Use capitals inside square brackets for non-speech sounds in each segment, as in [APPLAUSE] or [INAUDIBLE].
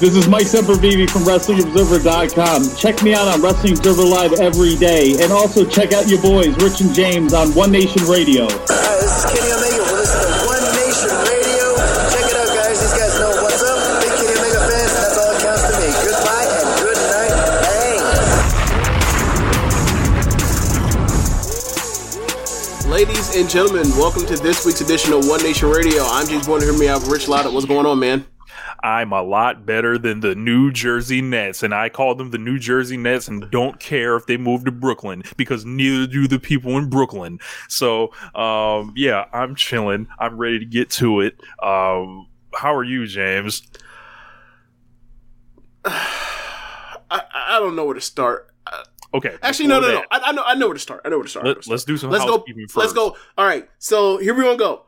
This is Mike Sempervive from WrestlingObserver.com. Check me out on Wrestling Observer Live every day. And also check out your boys, Rich and James, on One Nation Radio. Hi, this is Kenny Omega. We're listening to One Nation Radio. Check it out, guys. These guys know what's up. Big Kenny Omega fans, and that's all that counts to me. Goodbye and good night. Bang. Ladies and gentlemen, welcome to this week's edition of One Nation Radio. I'm James Bourne. Hear me out, Rich Lotta. What's going on, man? I'm a lot better than the New Jersey Nets, and I call them the New Jersey Nets and don't care if they move to Brooklyn because neither do the people in Brooklyn. So, um, yeah, I'm chilling. I'm ready to get to it. Um, how are you, James? [SIGHS] I, I don't know where to start. Okay. Actually, no, no, no. I, I know, I know where to start. I know where to start. Let, let's do some let's go. Let's go. All right. So here we gonna go.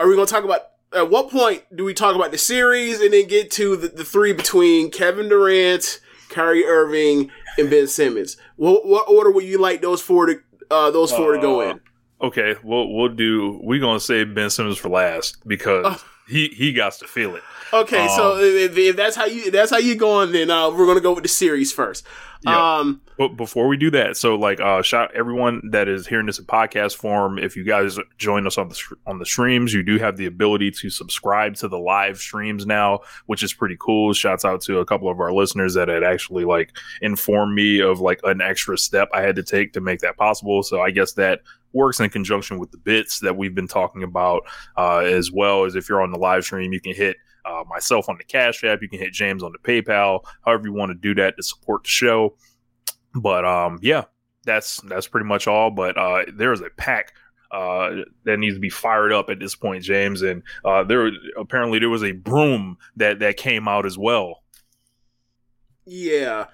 Are we gonna talk about at what point do we talk about the series and then get to the, the three between Kevin Durant, Kyrie Irving, and Ben Simmons? What what order would you like those four to uh, those four to go Uh, in? Okay, we'll we'll do. We're gonna save Ben Simmons for last because Oh. he he got to feel it. Okay, so um, if, if that's how you that's how you going, then uh, we're gonna go with the series first. Yeah. Um, But before we do that, so like, uh, shout everyone that is hearing this in podcast form. If you guys join us on the on the streams, you do have the ability to subscribe to the live streams now, which is pretty cool. Shouts out to a couple of our listeners that had actually like informed me of like an extra step I had to take to make that possible. So I guess that works in conjunction with the bits that we've been talking about, uh, as well as if you're on the live stream, you can hit uh, myself on the Cash App. You can hit James on the PayPal. However you want to do that to support the show. But um, yeah, that's that's pretty much all. But uh, there is a pack uh, that needs to be fired up at this point, James. And uh, there apparently there was a broom that that came out as well. Yeah.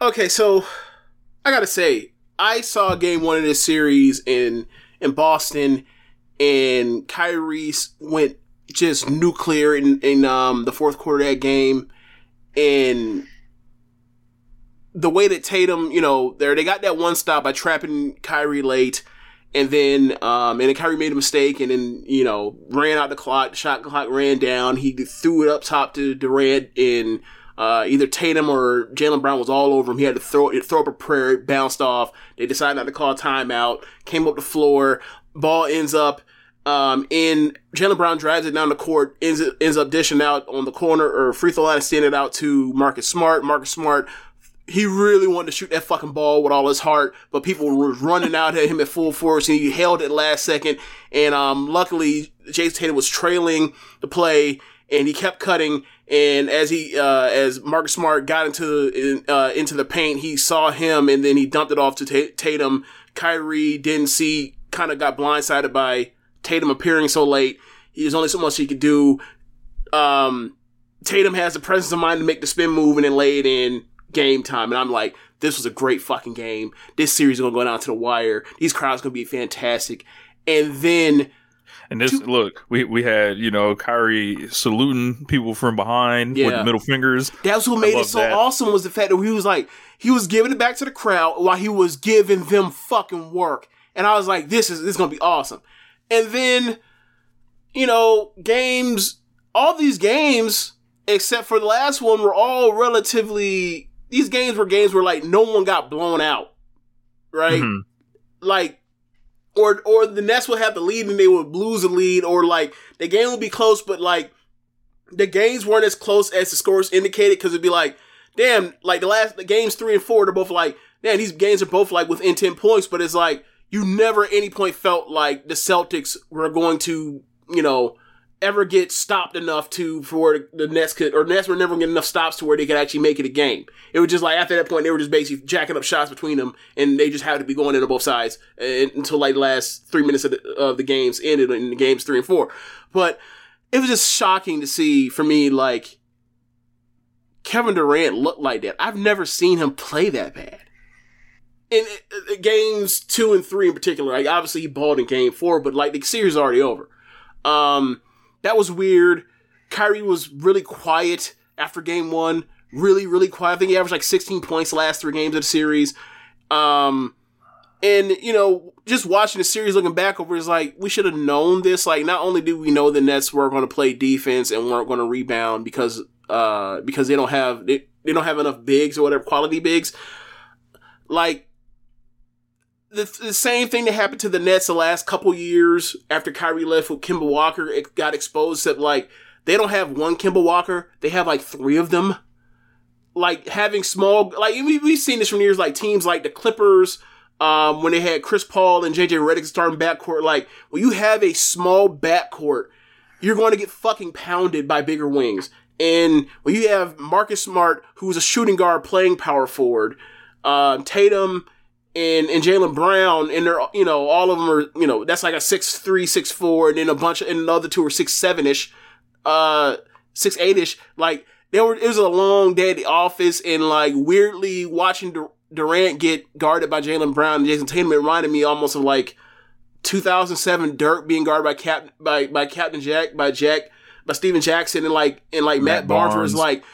Okay, so I gotta say, I saw game one of this series in in Boston, and Kyrie went just nuclear in in um, the fourth quarter of that game, and the way that Tatum, you know, there they got that one stop by trapping Kyrie late. And then, um, and then Kyrie made a mistake, and then you know ran out the clock. Shot clock ran down. He threw it up top to Durant, and uh, either Tatum or Jaylen Brown was all over him. He had to throw throw up a prayer. It bounced off. They decided not to call timeout. Came up the floor. Ball ends up um, in Jaylen Brown drives it down the court. Ends ends up dishing out on the corner or free throw line, sending it out to Marcus Smart. Marcus Smart. He really wanted to shoot that fucking ball with all his heart, but people were running out at him at full force, and he held it last second. And um, luckily, Jayson Tatum was trailing the play, and he kept cutting. And as he, uh, as Marcus Smart got into in, uh, into the paint, he saw him, and then he dumped it off to Ta- Tatum. Kyrie didn't see, kind of got blindsided by Tatum appearing so late. There's only so much he could do. Um, Tatum has the presence of mind to make the spin move and then lay it in game time. And I'm like, this was a great fucking game. This series is gonna go down to the wire. These crowds gonna be fantastic. And then And this look, we we had you know Kyrie saluting people from behind with Yeah. the middle fingers. That's what made it so that. awesome was the fact that he was like, he was giving it back to the crowd while he was giving them fucking work. And I was like, this is this is gonna be awesome. And then, you know, games, all these games, except for the last one, were all relatively. These games were games where like no one got blown out, right? Mhm. like or or the Nets would have the lead and they would lose the lead, or like the game would be close, but like the games weren't as close as the scores indicated because it'd be like damn, like the last the games three and four, they're both like, man, these games are both like within ten points, but it's like you never at any point felt like the Celtics were going to, you know, ever get stopped enough to for the Nets could or Nets were never gonna get enough stops to where they could actually make it a game. It was just like after that point they were just basically jacking up shots between them and they just had to be going in on both sides and, until like the last three minutes of the, of the games ended in the games three and four. But it was just shocking to see for me like Kevin Durant look like that. I've never seen him play that bad. In, games two and three in particular, like obviously he balled in game four, but like the series is already over. Um, that was weird. Kyrie was really quiet after game one. Really, really quiet. I think he averaged like 16 points last three games of the series. Um, and you know, just watching the series, looking back over, is like we should have known this. Like, not only do we know the Nets were going to play defense and weren't going to rebound because uh because they don't have they, they don't have enough bigs or whatever quality bigs. Like the, the same thing that happened to the Nets the last couple years after Kyrie left with Kemba Walker, it got exposed that like they don't have one Kemba Walker, they have like three of them. Like having small, like we, we've seen this from years, like teams like the Clippers, um, when they had Chris Paul and JJ Redick starting backcourt. Like when you have a small backcourt, you're going to get fucking pounded by bigger wings. And when you have Marcus Smart, who's a shooting guard playing power forward, um, Tatum and and Jaylen Brown, and they're you know all of them are you know that's like a six three, six four, and then a bunch of and another two are six seven ish, uh six eight ish. Like there were it was a long day at the office, and like weirdly watching Dur- Durant get guarded by Jalen Brown and Jayson Tatum it reminded me almost of like 2007 Dirk being guarded by Cap by by Captain Jack by Jack by Stephen Jackson and like and like Matt, Matt Barnes was Barnes. like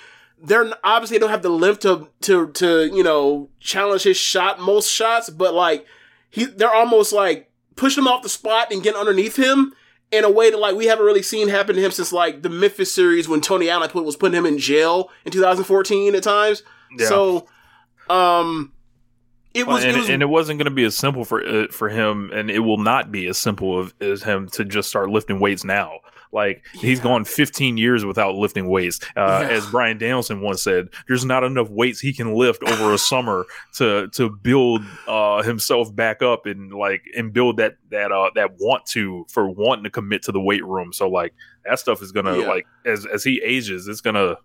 they're obviously don't have the lift to to to you know challenge his shot most shots, but like he they're almost like pushing him off the spot and getting underneath him in a way that like we haven't really seen happen to him since like the Memphis series when Tony Allen put, was putting him in jail in 2014 at times. Yeah. So, um, it was, and, it was and it wasn't going to be as simple for uh, for him, and it will not be as simple of, as him to just start lifting weights now. Like he's gone 15 years without lifting weights. Uh, Yeah. As Bryan Danielson once said, "There's not enough weights he can lift over a summer to to build uh, himself back up and like and build that that uh, that want to for wanting to commit to the weight room." So like that stuff is gonna Yeah. like as as he ages, it's gonna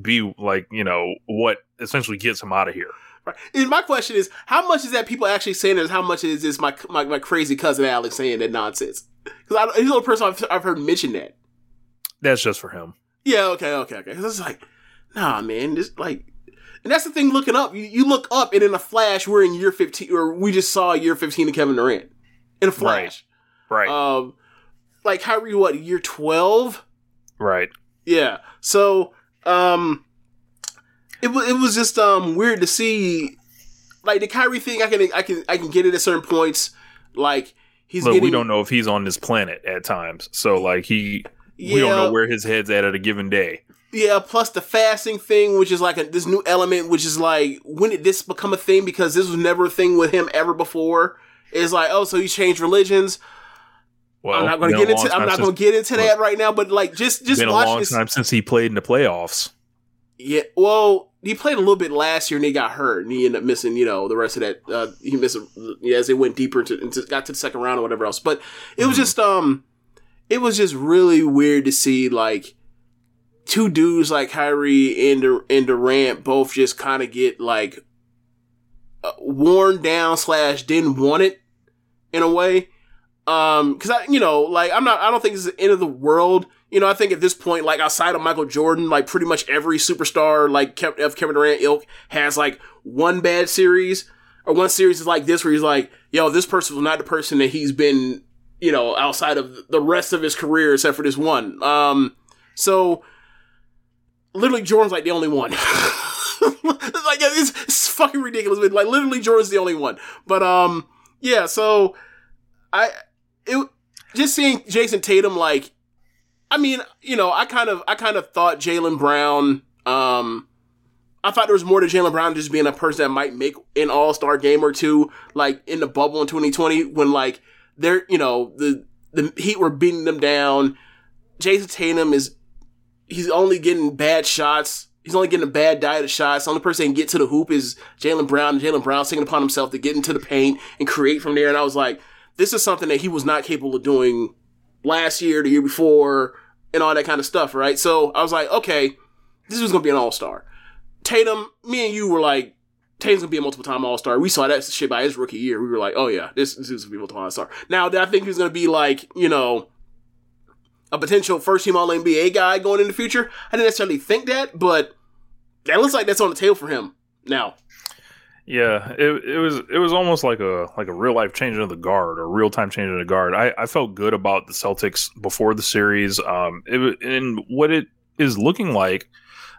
be like you know what essentially gets him out of here. Right. And my question is, how much is that people actually saying this? How much is this my my, my crazy cousin Alex saying that nonsense? [LAUGHS] Because I, he's the only person I've, I've heard mention that. That's just for him. Yeah, okay, okay, okay. it's like, nah, man, this like, and that's the thing. Looking up, you, you look up, and in a flash, we're in year fifteen, or we just saw year fifteen of Kevin Durant in a flash. Right. Um, like Kyrie, what year twelve? right. Yeah. So, um, it was it was just um weird to see, like the Kyrie thing. I can I can I can get it at certain points. Like he's Look, getting we don't know if he's on this planet at times. So like he Yeah, we don't know where his head's at at a given day. yeah. Plus the fasting thing, which is like a, this new element, which is like when did this become a thing? Because this was never a thing with him ever before. It's like oh, so he changed religions. Well, I'm not going to get into I'm not going to get into that right now. But like just just been a watch long this. time since he played in the playoffs. Yeah, well, he played a little bit last year and he got hurt and he ended up missing, you know, the rest of that. Uh, he missed yeah, as they went deeper into, into got to the second round or whatever else. But it was just um, it was just really weird to see like two dudes like Kyrie and Dur- and Durant both just kind of get like uh, worn down slash didn't want it in a way. Um, cause I, you know, like I'm not, I don't think it's the end of the world. You know, I think at this point, like outside of Michael Jordan, like pretty much every superstar, like Kev- of Kevin Durant ilk has like one bad series or one series is like this where he's like, yo, this person was not the person that he's been, you know, outside of the rest of his career except for this one. Um, so literally Jordan's like the only one. [LAUGHS] like it's, it's fucking ridiculous, but like literally Jordan's the only one. But um, yeah. So I it just seeing Jayson Tatum like, I mean, you know, I kind of I kind of thought Jaylen Brown. Um, I thought there was more to Jaylen Brown just being a person that might make an All Star game or two, like in the bubble in 2020 when like they're you know the the Heat were beating them down. Jayson Tatum is he's only getting bad shots He's only getting a bad diet of shots. The only person that can get to the hoop is Jaylen Brown. Jaylen Brown's taking upon himself to get into the paint and create from there. And I was like, this is something that he was not capable of doing last year, the year before, and all that kind of stuff, right? So I was like, okay, this was gonna be an all star. Tatum, me and you were like, Tatum's gonna be a multiple time all star. We saw that shit by his rookie year. We were like, oh yeah, this, this is gonna be a multiple all star. Now, I think he's gonna be like, you know, a potential first team All NBA guy going in the future? I didn't necessarily think that, but that looks like that's on the table for him now. Yeah, it, it was it was almost like a like a real life changing of the guard or real time changing of the guard. I, I felt good about the Celtics before the series. Um, it, and what it is looking like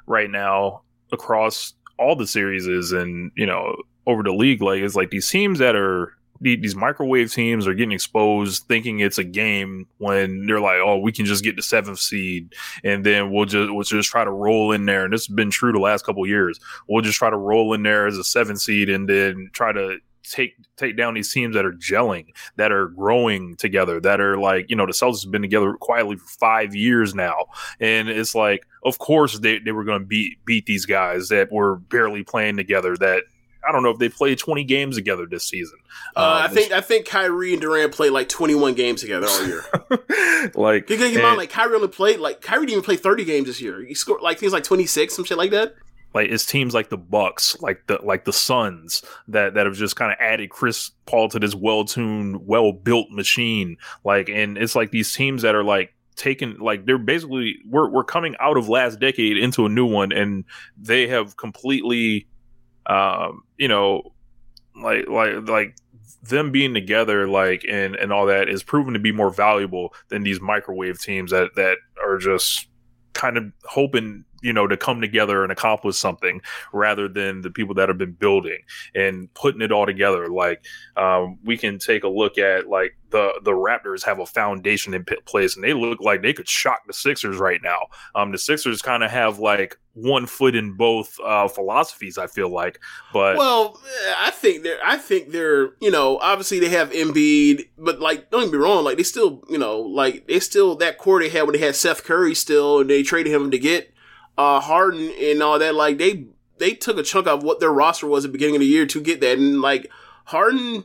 right now across all the series is and you know over the league like is like these teams that are these microwave teams are getting exposed thinking it's a game when they're like oh we can just get the seventh seed and then we'll just we'll just try to roll in there and this has been true the last couple years we'll just try to roll in there as a seventh seed and then try to take take down these teams that are gelling, that are growing together, that are like, you know, the Celtics have been together quietly for five years now. And it's like, of course they, they were gonna beat beat these guys that were barely playing together that I don't know if they played 20 games together this season. Uh, I Um, think I think Kyrie and Durant played like 21 games together all year. [LAUGHS] like You gotta keep in and- mind, like Kyrie only played like Kyrie didn't even play 30 games this year. He scored like things like 26, some shit like that. like it's teams like the Bucks, like the like the Suns that that have just kind of added Chris Paul to this well-tuned, well-built machine. Like, and it's like these teams that are like taken like they're basically we're we're coming out of last decade into a new one, and they have completely, um, you know, like like like them being together like and and all that is proven to be more valuable than these microwave teams that that are just kind of hoping you know to come together and accomplish something rather than the people that have been building and putting it all together. Like um, we can take a look at like the the raptors have a foundation in place and they look like they could shock the sixers right now. Um, the sixers kind of have like one foot in both uh, philosophies i feel like but Well, I think they're I think they're you know obviously they have Embiid, but like don't get me wrong, like they still you know like they still that core they had when they had Seth Curry still, and they traded him to get uh Harden and all that. Like they they took a chunk of what their roster was at the beginning of the year to get that, and like Harden.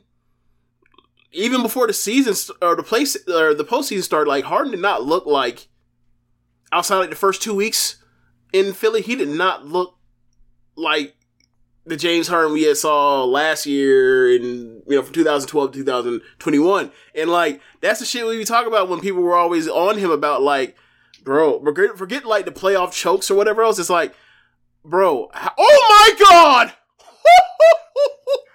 Even before the season or the place or the postseason started, like Harden did not look like outside like the first two weeks in Philly, he did not look like the James Harden we had saw last year in you know from 2012 to 2021 and like that's the shit we talk about when people were always on him about like bro forget, forget like the playoff chokes or whatever else. It's like bro how- oh my god [LAUGHS]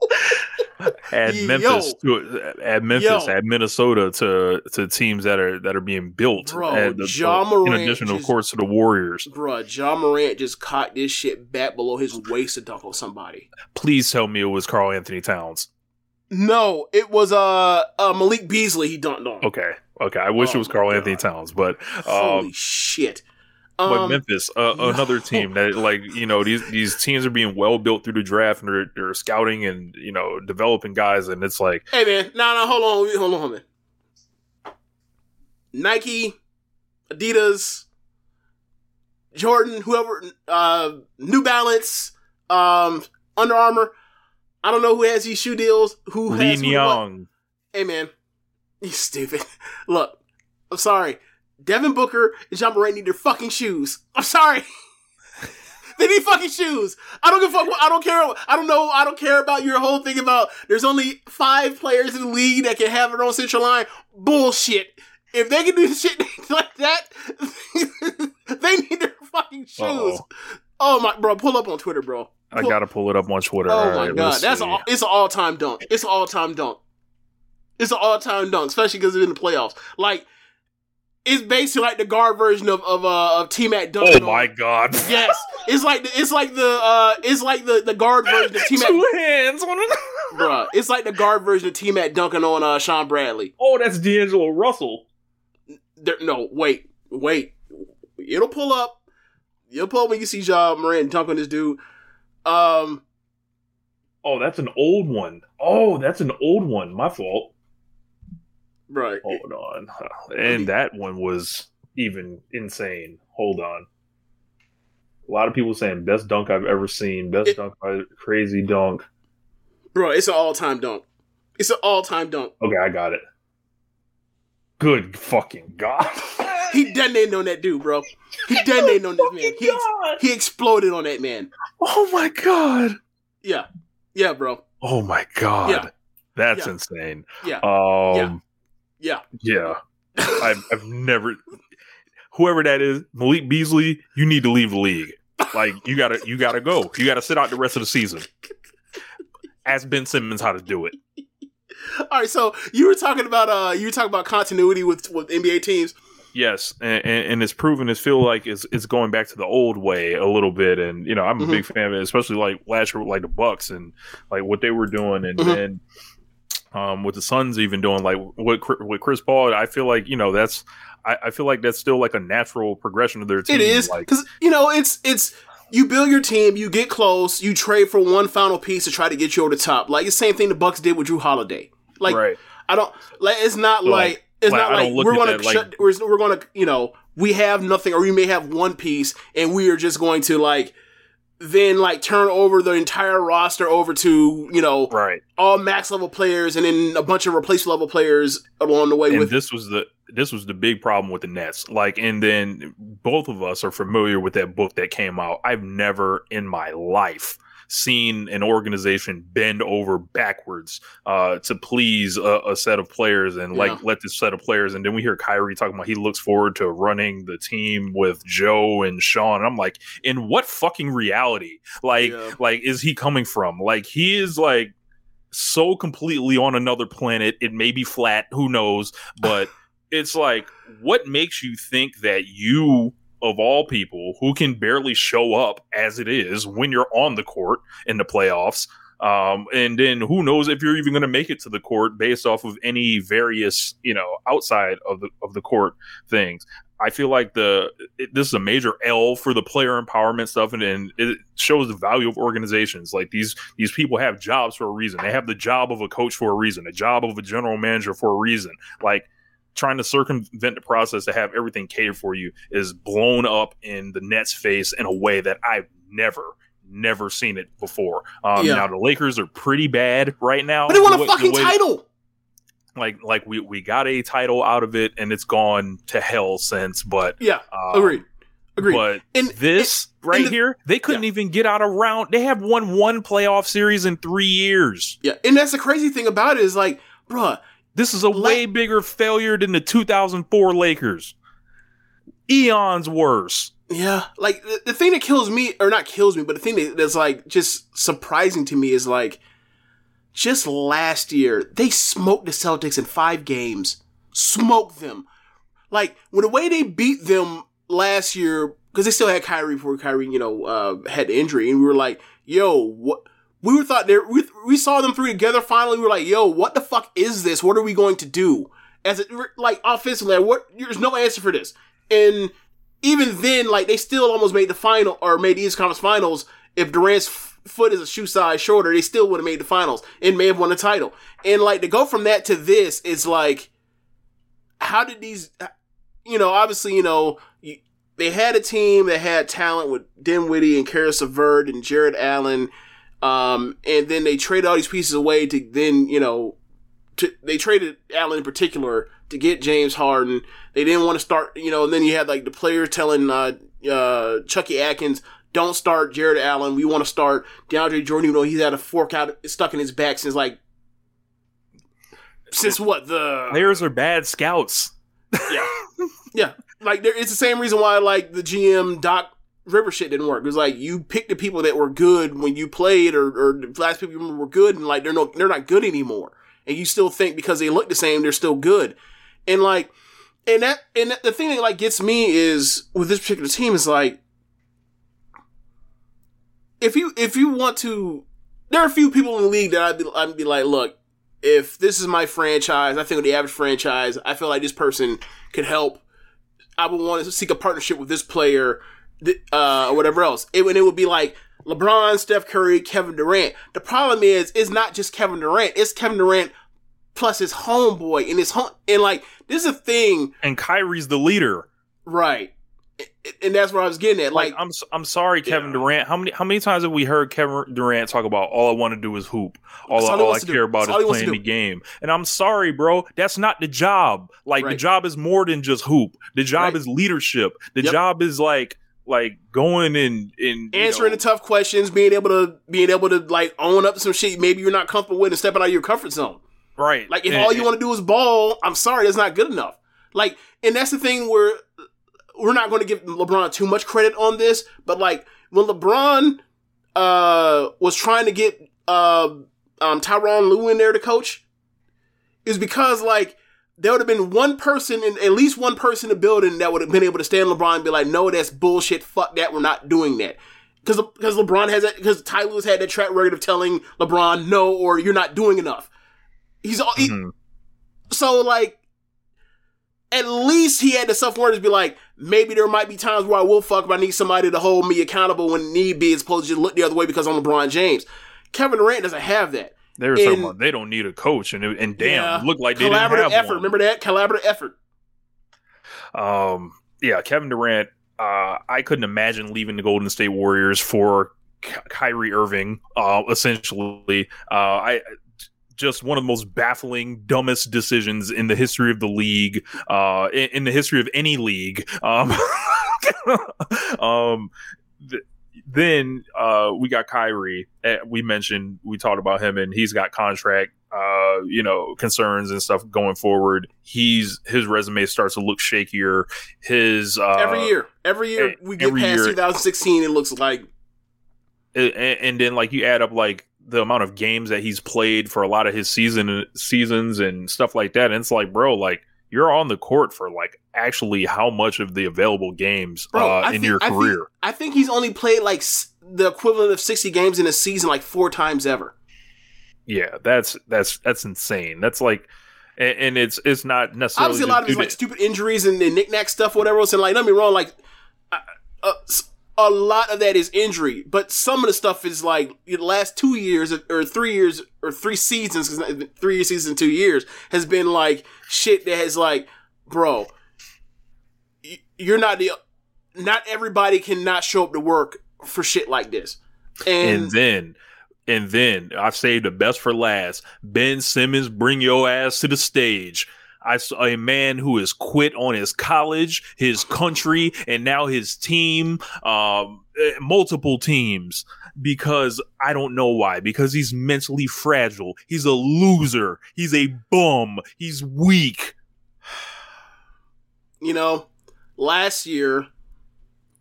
[LAUGHS] add Yo. Memphis to add Memphis, Yo. add Minnesota to to teams that are that are being built. Bro, Add the- Ja the- in Morant addition, of course, to the Warriors. Bruh, Ja Morant just caught this shit back below his waist to dunk on somebody. Please tell me it was Karl-Anthony Towns. No, it was uh, uh Malik Beasley he dunked on. Okay, okay. I wish Oh it was Karl God. Anthony Towns, but Holy um, shit. But Um, Memphis, uh, another team that like you know these these teams are being well built through the draft and they're, they're scouting and you know developing guys, and it's like Hey man, no, no, hold on, hold on, on. Nike, Adidas, Jordan, whoever, uh, New Balance, um, Under Armour. I don't know who has these shoe deals. Who Lee has who. Young. Hey man, you stupid. [LAUGHS] Look, I'm sorry. Devin Booker and Ja Morant need their fucking shoes. I'm sorry. [LAUGHS] they need fucking shoes. I don't give a fuck. I don't care. I don't know. I don't care about your whole thing about there's only five players in the league that can have their own central line. Bullshit. If they can do [LAUGHS] shit like that, [LAUGHS] they need their fucking shoes. Uh-oh. Oh my, bro, pull up on Twitter, bro. I gotta pull it up on Twitter. Oh All my right, god, that's see. all. It's an all time dunk. It's an all time dunk. It's an all time dunk, especially because it's in the playoffs. Like it's basically like the guard version of of uh, of T Mac Oh my god! Yes, it's like the, it's like the uh it's like the the guard version of [LAUGHS] T Mac. Two hands. [LAUGHS] Bruh, it's like the guard version of T Mac dunking on uh Shawn Bradley. oh, that's D'Angelo Russell. There, no, wait, wait. It'll pull up. You'll pull up when you see Ja Morant dunk on this dude. Um, Oh, that's an old one. Oh, that's an old one. My fault. Right. Hold on. And that one was even insane. Hold on. A lot of people saying best dunk I've ever seen. Best It- dunk by crazy dunk. Bro, it's an all time dunk. It's an all time dunk. Okay, I got it. Good fucking god. [LAUGHS] He detonated on that dude, bro. He [LAUGHS] detonated on that man. He, he exploded on that man. Oh my god. Yeah. Yeah, bro. Oh my god. Yeah. That's Yeah. insane. Yeah. Um Yeah. Yeah. Yeah. I've I've never whoever that is, Malik Beasley, you need to leave the league. Like you gotta you gotta go. You gotta sit out the rest of the season. Ask Ben Simmons how to do it. All right, so you were talking about uh you were talking about continuity with with NBA teams. Yes, and, and, and it's proven. It's feel like it's it's going back to the old way a little bit, and you know I'm a Mhm. big fan of it, especially like last year like the Bucks and like what they were doing, and Mhm. then um with the Suns even doing like what Chris- with Chris Paul. I feel like you know that's I, I feel like that's still like a natural progression of their team. It is like because you know it's it's you build your team, you get close, you trade for one final piece to try to get you over the top. Like the same thing the Bucks did with Jrue Holiday. Like right. I don't like it's not So, like, like- it's like, not like we're gonna that, like- shut, we're, we're gonna you know we have nothing or we may have one piece and we are just going to like then like turn over the entire roster over to you know Right. all max level players and then a bunch of replaceable level players along the way and with this was the this was the big problem with the Nets. Like, and then both of us are familiar with that book that came out. I've never in my life seen an organization bend over backwards uh, to please a, a set of players and like Yeah. let this set of players. And then we hear Kyrie talking about he looks forward to running the team with Joe and Sean. And I'm like, in what fucking reality? Like, Yeah. like is he coming from? Like, he is like so completely on another planet. It may be flat, who knows? But [SIGHS] it's like, what makes you think that you, of all people, who can barely show up as it is when you're on the court in the playoffs, um, and then who knows if you're even going to make it to the court based off of any various, you know, outside of the of the court things. I feel like the it, this is a major L for the player empowerment stuff, and, and it shows the value of organizations. Like these these people have jobs for a reason. They have the job of a coach for a reason, a job of a general manager for a reason. Like trying to circumvent the process to have everything catered for you is blown up in the Nets' face in a way that I've never. Never seen it before. Um, Yeah. Now the Lakers are pretty bad right now. but they want The a way- fucking title. Like, like we we got a title out of it, and it's gone to hell since. But Yeah, um, agreed. Agreed. But And- this right the- here, they couldn't even get out of round. They have won one playoff series in three years. yeah, and that's the crazy thing about it is like, bruh, This is a way bigger failure than the 2004 Lakers. Eons worse. Yeah, like the, the thing that kills me, or not kills me, but the thing that, that's like just surprising to me is like, just last year they smoked the Celtics in five games, smoked them. Like when the way they beat them last year, because they still had Kyrie before Kyrie, you know, uh, had the injury, and we were like, yo, what? We were thought there. We, we saw them three together. Finally, we were like, "Yo, what the fuck is this? What are we going to do?" As like offensively, like, what? There's no answer for this. And even then, like they still almost made the final or made the East Conference Finals. If Durant's f- foot is a shoe size shorter, they still would have made the finals and may have won the title. And like to go from that to this is like, how did these? You know, obviously, you know, you, they had a team that had talent with Dinwiddie and Caris LeVert and Jarrett Allen, um, and then they traded all these pieces away to then you know to, they traded Allen in particular to get James Harden. They didn't want to start, you know, and then you had like the players telling uh, uh, Chucky Atkins, "Don't start Jarrett Allen. We want to start DeAndre Jordan." Even though he's had a fork out stuck in his back since like since what the Players are bad scouts. yeah yeah like there, it's the same reason why like the GM Doc River shit didn't work. It was like you picked the people that were good when you played, or, or the last people you were good, and like they're no they're not good anymore. And you still think because they look the same, they're still good. And like, and that and that, the thing that like gets me is with this particular team is like, if you if you want to, there are a few people in the league that I'd be I'd be like, look, if this is my franchise, I think with the average franchise, I feel like this person could help. I would want to seek a partnership with this player, uh, or whatever else. It, and it would be like LeBron, Steph Curry, Kevin Durant. The problem is, it's not just Kevin Durant. It's Kevin Durant plus his homeboy and his home. And like, this is a thing, And Kyrie's the leader. right? and that's what I was getting at. Like, Like, I'm I'm sorry, Kevin Yeah. Durant. How many how many times have we heard Kevin Durant talk about all I want to do is hoop. All, That's all all I to do. care about That's is playing the game. And I'm sorry, bro. That's not the job. Like the job is more than just hoop. The job Right. is leadership. The Yep. job is like like going and and answering know, the tough questions, being able to being able to like own up to some shit maybe you're not comfortable with and stepping out of your comfort zone. right. Like if And- all you want to do is ball, I'm sorry, that's not good enough. Like, and that's the thing where we're not going to give LeBron too much credit on this, but like when LeBron uh was trying to get uh um Tyronn Lue in there to coach, is because like there would have been one person in at least one person in the building that would have been able to stand LeBron and be like, no, that's bullshit. Fuck that. We're not doing that. Because because LeBron has that because Ty Lue's had that track record of telling LeBron no or you're not doing enough. He's all he- Mhm. so like at least he had the self awareness to be like, maybe there might be times where I will fuck, but I need somebody to hold me accountable when need be, as opposed to just look the other way because I'm LeBron James. Kevin Durant doesn't have that. They were talking in- about they don't need a coach, and it- and damn, Yeah. it looked like they didn't Collaborative have effort. one. Remember that collaborative effort. Um, yeah, Kevin Durant. Uh, I couldn't imagine leaving the Golden State Warriors for Ky- Kyrie Irving. Uh, essentially, uh, I just one of the most baffling, dumbest decisions in the history of the league. Uh, in, in the history of any league. Um, [LAUGHS] um. th- then uh, we got Kyrie. We mentioned we talked about him, and he's got contract, uh, you know, concerns and stuff going forward. He's his resume starts to look shakier. His uh, every year. Every year e- we get past year- 2016, it looks like and, and then like you add up like the amount of games that he's played for a lot of his season seasons and stuff like that, and it's like, bro, like you're on the court for like actually how much of the available games Bro, uh, in think- your I think- career? I think he's only played like s- the equivalent of 60 games in a season like four times ever. yeah, that's that's that's insane. That's like, and, and it's it's not necessarily Obviously, a lot of it's like stupid injuries and, and knick-knack stuff, whatever else. And like, don't me wrong, like uh, a lot of that is injury, but some of the stuff is like the last two years or three years or three seasons, 'cause three seasons, two years has been like shit that has like, bro, you're not the, not everybody can not show up to work for shit like this. And, and then and then I've saved the best for last. Ben Simmons, bring your ass to the stage. I saw a man who has quit on his college, his country, and now his team, um, eh, multiple teams. Because I don't know why. Because he's mentally fragile. He's a loser. He's a bum. He's weak. [SIGHS] you know, last year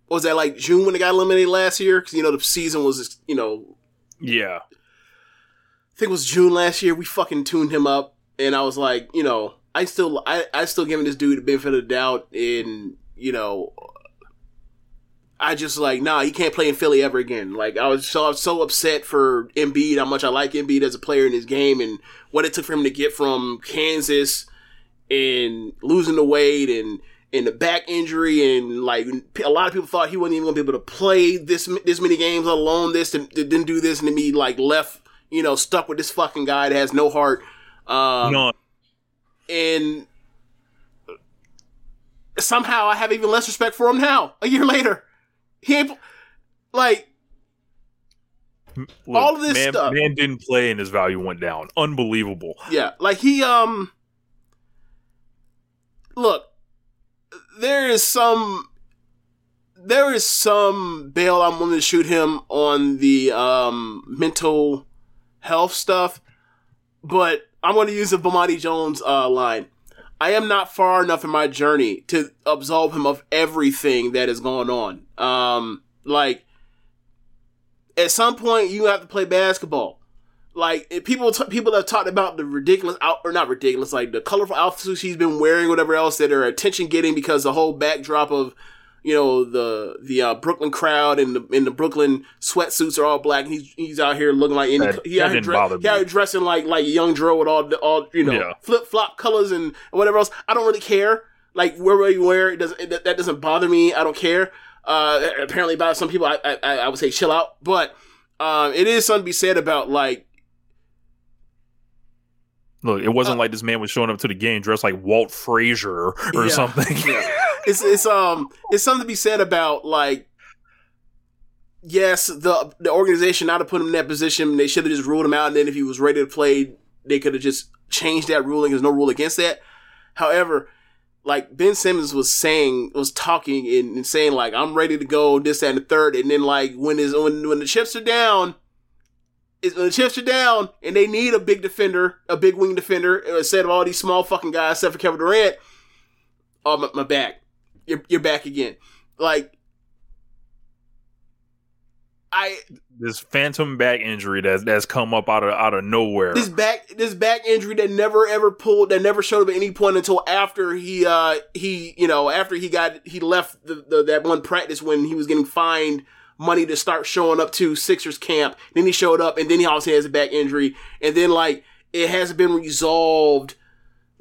was that like June when it got eliminated last year? Because you know the season was you know Yeah. I think it was June last year. We fucking tuned him up, and I was like, you know, I still, I, I still giving this dude the benefit of the doubt, and you know, I just like, nah, he can't play in Philly ever again. Like, I was so, I was so upset for Embiid, how much I like Embiid as a player in his game, and what it took for him to get from Kansas and losing the weight and and the back injury and like a lot of people thought he wasn't even gonna be able to play this this many games, let alone this. And didn't do this, and then be like left, you know, stuck with this fucking guy that has no heart. Um, no. and somehow I have even less respect for him now. A year later, he ain't like Look, all of this man, stuff. Man didn't play and his value went down. Unbelievable. yeah, like he um. Look, there is some. There is some bail I'm willing to shoot him on the um mental health stuff, but I'm going to use the Bomani Jones uh, line. I am not far enough in my journey to absolve him of everything that is going on. Um, like, at some point, you have to play basketball. Like, people t- people have talked about the ridiculous out or not ridiculous, like the colorful outfits she's been wearing, whatever else that are attention getting because the whole backdrop of you know the the uh, Brooklyn crowd and the and the Brooklyn sweatsuits are all black. And he's he's out here looking like any That- he out here, he out here dressing like like young Dro with all the all you know Yeah. flip flop colors and whatever else. I don't really care. Like wherever you wear it doesn't it, that doesn't bother me. I don't care. Uh, apparently, about some people, I, I I would say chill out, but um, it is something to be said about like Look, it wasn't like this man was showing up to the game dressed like Walt Frazier or Uh, Yeah. [LAUGHS] something. Yeah. it's it's um it's something to be said about like yes the the organization not to put him in that position they should have just ruled him out and then if he was ready to play they could have just changed that ruling there's no rule against that however like Ben Simmons was saying was talking and, and saying like I'm ready to go this that, and the third and then like when is when when the chips are down is when the chips are down and they need a big defender a big wing defender instead of all these small fucking guys except for Kevin Durant oh my, my back. You're you're back again. Like I This phantom back injury that's that's come up out of out of nowhere. this back this back injury that never ever pulled that never showed up at any point until after he uh he you know after he got he left the, the that one practice when he was getting fined money to start showing up to Sixers camp. Then he showed up and then he also has a back injury. And then like it hasn't been resolved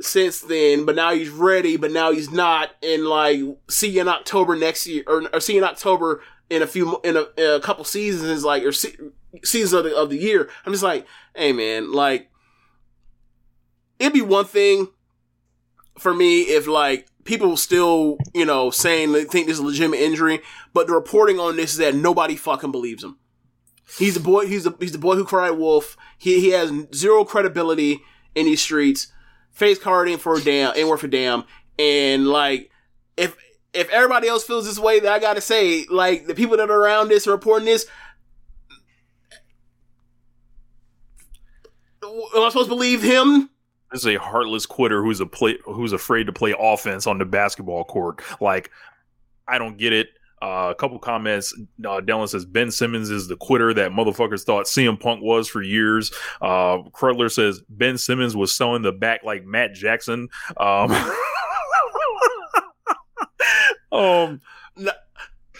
since then but now he's ready but now he's not. And like see you in October next year or, or see you in October in a few in a, in a couple seasons like or se- seasons of the, of the year I'm just like hey man like it'd be one thing for me if like people still, you know, saying they think this is a legitimate injury, but the reporting on this is that nobody fucking believes him. He's a boy. He's a he's the boy who cried wolf. He he has zero credibility in these streets. Face card ain't for a damn, ain't worth a damn. And like, if if everybody else feels this way, that I gotta say, like the people that are around this reporting this. Am I supposed to believe him? This is a heartless quitter who's a play who's afraid to play offense on the basketball court. Like, I don't get it. Uh, a couple comments. Uh, Dylan says Ben Simmons is the quitter that motherfuckers thought CM Punk was for years. Uh, Crudler says Ben Simmons was selling the back like Matt Jackson. Um, [LAUGHS] um,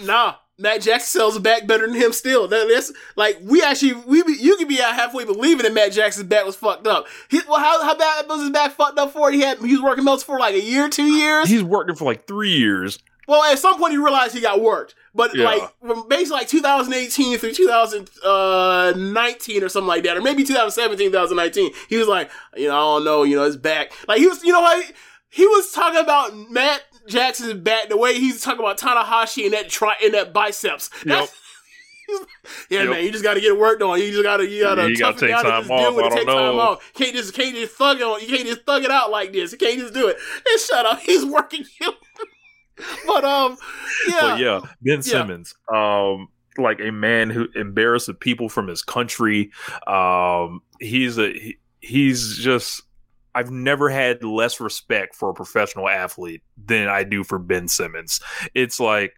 Nah, Matt Jackson sells it back better than him still. That, that's like we actually we be, you could be out halfway believing that Matt Jackson's back was fucked up. He, well, how how bad was his back fucked up for? He had he was working melts for like a year, two years. he's working for like three years. Well, at some point he realized he got worked, but Yeah. like from basically like 2018 through 2019 or something like that, or maybe 2017, 2019, he was like, you know, I don't know, you know, his back. Like he was, you know what? He was talking about Matt Jackson's back the way he's talking about Tanahashi and that tri and that biceps. That's- [LAUGHS] yeah, Yep. man, you just got to get worked on. You just got to, you got to You tough it take down and time deal off. with I it. don't Take time know. off. Can't just, can't just thug it on. You can't just thug it out like this. You can't just do it. And shut up. He's working you. [LAUGHS] but um, yeah, But yeah, Ben Simmons, um, like a man who embarrassed the people from his country. Um, he's a he, he's just. I've never had less respect for a professional athlete than I do for Ben Simmons. It's like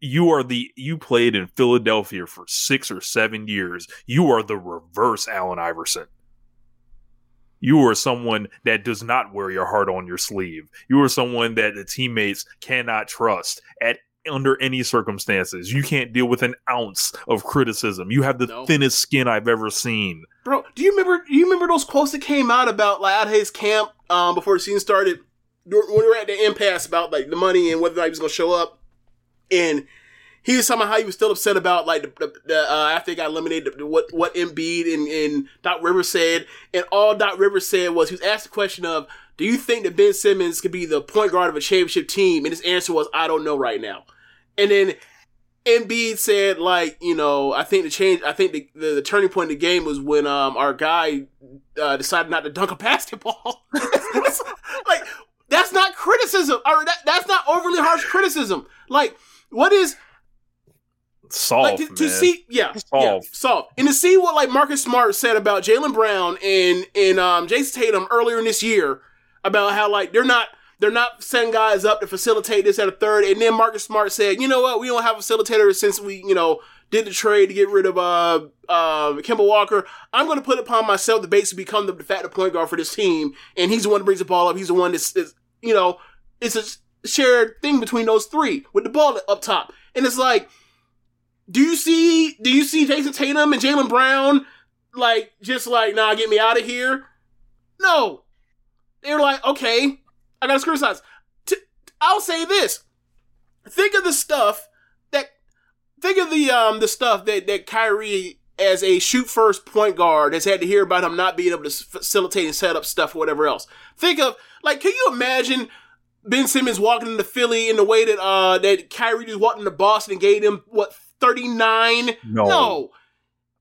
you are the you played in Philadelphia for six or seven years. You are the reverse Allen Iverson. You are someone that does not wear your heart on your sleeve. You are someone that the teammates cannot trust at under any circumstances. You can't deal with an ounce of criticism. You have the No. thinnest skin I've ever seen. bro. Do you remember? Do you remember those quotes that came out about like out of his camp um before the season started? When we were at the impasse about like the money and whether or not he was gonna show up, and he was talking about how he was still upset about like the, the, the uh, after he got eliminated, the, what what Embiid and, and Doc Rivers said, and all Doc Rivers said was he was asked the question of, "Do you think that Ben Simmons could be the point guard of a championship team?" And his answer was, "I don't know right now." And then Embiid said, like, you know, I think the change, I think the, the, the turning point in the game was when um our guy uh, decided not to dunk a [LAUGHS] basketball. [LAUGHS] like, that's not criticism, or that, that's not overly harsh criticism. Like, what is Soft, like to, to see? Yeah, yeah, Soft. soft, and to see what like Marcus Smart said about Jaylen Brown and and um Jayson Tatum earlier in this year about how like they're not. They're not setting guys up to facilitate this at a third. And then Marcus Smart said, you know what? We don't have a facilitator since we, you know, did the trade to get rid of uh uh Kemba Walker. I'm going to put upon myself the base to become the de facto point guard for this team. And he's the one that brings the ball up. He's the one that's, is, you know, it's a shared thing between those three with the ball up top. And it's like, do you see do you see Jayson Tatum and Jaylen Brown like just like nah get me out of here? No. They're like, okay, I gotta scrutinize. T- I'll say this. Think of the stuff that think of the um the stuff that that Kyrie as a shoot first point guard has had to hear about him not being able to facilitate and set up stuff or whatever else. Think of like can you imagine Ben Simmons walking into Philly in the way that uh that Kyrie just walked into Boston and gave him what thirty nine? No. no,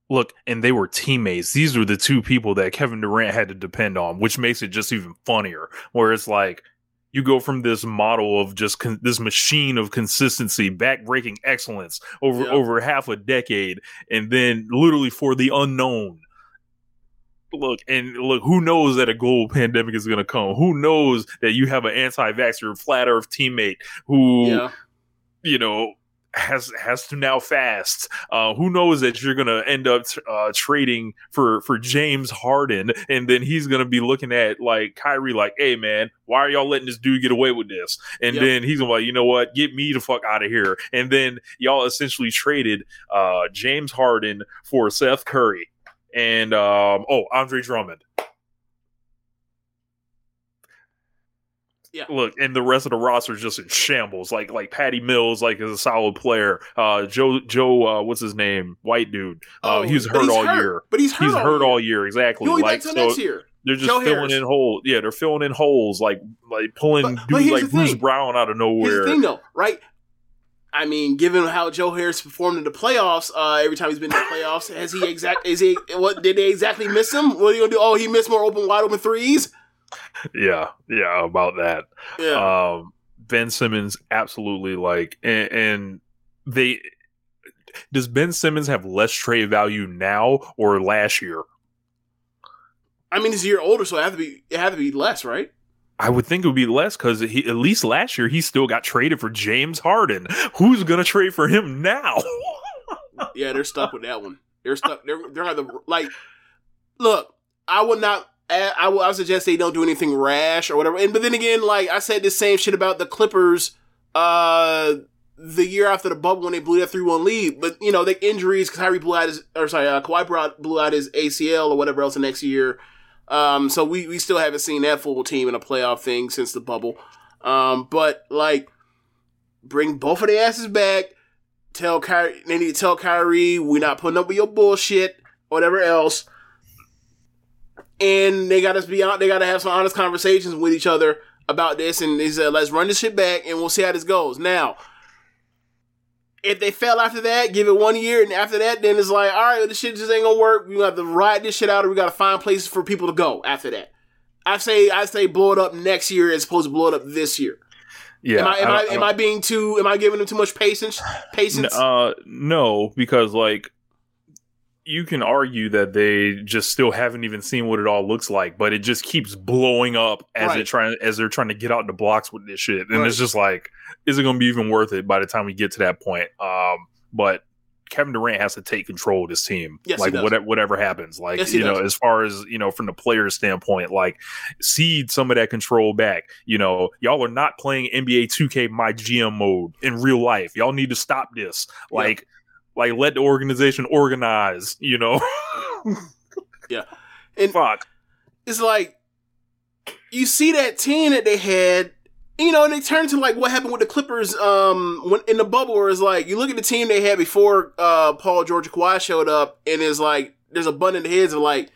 Look, and they were teammates. These were the two people that Kevin Durant had to depend on, which makes it just even funnier. Where it's like you go from this model of just con- this machine of consistency, backbreaking excellence over Yeah. over half a decade, and then literally for the unknown. Look and look. Who knows that a global pandemic is going to come? Who knows that you have an anti-vaxxer, flat Earth teammate who yeah, you know has has to now fast. Uh, who knows that you're gonna end up uh, trading for for James Harden, and then he's gonna be looking at like Kyrie, like, "Hey man, why are y'all letting this dude get away with this?" And Yep. then he's gonna be like, "You know what? Get me the fuck out of here." And then y'all essentially traded uh, James Harden for Seth Curry and um, oh Andre Drummond. Yeah. Look, and the rest of the roster is just in shambles. Like like Patty Mills, like is a solid player. Uh, Joe Joe, uh, what's his name? White dude. Uh, Oh, he was hurt all hurt. year. But he's hurt He's all hurt year. all year. Exactly. He'll be like back till so, next year. they're just Joe filling Harris. in holes. Yeah, they're filling in holes, like like pulling But- but dudes here's like Bruce. Brown out of Here's nowhere. the thing, though, right? I mean, given how Joe Harris performed in the playoffs, uh, every time he's been in the playoffs, has he exact? Is he what? Did they exactly miss him? What are you gonna do? Oh, he missed more open, wide open threes. Yeah, yeah, about that. Yeah, um Ben Simmons absolutely like and, and they does Ben Simmons have less trade value now or last year? I mean, he's a year older, so it had to be. It had to be less, right? I would think it would be less because he at least last year he still got traded for James Harden. Who's gonna trade for him now? Yeah, they're stuck with that one. They're stuck. [LAUGHS] They're they're not the like. Look, I would not. I would, I suggest they don't do anything rash or whatever. And but then again, like I said, the same shit about the Clippers. Uh, the year after the bubble when they blew that three one lead, but you know the injuries. Kyrie blew out his, or sorry, uh, Kawhi blew out his ACL or whatever else the next year. Um, so we we still haven't seen that full team in a playoff thing since the bubble. Um, but like, bring both of their asses back tell Kyrie, they need to tell Kyrie, we're not putting up with your bullshit, whatever else. And they got to be out. They got to have some honest conversations with each other about this. And they said, let's run this shit back, and we'll see how this goes. Now, if they fail after that, give it one year, and after that, then it's like, all right, this shit just ain't gonna work. We have to ride this shit out, or we got to find places for people to go after that. I say, I say, blow it up next year as opposed to blow it up this year. yeah, am I, am I, don't- am I being too? Am I giving them too much patience? Patience? Uh, no, because like you can argue that they just still haven't even seen what it all looks like, but it just keeps blowing up as Right. it trying as they're trying to get out the blocks with this shit, and Right. it's just like, is it going to be even worth it by the time we get to that point? Um, but Kevin Durant has to take control of this team, Yes, like whatever whatever happens, like Yes, you know, does. as far as you know, from the player standpoint, like cede some of that control back. You know, y'all are not playing NBA 2K my GM mode in real life. Y'all need to stop this. Yeah. Like, let the organization organize. You know, [LAUGHS] yeah. And fuck. it's like you see that team that they had, you know, and they turn to like what happened with the Clippers um when in the bubble where it's like you look at the team they had before uh Paul George Kawhi showed up and it's like there's a bun in the heads of like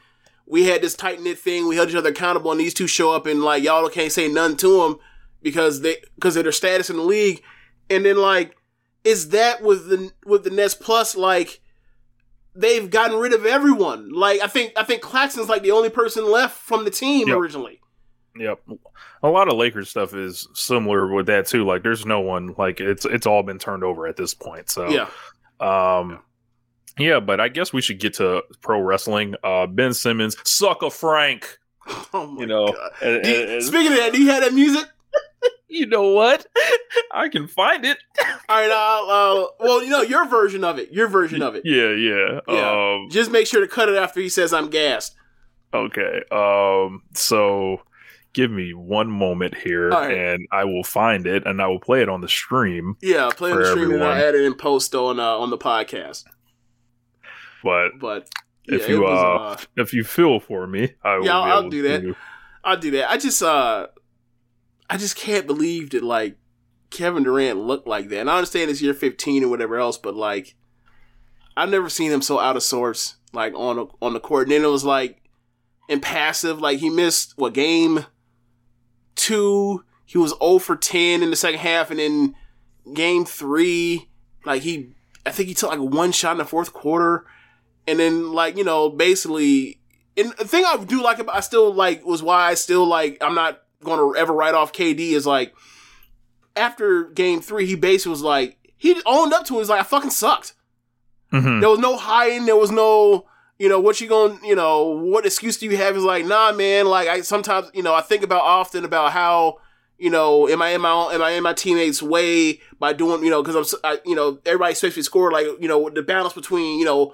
we had this tight knit thing, we held each other accountable and these two show up and like y'all can't say nothing to them because they because of their status in the league. And then like is that with the with the Nets plus like they've gotten rid of everyone. Like I think I think Claxton's like the only person left from the team Yep. originally. Yep. A lot of Lakers stuff is similar with that too. Like, there's no one like it's it's all been turned over at this point. So Yeah. Um, yeah, but I guess we should get to pro wrestling. Uh, Ben Simmons, sucker Frank. [LAUGHS] Oh my You know, god. and- Do you- and- and- speaking of that, do you have that music? You know what? [LAUGHS] I can find it. [LAUGHS] All right, uh, uh, well, you know your version of it. Your version of it. Yeah, yeah. Yeah. Um, Just make sure to cut it after he says I'm gassed. okay. Um, so give me one moment here, right. and I will find it, and I will play it on the stream. Yeah, play on the stream and I'll add it in post on uh, on the podcast. But But if yeah, you was, uh, uh, if you feel for me, I will Yeah, I'll- I'll able do that. to- I'll do that. I just uh I just can't believe that like Kevin Durant looked like that. And I understand it's year 15 or whatever else, but like I've never seen him so out of sorts like on the, on the court. And then it was like impassive. Like he missed what game two. he was 0 for 10 in the second half, and then game three, like he, I think he took like one shot in the fourth quarter, and then like you know basically, and the thing I do like about I still like was why I still like I'm not going to ever write off KD is like after game three he basically was like he owned up to it. He's like I fucking sucked. Mhm. There was no hiding. There was no, you know, what you going, you know, what excuse do you have? Is like, nah, man. Like I sometimes, you know, I think about often about how, you know, am I in my own, am I in my teammates' way by doing, you know, because I'm, I, you know, everybody expects me to score. Like, you know, the balance between, you know,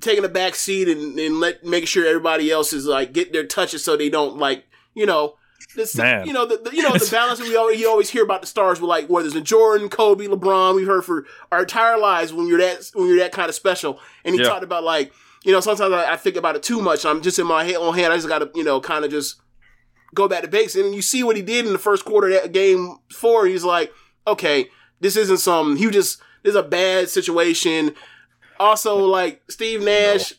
taking a back seat and, and let making sure everybody else is like get their touches so they don't like, you know. This, Man. you know the, the you know the [LAUGHS] balance that we always, you always hear about the stars with like whether it's Jordan, Kobe, LeBron. We've heard for our entire lives when you're that when you're that kind of special. And he Yeah. talked about like you know sometimes I, I think about it too much. I'm just in my head on hand. I just got to you know kind of just go back to basics. And you see what he did in the first quarter of that game four. He's like, okay, this isn't some. He just this is a bad situation. Also, like Steve Nash,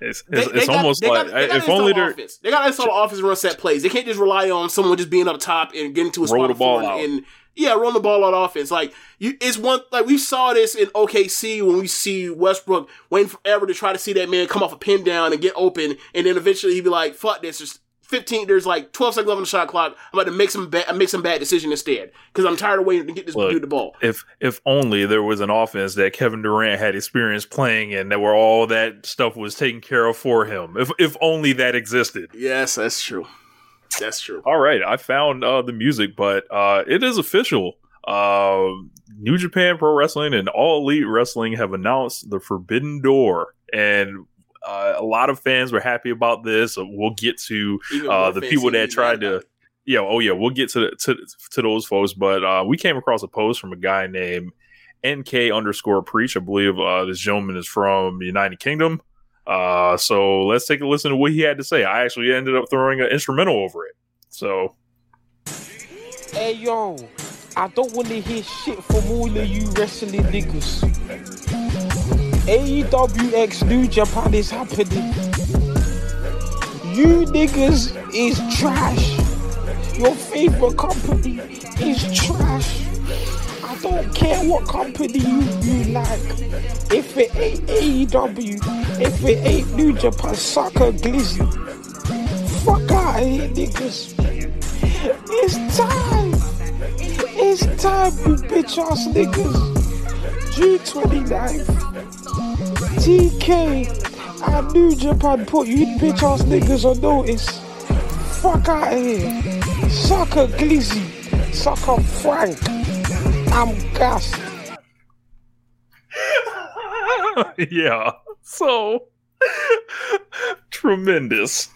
It's, it's, they it's got- almost they got- like they gotta if only they're offense. they got to install offense and run set plays. They can't just rely on someone just being up top and getting to a spot the ball out. and yeah, run the ball on offense. Like you, it's one like we saw this in OKC when we see Westbrook waiting forever to try to see that man come off a pin down and get open, and then eventually he'd be like, "Fuck this." There's 15. There's like 12 seconds left on the shot clock. I'm about to make some bad, make some bad decision instead because I'm tired of waiting to get this Look, dude the ball. if if only there was an offense that Kevin Durant had experience playing in that where all that stuff was taken care of for him. If if only that existed. Yes, that's true. That's true. All right, I found uh, the music, but uh, it is official. Uh, New Japan Pro Wrestling and All Elite Wrestling have announced the Forbidden Door, and uh, a lot of fans were happy about this. We'll get to uh, the people that tried to yeah oh yeah we'll get to to to those folks but uh we came across a post from a guy named nk underscore preach. I believe uh this gentleman is from the united kingdom. Uh so let's take a listen to what he had to say. I actually ended up throwing an instrumental over it. So. Hey yo, I don't wanna hear shit from all of you wrestling niggas. AEW X New Japan is happening. You niggas is trash. Your favorite company is trash. I don't care what company you, you like. If it ain't AEW, if it ain't New Japan, sucker glizzy. Fuck out of here, niggas. It's time. It's time, you bitch ass niggas. June 29th. TK and New Japan put you bitch ass niggas on notice. Fuck out of here. Sucker Glizzy. Sucker Frank. I'm gassed. [LAUGHS] yeah so [LAUGHS] tremendous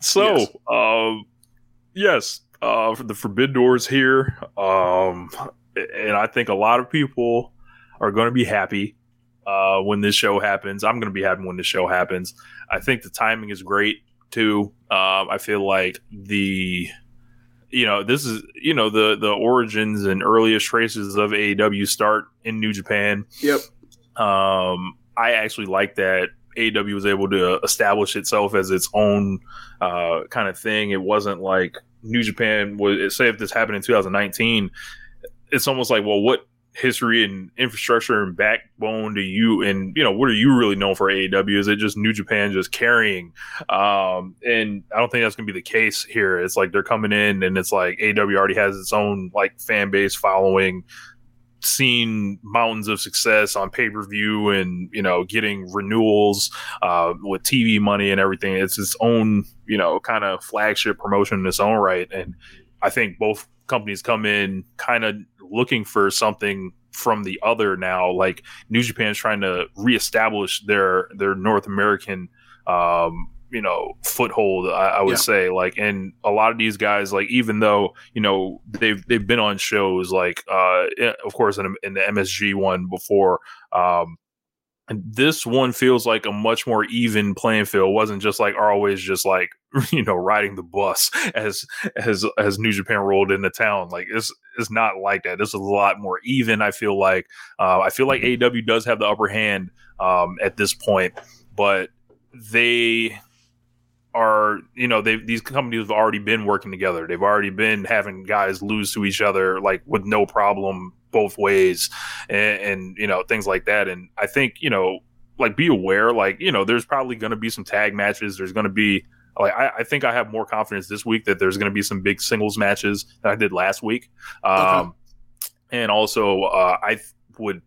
so Yes. um yes uh the forbidden doors here um and i think a lot of people are going to be happy uh when this show happens i'm going to be happy when this show happens i think the timing is great too um i feel like the you know this is you know the the origins and earliest traces of AEW start in New Japan Yep. um, I actually like that AEW was able to establish itself as its own uh, kind of thing. It wasn't like New Japan was. Say if this happened in 2019, it's almost like, well, what history and infrastructure and backbone do you and you know what are you really known for AEW? Is it just New Japan just carrying? Um, and I don't think that's going to be the case here. It's like they're coming in and it's like AEW already has its own like fan base following seen mountains of success on pay per view and you know getting renewals uh, with TV money and everything. It's its own you know kind of flagship promotion in its own right, and I think both companies come in kind of looking for something from the other now. Like New Japan is trying to reestablish their their North American. Um, you know foothold I, I would Yeah. say like and a lot of these guys like even though you know they've they've been on shows like uh eh, of course in, in the MSG one before um this one feels like a much more even playing field. It wasn't just like always just like [LAUGHS] you know riding the bus [LAUGHS] as as as New Japan rolled into town. Like it's it's not like that. This is a lot more even. I feel like uh, I feel like AEW does have the upper hand um, at this point, but they are you know they these companies have already been working together. They've already been having guys lose to each other like with no problem both ways, and, and you know things like that. And I think you know like be aware like you know there's probably going to be some tag matches. There's going to be like I, I, think I have more confidence this week that there's going to be some big singles matches that I did last week. Um, okay. And also, uh, I would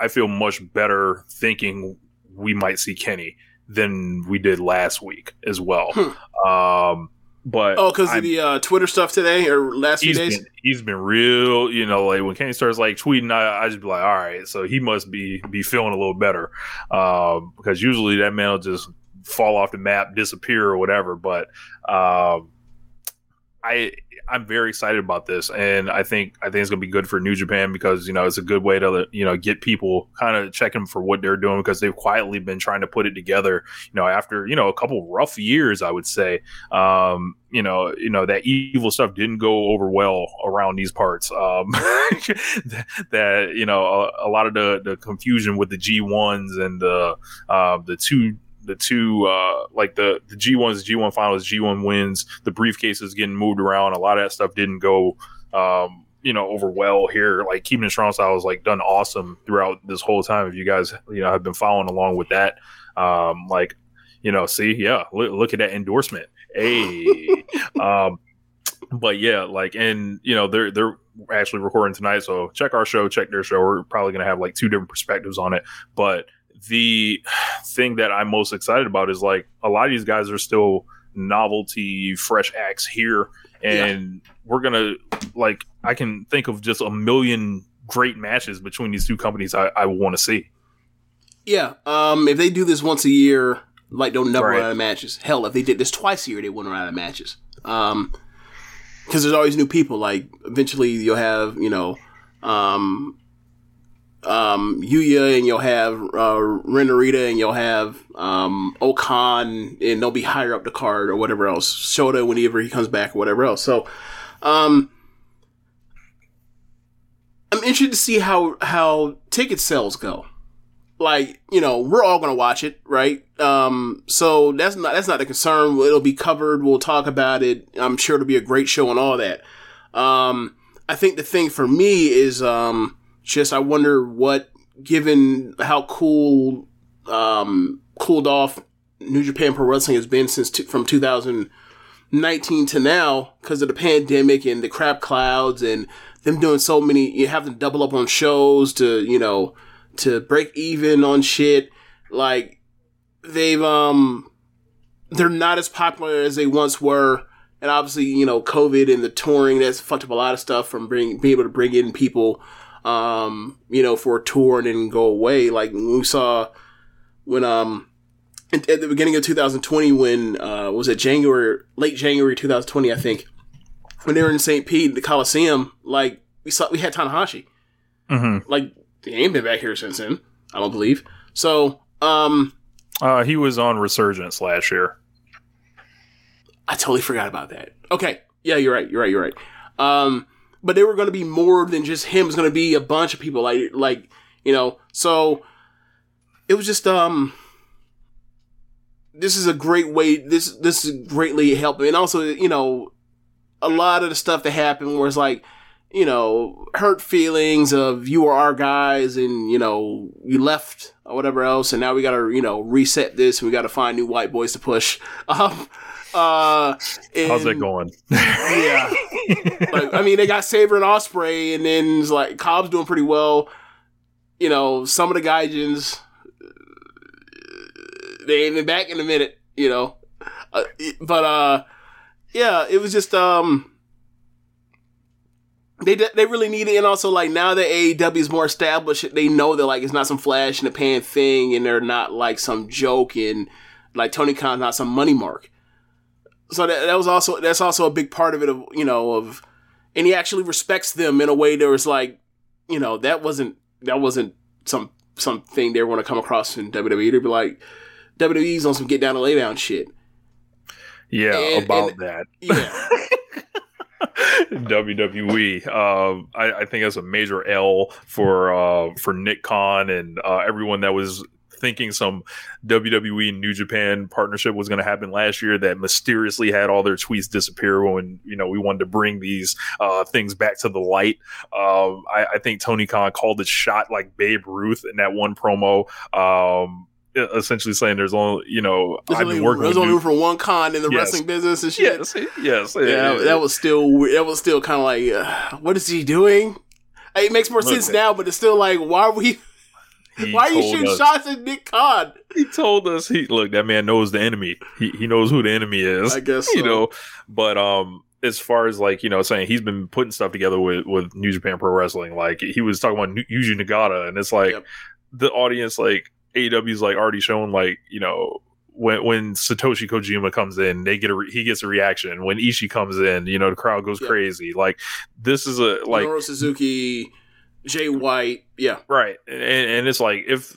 I feel much better thinking we might see Kenny than we did last week as well. Hmm. Um, but oh, because of the uh, Twitter stuff today or last few days, been, he's been real. You know, like when Kenny starts like tweeting, I, I just be like, all right, so he must be be feeling a little better um, because usually that man will just fall off the map, disappear or whatever. But um, I I'm very excited about this, and I think I think it's gonna be good for New Japan because you know it's a good way to you know get people kind of checking for what they're doing because they've quietly been trying to put it together. You know, after you know a couple rough years, I would say. Um, you know, you know that evil stuff didn't go over well around these parts. Um, [LAUGHS] that, you know a, a, lot of the the confusion with the G ones and the uh, the two the two uh, like the the G ones, G one finals, G one wins, the briefcases getting moved around. A lot of that stuff didn't go. Um, you know, over well here. Like keeping strong style was like done awesome throughout this whole time. If you guys, you know, have been following along with that, um, like, you know, see, yeah, look, look at that endorsement. Hey, [LAUGHS] um, but yeah, like, and you know, they're they're actually recording tonight, so check our show, check their show. We're probably gonna have like two different perspectives on it, but the thing that I'm most excited about is like a lot of these guys are still novelty, fresh acts here, and yeah. we're gonna like I can think of just a million great matches between these two companies I, I want to see. Yeah, um, if they do this once a year, like don't never right. run out of matches. Hell, if they did this twice a year, they wouldn't run out of matches. Um, because there's always new people. Like eventually, you'll have you know, um, um, Yuya and you'll have uh, Ren Narita and you'll have um, O-Khan and they'll be higher up the card or whatever else. Shota whenever he comes back or whatever else. So, um, I'm interested to see how how ticket sales go. Like you know, we're all gonna watch it, right? Um, so that's not that's not the concern. It'll be covered. We'll talk about it. I'm sure it'll be a great show and all that. Um, I think the thing for me is um just I wonder what, given how cool, um, cooled off New Japan Pro Wrestling has been since t- from 2019 to now because of the pandemic and the crap clouds and them doing so many, you have to double up on shows to, you know, to break even on shit. Like, they've, um, they're not as popular as they once were. And obviously, you know, COVID and the touring that's fucked up a lot of stuff from bring, being able to bring in people um, you know, for a tour and then go away. Like we saw when um at, the beginning of 2020 when uh was it January late January 2020 I think when they were in St. Pete the Coliseum like we saw we had Tanahashi mm-hmm. like he ain't been back here since then I don't believe so um uh he was on Resurgence last year I totally forgot about that okay yeah you're right you're right you're right um but they were going to be more than just him. It's going to be a bunch of people, like like you know. So it was just um. This is a great way. This this is greatly helping, and also you know, a lot of the stuff that happened was like, you know, hurt feelings of you were our guys, and you know, you left or whatever else, and now we got to you know reset this, and we got to find new white boys to push. [LAUGHS] Um, uh, and, How's that going? yeah, [LAUGHS] I mean, they got Sabre and Ospreay, and then it's like Cobb's doing pretty well. You know, some of the Gaijins, they ain't been back in a minute. You know, uh, but uh, yeah, it was just um. They, they really need it, and also like now that AEW is more established, they know that like it's not some flash in the pan thing, and they're not like some joke, and like Tony Khan's not some money mark so that, that was also that's also a big part of it of you know of and he actually respects them in a way that was like you know that wasn't that wasn't some something they want to come across in WWE to be like WWE's on some get down and lay down shit. Yeah, and, about and, that. Yeah. [LAUGHS] WWE. Um, I, I, think that's a major L for uh, for Nick Khan and uh, everyone that was thinking some WWE and New Japan partnership was going to happen last year that mysteriously had all their tweets disappear when you know we wanted to bring these uh, things back to the light. Um, I, I think Tony Khan called it shot like Babe Ruth in that one promo. Um, essentially saying there's only you know There's I've only, been working there's only room for one Khan in the Yes. wrestling business and shit. yes yes Yeah, that, that was still that was still kind of like, uh, what is he doing? It makes more Look, sense now, but it's still like, why are we? Why are you shooting us- shots at Nick Khan? he told us he look that man knows the enemy he, he knows who the enemy is I guess you know but um as far as like you know saying he's been putting stuff together with with new japan pro wrestling like he was talking about yuji nagata and it's like Yep. the audience like AEW's like already shown like you know when when Satoshi Kojima comes in, they get a re- he gets a reaction. When Ishii comes in, you know the crowd goes Yep. crazy. Like this is a like Minoru Suzuki, Jay White, yeah, Right, and, and it's like if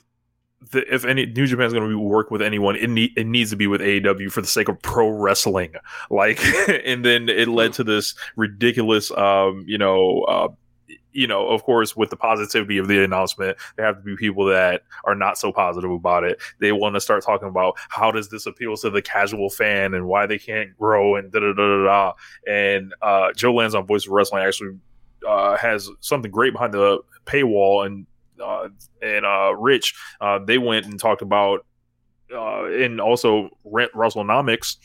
the, if any New Japan's going to work with anyone, it need, it needs to be with AEW for the sake of pro wrestling. [LAUGHS] Like, [LAUGHS] and then it led to this ridiculous, um, you know, uh, you know, of course, with the positivity of the announcement, there have to be people that are not so positive about it. They want to start talking about how does this appeal to the casual fan and why they can't grow and da da da da da. And uh, Joe Lanza on Voice of Wrestling actually uh, has something great behind the paywall, and uh, and uh, Rich, uh, they went and talked about, uh, and also Rent Wrestlenomics.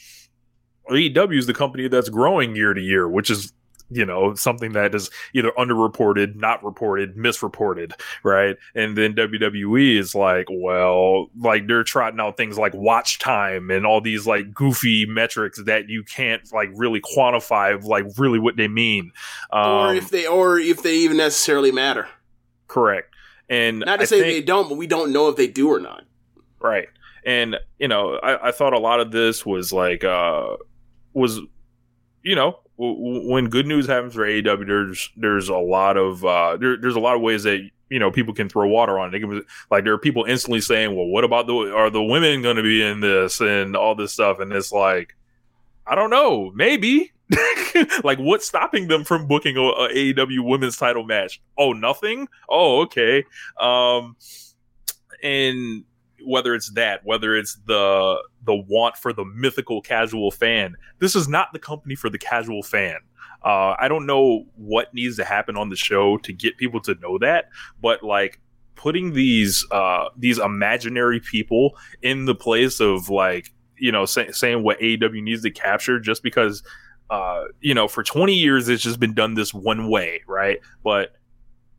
AEW is the company that's growing year to year, which is you know something that is either underreported, not reported, misreported, right? And then WWE is like, well, like they're trotting out things like watch time and all these like goofy metrics that you can't like really quantify, of, like really what they mean. Um, or if they or if they even necessarily matter. correct. And Not to I say think- they don't, but we don't know if they do or not. Right. And, you know, I, I thought a lot of this was like, uh, was, you know, when good news happens for AEW, there's, there's a lot of, uh, there, there's a lot of ways that, you know, people can throw water on it. Like, there are people instantly saying, well, what about the, are the women going to be in this and all this stuff? And it's like, I don't know, maybe. [LAUGHS] like, what's stopping them from booking a, a AEW women's title match? Oh, nothing. Oh, okay. Um, and whether it's that, whether it's the the want for the mythical casual fan, this is not the company for the casual fan. Uh, I don't know what needs to happen on the show to get people to know that, but like putting these uh, these imaginary people in the place of like you know say, saying what AEW needs to capture just because uh, you know for 20 years it's just been done this one way, right? But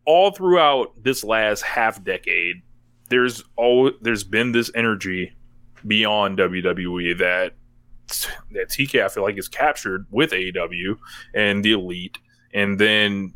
all throughout this last half decade, there's all there's been this energy beyond WWE that that TK I feel like is captured with AEW and the Elite, and then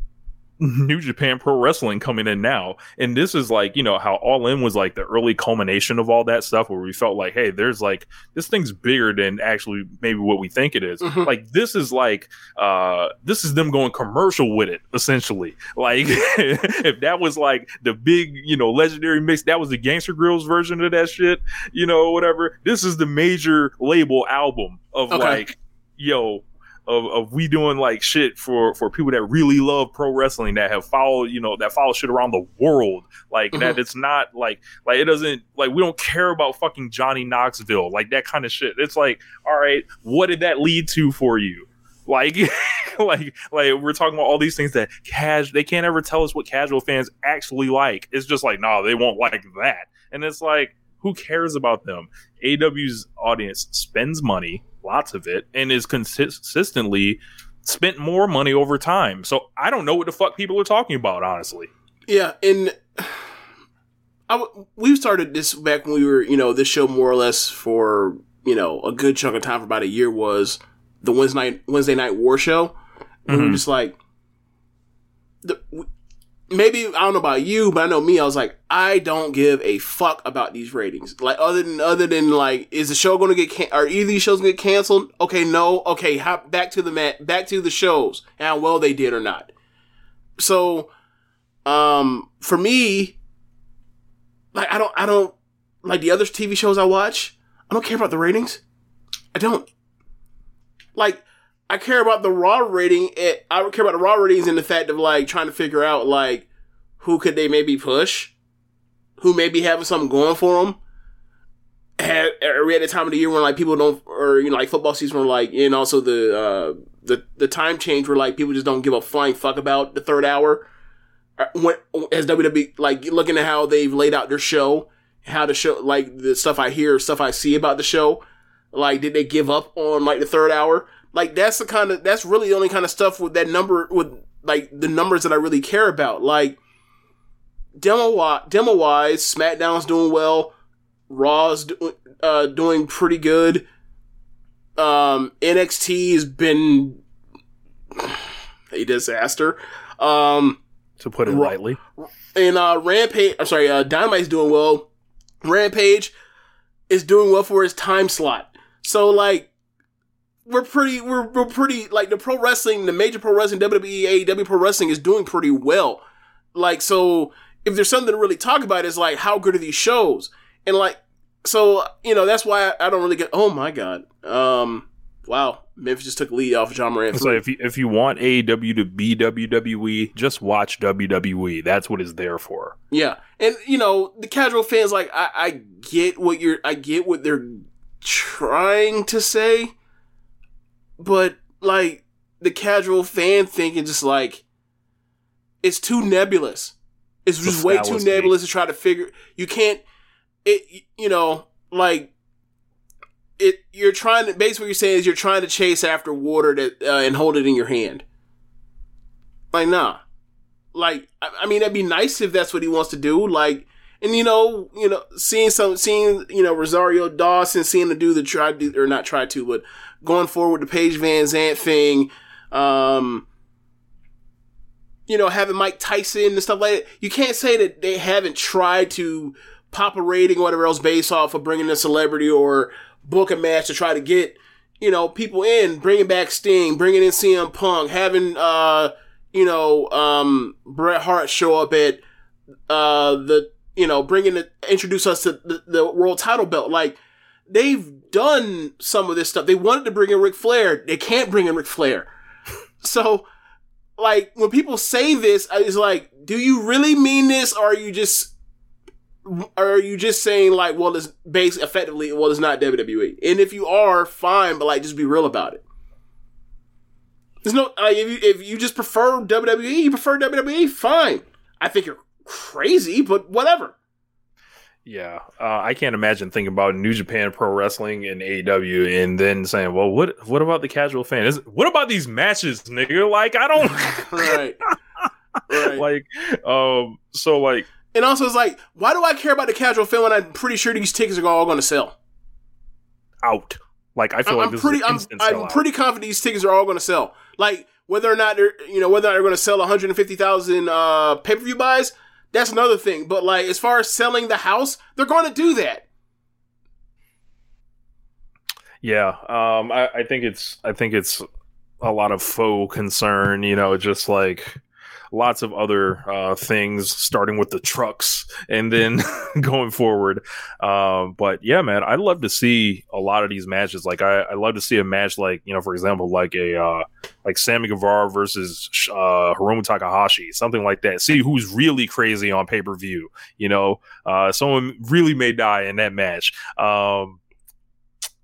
New Japan Pro Wrestling coming in now, and this is like you know how All In was like the early culmination of all that stuff, where we felt like, hey, there's like this thing's bigger than actually maybe what we think it is. Mhm. Like this is like uh this is them going commercial with it essentially. Like [LAUGHS] if that was like the big you know legendary mix, that was the Gangsta Grillz version of that shit, you know whatever. This is the major label album of Okay. like yo of, of we doing like shit for for people that really love pro wrestling that have followed you know that follow shit around the world. Like Mhm. that it's not like like it doesn't like we don't care about fucking Johnny Knoxville like that kind of shit. It's like all right what did that lead to for you? Like [LAUGHS] like like we're talking about all these things that cash they can't ever tell us what casual fans actually like. It's just like no they won't like that. And it's like who cares about them? Aw's audience spends money lots of it and is consistently spent more money over time so i don't know what the fuck people are talking about honestly Yeah, and [SIGHS] I w- we've started this back when we were, you know, this show more or less for you know a good chunk of time for about a year was the Wednesday night Wednesday night war show. And we were Mhm. just like, the, maybe I don't know about you, but I know me. I was like, I don't give a fuck about these ratings. Like other than other than like, is the show going to get can- are either these shows going to get canceled? Okay, no. Okay, hop back to the mat, back to the shows and how well they did or not. So, um, for me, like I don't, I don't like the other TV shows I watch. I don't care about the ratings. I don't. Like, I care about the raw rating. It, I care about the raw ratings and the fact of like trying to figure out like who could they maybe push, who maybe having something going for them. had are we at a time of the year when like people don't or you know like football season where like and also the uh the the time change where like people just don't give a flying fuck about the third hour Uh, when as WWE like looking at how they've laid out their show how the show like the stuff I hear stuff I see about the show like did they give up on like the third hour like that's the kind of that's really the only kind of stuff with that number with like the numbers that I really care about like demo wi- demo wise SmackDown's doing well Raw's do, uh, doing pretty good. Um, NXT has been a disaster. Um, to put it Ra- lightly. and uh, Rampage, I'm sorry, uh, Dynamite's doing well. Rampage is doing well for his time slot. So like, we're pretty, we're, we're pretty like the pro wrestling, the major pro wrestling, WWE, AEW pro wrestling is doing pretty well. Like, so if there's something to really talk about, is like how good are these shows? And like, so you know that's why I, I don't really get. Oh my god, um, wow, Memphis just took lead off of Ja Morant. So if you if you want AEW to be WWE, just watch WWE. That's what it's there for. Yeah, and you know the casual fans like I, I get what you're I get what they're trying to say, but like the casual fan thinking just like it's too nebulous. It's just way too nebulous to try to figure. You can't. It you know like it. You're trying to basically what you're saying is you're trying to chase after water that uh, and hold it in your hand. Like nah like I, I mean that'd be nice if that's what he wants to do like and you know you know seeing some seeing you know rosario dawson seeing the dude that tried to or not tried to but going forward the Paige van zant thing um you know having mike tyson and stuff like that you can't say that they haven't tried to pop a rating or whatever else based off of bringing a celebrity or book a match to try to get you know people in bringing back sting bringing in cm punk having uh you know, um, Bret Hart show up at uh, the, you know, bringing it, introduce us to the, the world title belt. Like, they've done some of this stuff. They wanted to bring in Ric Flair. They can't bring in Ric Flair. [LAUGHS] so, like, when people say this, it's like, do you really mean this, or are you just, are you just saying like, well, it's based effectively, well, it's not WWE. And if you are, fine, but like, just be real about it. There's no like if you if you just prefer WWE, you prefer WWE, fine. I think you're crazy, but whatever. Yeah, uh, I can't imagine thinking about New Japan Pro Wrestling and AEW and then saying, "Well, what what about the casual fan? Is, what about these matches, nigga? Like, I don't [LAUGHS] right, right. like, um, so like, and also it's like, why do I care about the casual fan when I'm pretty sure these tickets are all going to sell? out. Like, I feel I'm, like I'm this pretty, I'm, I'm pretty confident these tickets are all going to sell. Like whether or not they're, you know, whether or not they're going to sell 150,000 uh, pay per view buys, that's another thing. But like as far as selling the house, they're going to do that. Yeah, um, I, I think it's I think it's a lot of faux concern. You know, just like lots of other uh, things, starting with the trucks and then [LAUGHS] going forward. Um, but yeah, man, I'd love to see a lot of these matches. Like, I I love to see a match like you know, for example, like a uh, like Sammy Guevara versus uh, Hiromu Takahashi, something like that. See who's really crazy on pay per view. You know, uh, someone really may die in that match. Um,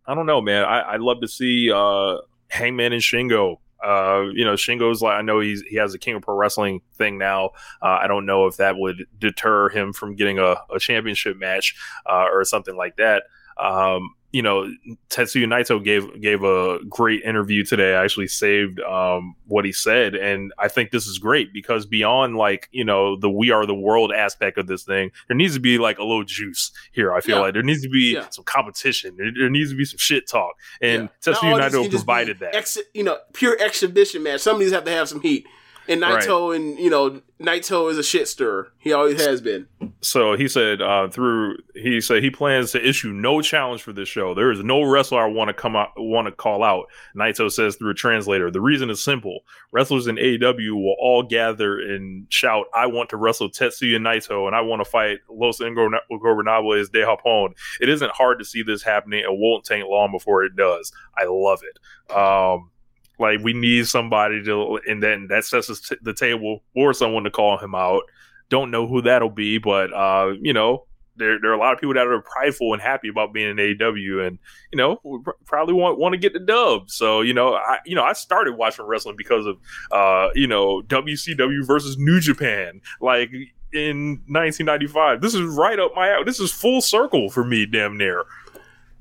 I don't know, man. I, I'd love to see uh, Hangman and Shingo. Uh, you know, Shingo's like I know he's he has a King of Pro Wrestling thing now. Uh, I don't know if that would deter him from getting a, a championship match uh, or something like that. Um, you know, Tetsuya Naito gave gave a great interview today. I actually saved um, what he said, and I think this is great because beyond like you know the "We Are the World" aspect of this thing, there needs to be like a little juice here. I feel Yeah. like there needs to be Yeah. some competition. There, there needs to be some shit talk, and Yeah. Tetsuya Not all these Naito can just be provided that. Ex- you know, pure exhibition match. Some of these have to have some heat. And Naito and you know, Naito is a shit stirrer. He always has been. So he said uh, through he said he plans to issue no challenge for this show. There is no wrestler I want to come out want to call out. Naito says through a translator. The reason is simple. Wrestlers in AEW will all gather and shout, "I want to wrestle Tetsuya Naito and I want to fight Los Ingobernables de Japón." It isn't hard to see this happening. It won't take long before it does. I love it. Um, like we need somebody to, and then that sets us t- the table for someone to call him out. Don't know who that'll be, but uh, you know, there, there are a lot of people that are prideful and happy about being in AEW, and you know, we pr- probably want want to get the dub. So you know, I you know, I started watching wrestling because of uh, you know, WCW versus New Japan, like in 1995. This is right up my alley. This is full circle for me, damn near.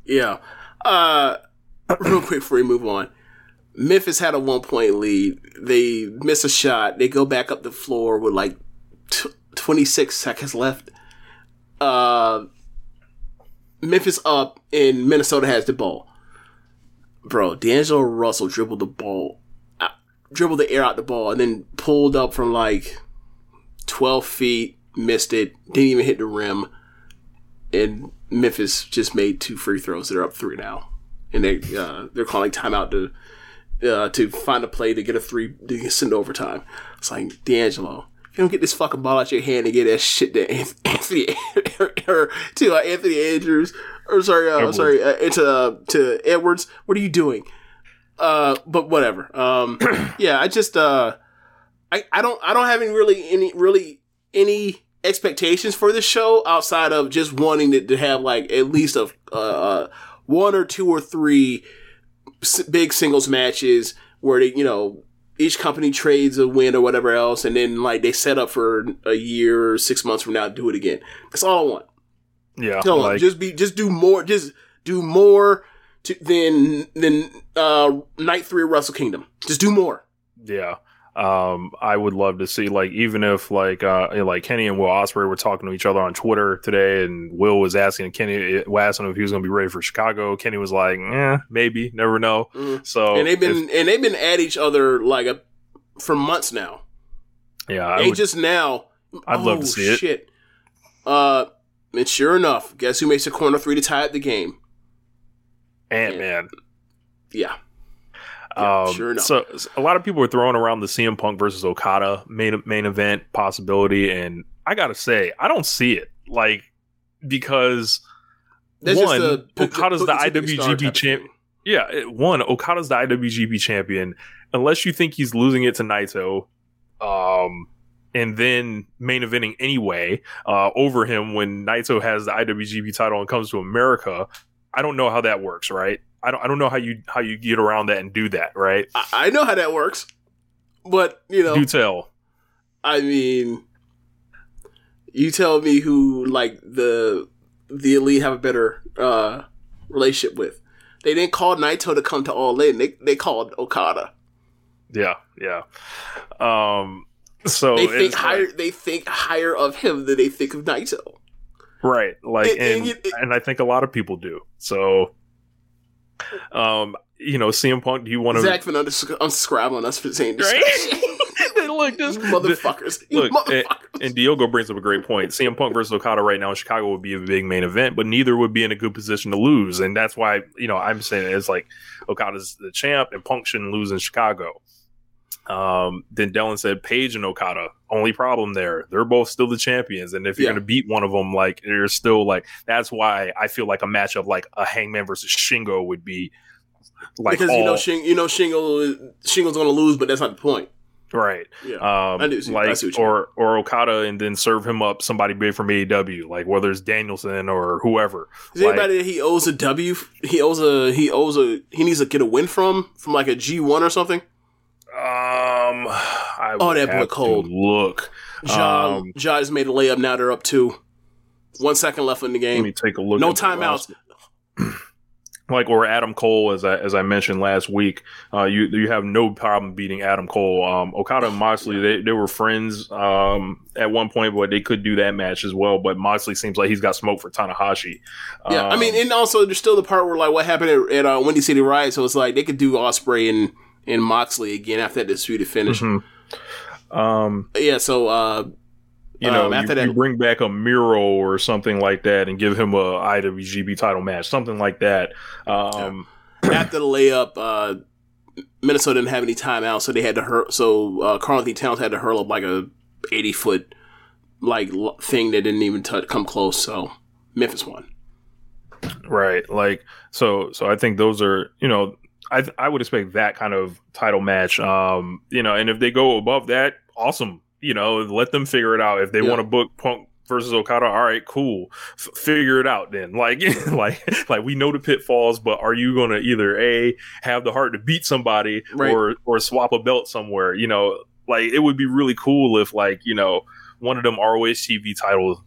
Yeah. Uh, [COUGHS] real quick before we move on. Memphis had a one point lead. They miss a shot. They go back up the floor with like t- 26 seconds left. Uh, Memphis up and Minnesota has the ball. Bro, D'Angelo Russell dribbled the ball, out, dribbled the air out the ball, and then pulled up from like 12 feet, missed it, didn't even hit the rim. And Memphis just made two free throws. They're up three now. And they, uh, they're calling timeout to uh, to find a play to get a three to send overtime. It's like D'Angelo, if you don't get this fucking ball out your hand and get that shit to [LAUGHS] Anthony or to uh, Anthony Andrews or sorry, uh, sorry, uh, to uh, to Edwards, what are you doing? Uh, but whatever. Um, [CLEARS THROAT] yeah, I just uh, I I don't I don't have any really any really any expectations for this show outside of just wanting it to have like at least a uh, one or two or three big singles matches where they, you know, each company trades a win or whatever else, and then like they set up for a year or six months from now to do it again. That's all I want. Yeah, That's all I like, just be, just do more, just do more to, than than uh, night three of Wrestle Kingdom. Just do more. Yeah. Um, I would love to see like even if like uh like Kenny and Will Ospreay were talking to each other on Twitter today, and Will was asking Kenny was asking if he was going to be ready for Chicago. Kenny was like, "Eh, maybe, never know." Mhm. So and they've been Oh, and they've been at each other like a for months now. yeah, I They just now. I'd love oh, to see it. Shit. Uh, and sure enough, guess who makes a corner three to tie up the game? Ant Man. Yeah. Yeah, Um, sure enough. So so a lot of people were throwing around the CM Punk versus Okada main main event possibility, and I gotta say, I don't see it. Like because That's one, just the Okada's the put- put the star type IWGP of champ. Yeah, it- one Okada's the IWGP champion. Unless you think he's losing it to Naito, um, and then main eventing anyway uh, over him when Naito has the IWGP title and comes to America. I don't know how that works, right? I don't. I don't know how you how you get around that and do that, right? I, I know how that works, but you know, Do tell. I mean, you tell me who like the the elite have a better uh relationship with. They didn't call Naito to come to All In. They they called Okada. Yeah, yeah. Um. So They think higher. like- they think higher of him than they think of Naito. right? Like, it- and it- and I think a lot of people do. So, um, you know, CM Punk, do you want to? Zach been under unscribbling us for saying [LAUGHS] this. Right? Look, this motherfuckers. Look, and, motherfuckers. and Diogo brings up a great point. CM Punk versus Okada right now in Chicago would be a big main event, but neither would be in a good position to lose. And that's why, you know, I'm saying it's like Okada's the champ and Punk shouldn't lose in Chicago. Um, then Dylan said Page and Okada. Only problem there, they're both still the champions, and if you're Yeah. going to beat one of them, like you're still like that's why I feel like a matchup like a Hangman versus Shingo would be like because you know all- Shing, you know Shingo Shingo's gonna lose, but that's not the point. right. Yeah, um, I do see- I like see or or Okada and then serve him up somebody big from AEW, like whether it's Danielson or whoever. Is Like, anybody that he owes a W? He owes a he owes a he needs to get a win from from like a G one or something. Um, I Oh, that boy cold. Look, Ja Um, just made a layup. Now they're up two. One second left in the game. let me take a look. No timeouts. [CLEARS THROAT] Like or Adam Cole, as I as I mentioned last week, uh, you you have no problem beating Adam Cole. Um, Okada and Moxley, they, they were friends um, at one point, but they could do that match as well. But Moxley seems like he's got smoke for Tanahashi. Yeah, I Um, mean, and also there's still the part where like what happened at, at uh, Windy City Riot, so it's like they could do Ospreay and and Moxley again after that disputed finish. mhm. um, Yeah, so uh, you know, Um, you, after that- you bring back a Miro or something like that and give him a IWGP title match, something like that. Um, after the layup, uh, Minnesota didn't have any timeout, so they had to hurl. So uh, Karl-Anthony Towns had to hurl up like a eighty foot like l- thing that didn't even touch, come close. So Memphis won. right. Like, so, so I think those are, you know, I, I would expect that kind of title match. Um, you know, and if they go above that, awesome. You know, let them figure it out. If they Yeah. want to book Punk versus Okada. All right, cool. F- figure it out then. [LAUGHS] Like, [LAUGHS] like, like we know the pitfalls, but are you going to either a have the heart to beat somebody Right. or or swap a belt somewhere? You know, like it would be really cool if like you know one of them ROH TV titles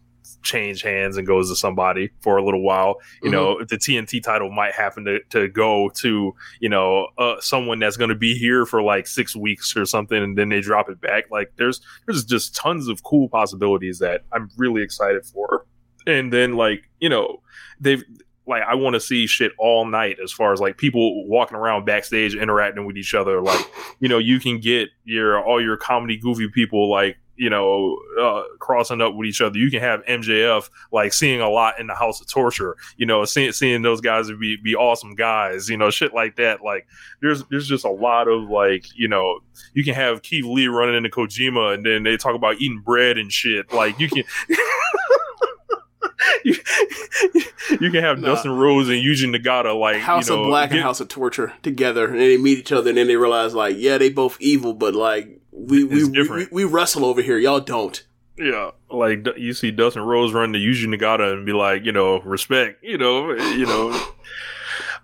change hands and goes to somebody for a little while. You know, the TNT title might happen to, to go to, you know, uh, someone that's going to be here for like six weeks or something, and then they drop it back. Like there's there's just tons of cool possibilities that I'm really excited for. And then like you know they've like I want to see shit all night as far as like people walking around backstage interacting with each other. Like you know you can get your all your comedy goofy people like you know uh, crossing up with each other. You can have MJF like seeing a lot in the House of Torture. You know seeing seeing those guys would be be awesome guys. You know shit like that. Like there's there's just a lot of like you know you can have Keith Lee running into Kojima and then they talk about eating bread and shit. Like you can. you, [LAUGHS] you can have Nah. Dustin Rhodes and Yuji Nagata like House you know, of Black and House of Torture together, and they meet each other, and then they realize like, yeah, they both evil, but like we we, we, we wrestle over here, y'all don't. Yeah, like you see Dustin Rhodes run to Yuji Nagata and be like, you know, respect, you know, you know,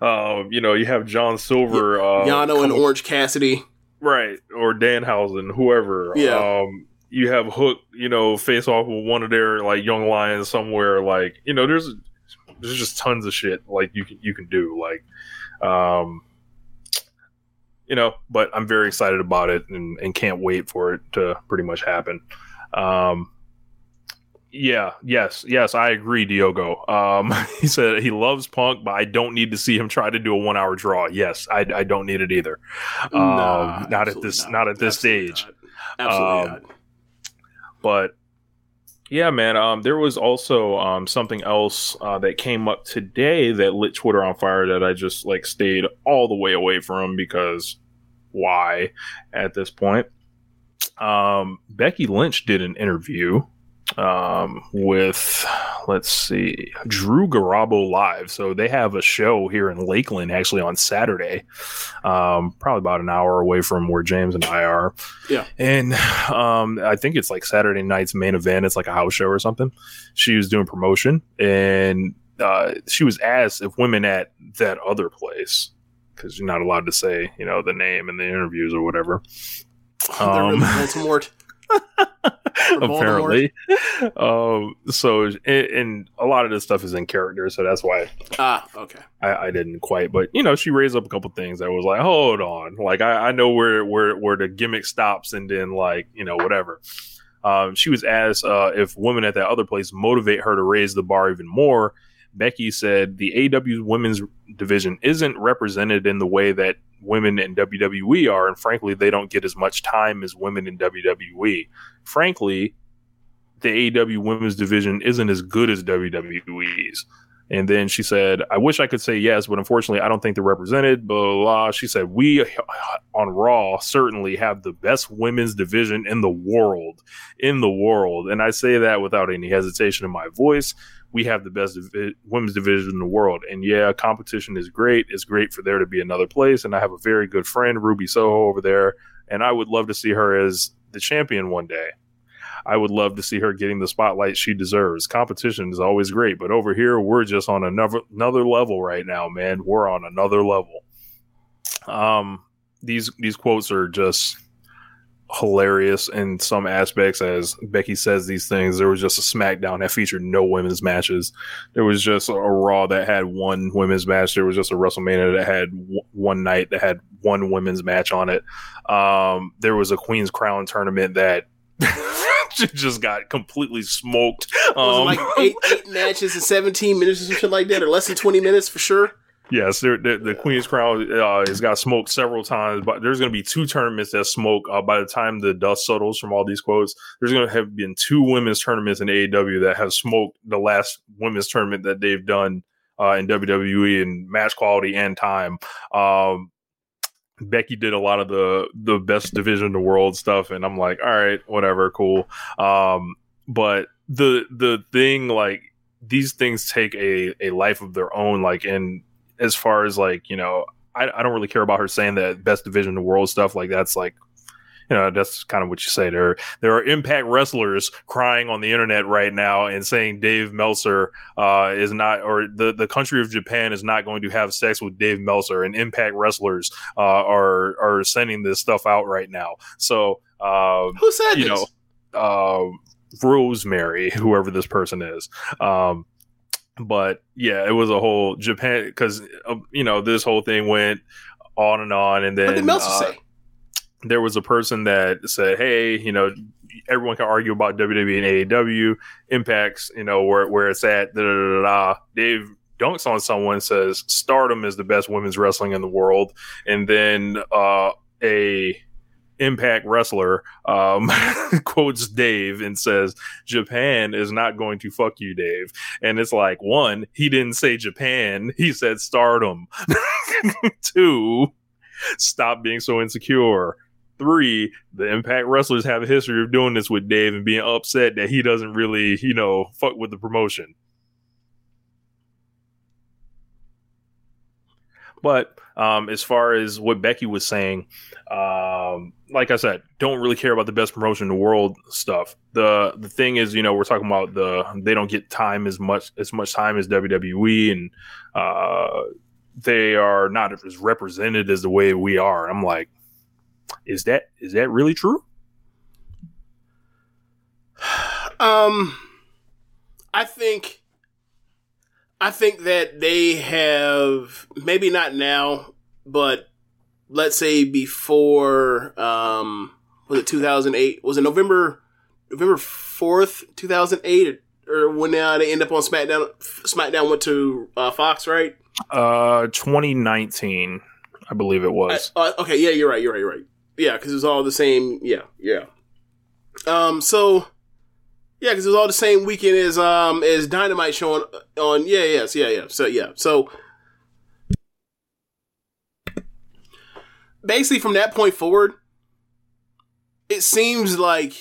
[SIGHS] um, you know, you have John Silver, uh, Yano and Orange Cassidy. right, or Danhausen, whoever. Yeah. Um, you have Hook, you know, face off with one of their like young lions somewhere. Like, you know, there's there's just tons of shit like you can you can do. Like, um, you know, but I'm very excited about it and, and can't wait for it to pretty much happen. Um, yeah, yes, yes, I agree, Diogo. Um, [LAUGHS] he said he loves Punk, but I don't need to see him try to do a one hour draw. Yes, I, I don't need it either. Um, not at this, not, at this Absolutely stage. not. Absolutely Um, not. But yeah, man, um, there was also um, something else uh, that came up today that lit Twitter on fire that I just like stayed all the way away from because why at this point? Um, Becky Lynch did an interview um, with, let's see, Drew Garabo Live. So they have a show here in Lakeland actually on Saturday, um, probably about an hour away from where James and I are. Yeah. And um, I think it's like Saturday night's main event. It's like a house show or something. She was doing promotion and uh, she was asked if women at that other place, because you're not allowed to say, you know, the name in the interviews or whatever. [LAUGHS] Um, Voldemort. [LAUGHS] apparently. um, so, and, and a lot of this stuff is in character, so that's why Ah, okay. I, I didn't quite. But you know, she raised up a couple things that was like, hold on, like I, I know where where where the gimmick stops, and then like you know whatever. Um, she was asked uh, if women at that other place motivate her to raise the bar even more. Becky said the AEW's women's division isn't represented in the way that women in WWE are, and frankly, they don't get as much time as women in WWE. Frankly, the AEW women's division isn't as good as WWE's. And then she said, I wish I could say yes, but unfortunately, I don't think they're represented. Blah, blah, blah. She said, We uh, on Raw certainly have the best women's division in the world. In the world. And I say that without any hesitation in my voice. We have the best women's division in the world. And yeah, competition is great. It's great for there to be another place. And I have a very good friend, Ruby Soho, over there. And I would love to see her as the champion one day. I would love to see her getting the spotlight she deserves. Competition is always great, but over here we're just on another another level right now, man. We're on another level. Um, these these quotes are just hilarious in some aspects. As Becky says these things, there was just a SmackDown that featured no women's matches. There was just a Raw that had one women's match. There was just a WrestleMania that had w- one night that had one women's match on it. Um, there was a Queen's Crown tournament that [LAUGHS] just got completely smoked. Um, like eight eight matches in seventeen minutes or something like that, or less than twenty minutes for sure? Yes, there, the, the Queen's Crown uh, has got smoked several times, but there's going to be two tournaments that smoke uh, by the time the dust settles from all these quotes. There's going to have been two women's tournaments in AEW that have smoked the last women's tournament that they've done uh, in WWE in match quality and time. Um, Becky did a lot of the the best division in the world stuff, and I'm like, all right, whatever, cool. Um, but the the thing like these things take a a life of their own, like in as far as like you know I, I don't really care about her saying that best division in the world stuff like that's like you know, that's kind of what you say. There, there are Impact wrestlers crying on the internet right now and saying Dave Meltzer uh, is not, or the the country of Japan is not going to have sex with Dave Meltzer, and Impact wrestlers uh, are are sending this stuff out right now. So, uh, Who said you this? know, uh, Rosemary, whoever this person is. Um, but yeah, it was a whole Japan because uh, you know this whole thing went on and on, and then uh, there was a person that said, "Hey, you know, everyone can argue about WWE and AEW impacts, you know, where where it's at." Da, da, da, da. Dave dunks on someone says Stardom is the best women's wrestling in the world, and then uh, a Impact wrestler um, [LAUGHS] quotes Dave and says, "Japan is not going to fuck you, Dave." And it's like, one, he didn't say Japan; he said Stardom. [LAUGHS] Two, stop being so insecure. Three, the Impact wrestlers have a history of doing this with Dave and being upset that he doesn't really, you know, fuck with the promotion. But um, as far as what Becky was saying, um, like I said, don't really care about the best promotion in the world stuff. The the thing is, you know, we're talking about the they don't get time as much as much time as WWE, and uh, they are not as represented as the way we are. I'm like, is that is that really true? [SIGHS] Um, I think, I think that they have maybe not now, but let's say before, um, was it 2008? Was it November, November 4th, 2008? Or when uh, they end up on SmackDown, SmackDown went to uh, Fox, right? Uh, 2019, I believe it was. Uh, okay, yeah, you're right, you're right, you're right. Yeah, because it was all the same. Yeah, yeah. Um, so yeah, because it was all the same weekend as um as Dynamite showing on. Yeah, yes, yeah, yeah. So yeah, so basically from that point forward, it seems like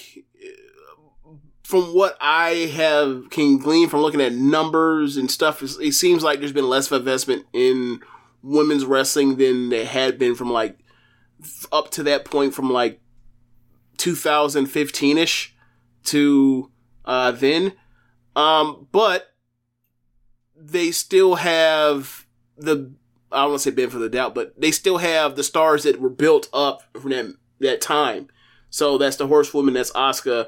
from what I have can glean from looking at numbers and stuff, it seems like there's been less of investment in women's wrestling than there had been from like up to that point from like 2015 ish to uh, then. Um, but they still have the I don't want to say benefit of the doubt, but they still have the stars that were built up from that that time. So that's the horsewoman, that's Asuka,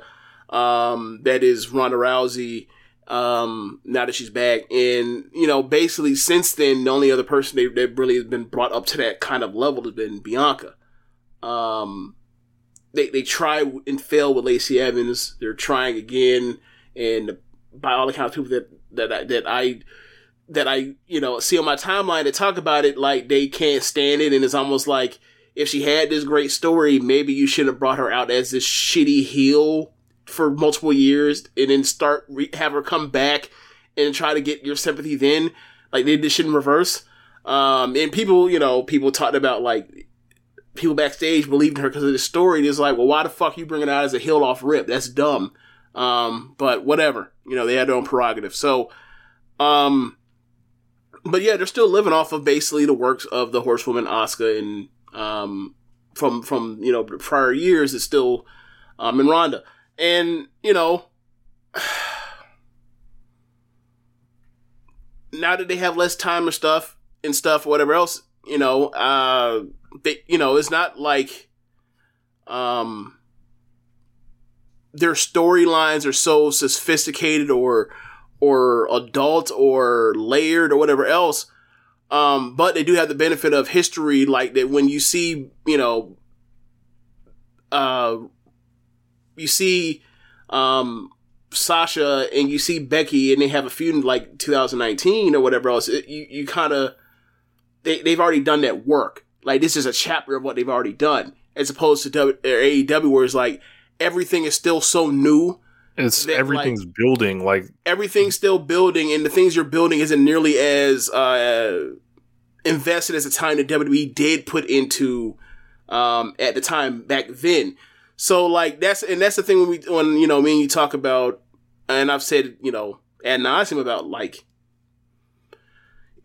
um, that is Ronda Rousey. Um, now that she's back, and you know, basically since then, the only other person they, that really has been brought up to that kind of level has been Bianca. Um, they they try and fail with Lacey Evans. They're trying again, and by all accounts, people that that I, that I that I you know see on my timeline that talk about it like they can't stand it, and it's almost like if she had this great story, maybe you should have brought her out as this shitty heel for multiple years, and then start re- have her come back and try to get your sympathy. Then like they shit in reverse. Um, and people, you know, people talked about like people backstage believed in her because of the story. It's like, well, why the fuck you bringing it out as a heel off rip? That's dumb. Um, but whatever, you know, they had their own prerogative. So, um, but yeah, they're still living off of basically the works of the horsewoman Asuka and, um, from, from, you know, prior years, it's still, um, in Ronda. And, you know, [SIGHS] now that they have less time or stuff and stuff, whatever else, you know, uh, they, you know, it's not like, um, their storylines are so sophisticated or, or adult or layered or whatever else. Um, but they do have the benefit of history, like that when you see, you know, uh, you see, um, Sasha and you see Becky and they have a feud in like 2019 or whatever else, it, you, you kind of, they, they've already done that work. Like this is a chapter of what they've already done, as opposed to w, AEW, where it's like everything is still so new. It's that, everything's building like Everything's still building, and the things you're building isn't nearly as uh, invested as the time that WWE did put into um, at the time back then. So like that's and that's the thing when we when you know me and you talk about, and I've said you know ad nauseum about like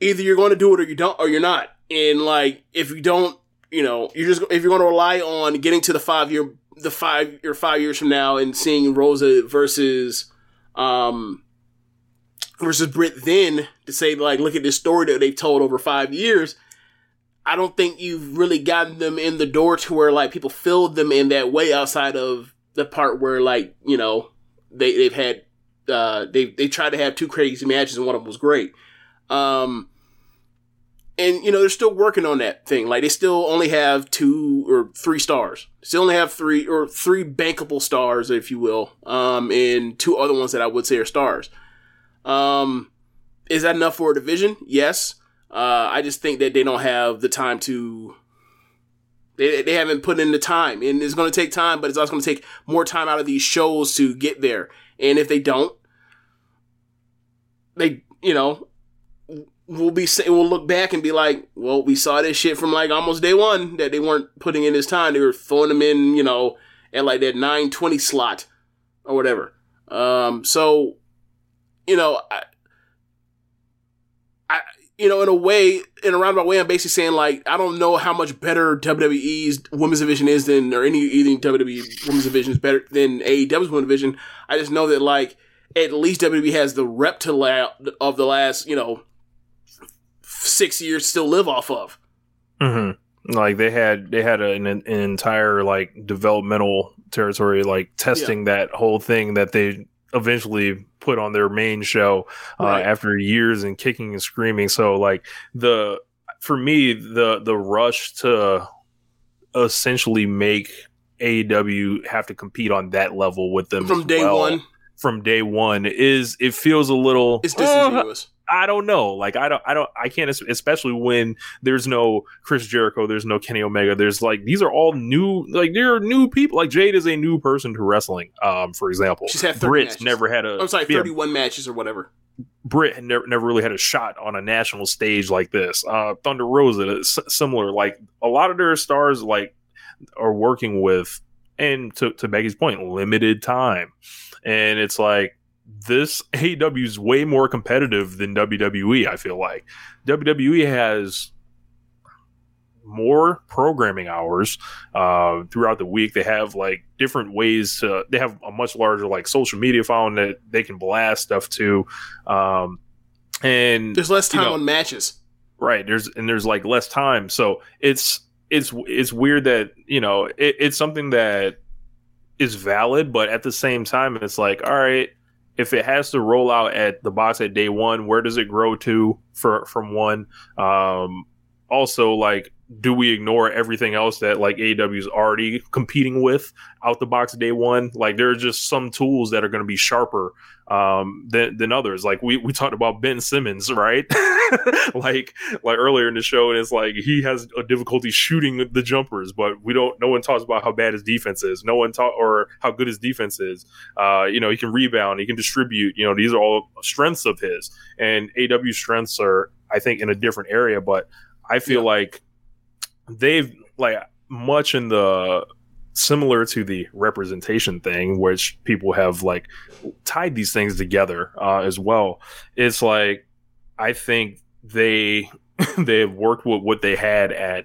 either you're going to do it or you don't or you're not. And like if you don't, you know, you're just if you're going to rely on getting to the five year the five or five years from now and seeing Rosa versus um versus Britt then to say like look at this story that they've told over five years. I don't think you've really gotten them in the door to where like people filled them in that way outside of the part where like you know they they've had uh they they tried to have two crazy matches and one of them was great. Um and you know they're still working on that thing. Like they still only have two or three stars. Still only have three or three bankable stars, if you will, um, and two other ones that I would say are stars. Um, is that enough for a division? Yes. Uh, I just think that they don't have the time to. They, they haven't put in the time, and it's going to take time, but it's also going to take more time out of these shows to get there. And if they don't, they you know we'll be we'll look back and be like, well, we saw this shit from like almost day one that they weren't putting in this time. They were throwing them in, you know, at like that nine twenty slot or whatever. Um, so you know, I, I, you know, in a way, in a roundabout way, I'm basically saying like I don't know how much better WWE's women's division is than or any either WWE women's division is better than AEW's women's division. I just know that like at least WWE has the rep to la- of the last you know six years still live off of. Mm-hmm. Like they had they had an, an entire like developmental territory, like testing that whole thing that they eventually put on their main show uh, Right. after years and kicking and screaming. So like the for me the the rush to essentially make AEW have to compete on that level with them From day well one, from day one is it feels a little it's uh, disingenuous. I don't know. Like I don't, I don't, I can't, especially when there's no Chris Jericho, there's no Kenny Omega. There's like these are all new, like they're new people. Like Jade is a new person to wrestling. Um, for example, She's had 30 Britt matches. never had a. I'm sorry, yeah, 31 matches or whatever. Britt had never, never really had a shot on a national stage like this. Uh, Thunder Rosa, s- similar. Like a lot of their stars, like are working with, and to to Becky's point, limited time, and it's like this AEW is way more competitive than WWE. I feel like WWE has more programming hours uh, throughout the week. They have like different ways to. They have a much larger like social media following that they can blast stuff to, um, and There's less you time know, on matches. right there's and there's like less time so it's it's it's weird that you know it, it's something that is valid but at the same time it's like all right if it has to roll out at the box at day one where does it grow to for from one um also like do we ignore everything else that like AEW is already competing with out the box day one? Like there are just some tools that are going to be sharper um, than than others. Like we we talked about Ben Simmons, right? [LAUGHS] like like earlier in the show, and it's like he has a difficulty shooting the jumpers, but we don't. No one talks about how bad his defense is. No one talk or how good his defense is. Uh, you know, he can rebound, he can distribute. You know, these are all strengths of his, and AEW strengths are, I think, in a different area. But I feel like they've like much in the similar to the representation thing which people have like tied these things together uh, as well. It's like i think they [LAUGHS] they have worked with what they had at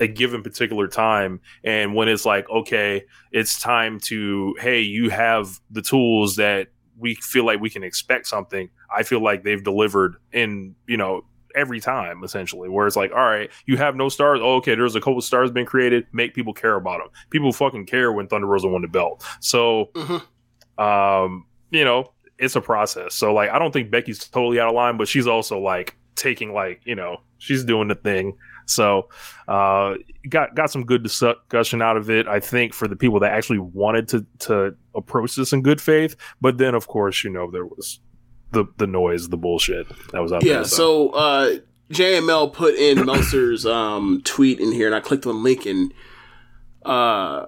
a given particular time and when it's like okay it's time to hey you have the tools that we feel like we can expect something i feel like they've delivered in you know every time essentially where it's like all right you have no stars oh, okay there's a couple stars been created make people care about them people fucking care when thunder rosa won the belt. So Mhm. um you know it's a process. So like i don't think becky's totally out of line but she's also like taking like you know she's doing the thing. So uh got got some good discussion out of it i think for the people that actually wanted to to approach this in good faith. But then of course you know there was the the noise the bullshit that was out Yeah, there so uh, JML put in [COUGHS] Meltzer's um, tweet in here, and I clicked on the link, and uh,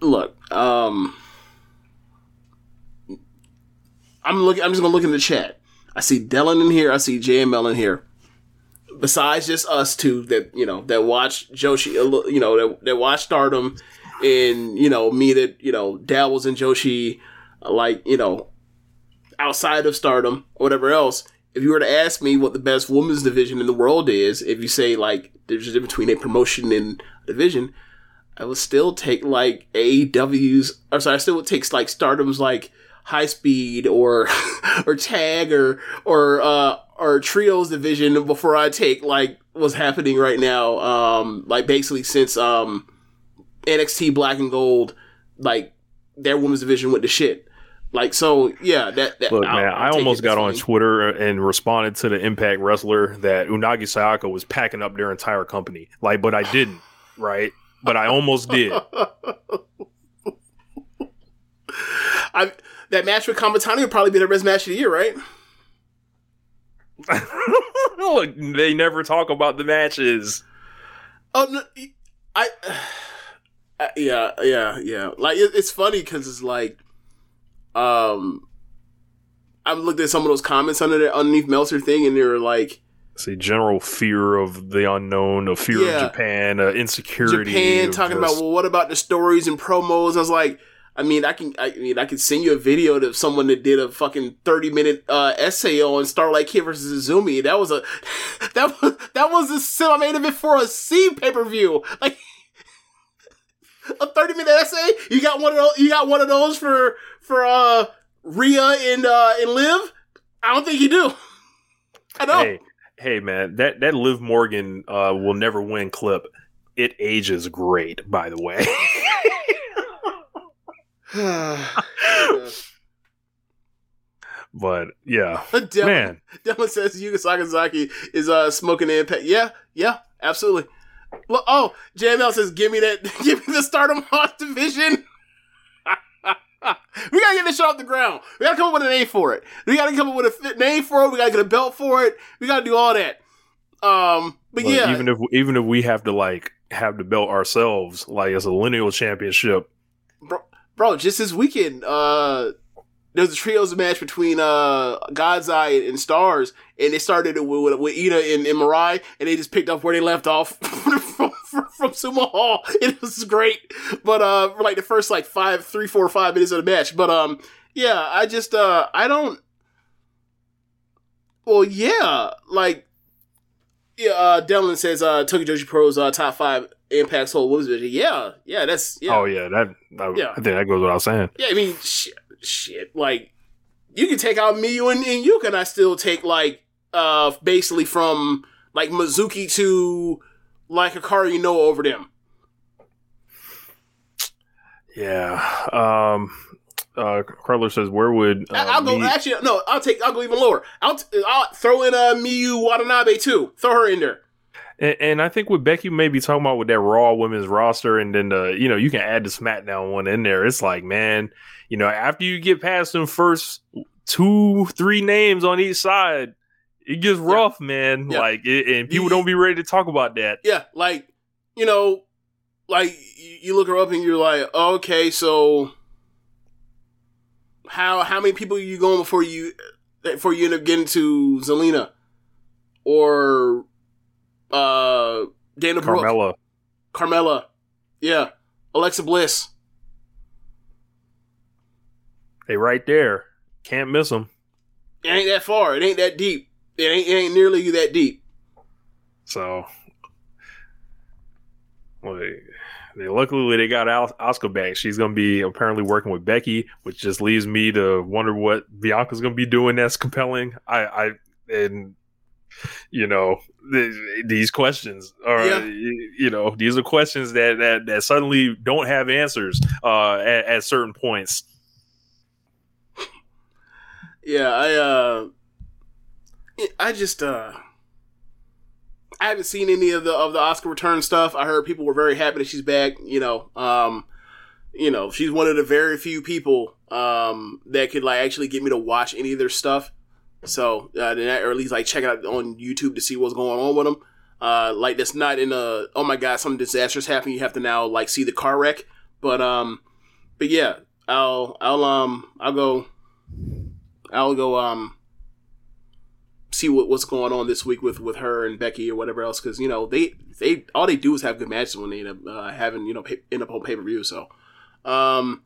look, um, I'm looking. I'm just gonna look in the chat. I see Dylan in here. I see JML in here. Besides just us two that you know that watch Joshi, you know that, that watch Stardom, and you know me that you know dabbles in Joshi, like you know outside of Stardom or whatever else. If you were to ask me what the best women's division in the world is, if you say like there's a difference between a promotion and a division, I would still take like AEW's. Or sorry, I still would take like Stardom's like High Speed or [LAUGHS] or Tag or or uh or Trios division before I take like what's happening right now. Um, like basically since um NXT Black and Gold, like their women's division went to shit. Like so, yeah. That, that Look, man, I almost got on way. Twitter and responded to the Impact wrestler that Unagi Sayaka was packing up their entire company. Like, but I didn't, right? But I almost did. [LAUGHS] I that match with Kamitani would probably be the best match of the year, right? [LAUGHS] Look, they never talk about the matches. Oh no, I, [SIGHS] I yeah, yeah, yeah. Like it, it's funny because it's like, um, I've looked at some of those comments under there underneath Meltzer thing, and they were like, See, general fear of the unknown, a fear Yeah. of Japan, uh, insecurity. Japan talking just- about well, what about the stories and promos? I was like, I mean, I can, I mean, I can send you a video of someone that did a fucking thirty minute uh, essay on Starlight Kid versus Izumi. That was a [LAUGHS] that was that was a semi main event for a C pay per view. Like [LAUGHS] a thirty minute essay. You got one of those. You got one of those for for uh Rhea and uh and Liv. I don't think you do. [LAUGHS] I know. Hey, hey, man, that that Liv Morgan uh, will never win clip. It ages great, by the way. [SIGHS] but yeah, Dylan, man, Dylan says Yuka Sakazaki is uh smoking impact. Yeah, yeah, absolutely. Well, oh, JML says, "Give me that, [LAUGHS] give me the Stardom Hot division." [LAUGHS] we gotta get this shit off the ground. We gotta come up with a name for it. We gotta come up with a fit name for it. We gotta get a belt for it. We gotta do all that. Um, but look, yeah, even if even if we have to like have the belt ourselves, like as a lineal championship, bro, bro, just this weekend, uh, there was a trios match between uh God's Eye and Stars, and they started with, with, with Ida and, and Mirai, and they just picked up where they left off [LAUGHS] from, from, from Sumo Hall. [LAUGHS] It was great, but uh, for like the first like five, three, four, five minutes of the match. But um, yeah, I just uh, I don't. Well, yeah, like. Yeah, uh, Devlin says uh, Tokyo Joshi Pro's uh, top five impacts whole women's division. Yeah, yeah, that's yeah. oh yeah, that, that Yeah. I think that goes without saying. Yeah, I mean, shit, shit. Like, you can take out Miyu and, and Yuka, and I still take like, uh, basically from like Mizuki to like Hikaru know, over them. Yeah. Um. Uh, Carler says, "Where would uh, I'll go. Actually, no. I'll take. I'll go even lower. I'll t- I'll throw in uh Miu Watanabe too. Throw her in there. And, and I think what Becky may be talking about with that Raw women's roster, and then uh, you know you can add the SmackDown one in there. It's like, man, you know, after you get past them first two, three names on each side, it gets rough, man. Yeah. Like, it, and people don't be ready to talk about that. Yeah, like you know, like you, look her up and you're like, oh, okay, so how how many people are you going before you before you end up getting to Zelina or uh Dana Brooke, Carmella, Carmella, yeah, Alexa Bliss. They right there, can't miss them. It ain't that far. It ain't that deep. It ain't, it ain't nearly that deep. So, well, they, they luckily they got Al- Asuka back. She's gonna be apparently working with Becky, which just leaves me to wonder what Bianca's gonna be doing. That's compelling. I, I and you know th- these questions are Yeah. you know these are questions that that, that suddenly don't have answers uh, at, at certain points. Yeah, I uh I just uh I haven't seen any of the of the Asuka return stuff. I heard people were very happy that she's back, you know. Um you know, she's one of the very few people um that could like actually get me to watch any of their stuff. So, uh, or at least like check it out on YouTube to see what's going on with them. Uh like that's not in a oh my god, something disastrous happened. You have to now like see the car wreck. But um but yeah, I'll I'll um I'll go I'll go um see what, what's going on this week with with her and Becky or whatever else because you know they they all they do is have good matches when they end up uh, having you know pay, end up on pay per view. So, um,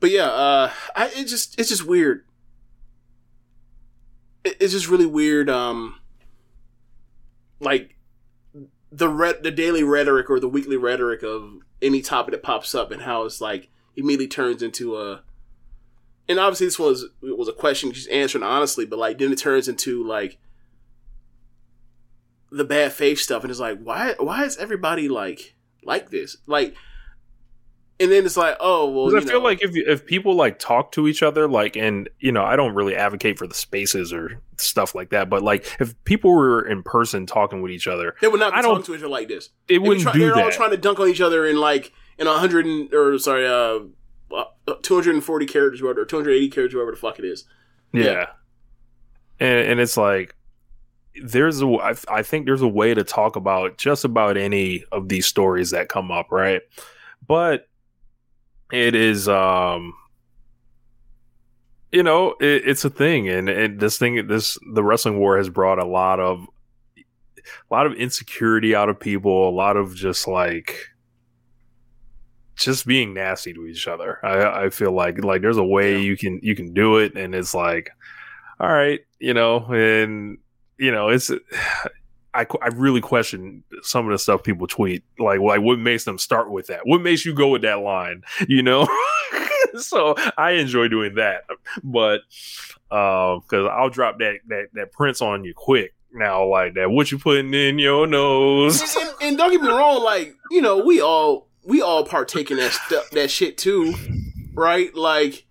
but yeah, uh, I it just it's just weird. It, it's just really weird. Um, like the red the daily rhetoric or the weekly rhetoric of any topic that pops up and how it's like immediately turns into a and obviously this was it was a question she's answering honestly, but like then it turns into like the bad faith stuff and it's like why why is everybody like like this? Like and then it's like, oh well. you I feel know. like if if people like talk to each other, like, and you know, I don't really advocate for the spaces or stuff like that, but like if people were in person talking with each other, They would not be I talking to each other like this. would wouldn't try, do they're all trying to dunk on each other in like in a hundred or sorry, uh, uh, two hundred and forty characters, whatever, or two hundred eighty characters, whatever the fuck it is. Yeah. Yeah. And, and it's like, there's a, I, I think there's a way to talk about just about any of these stories that come up, right? But it is, um, you know, it, it's a thing. And, and this thing, this, the wrestling war has brought a lot of, a lot of insecurity out of people, a lot of just like, just being nasty to each other. I, I feel like like there's a way Yeah. you can you can do it, and it's like, all right, you know, and you know, it's [SIGHS] I I really question some of the stuff people tweet. Like like what makes them start with that? What makes you go with that line? [LAUGHS] You know. [LAUGHS] so I enjoy doing that, but um, because I'll drop that that that Prince on you quick now, like that. What you putting in your nose? and, and don't get me wrong, like you know, we all we all partake in that [LAUGHS] stuff, that shit too, right? Like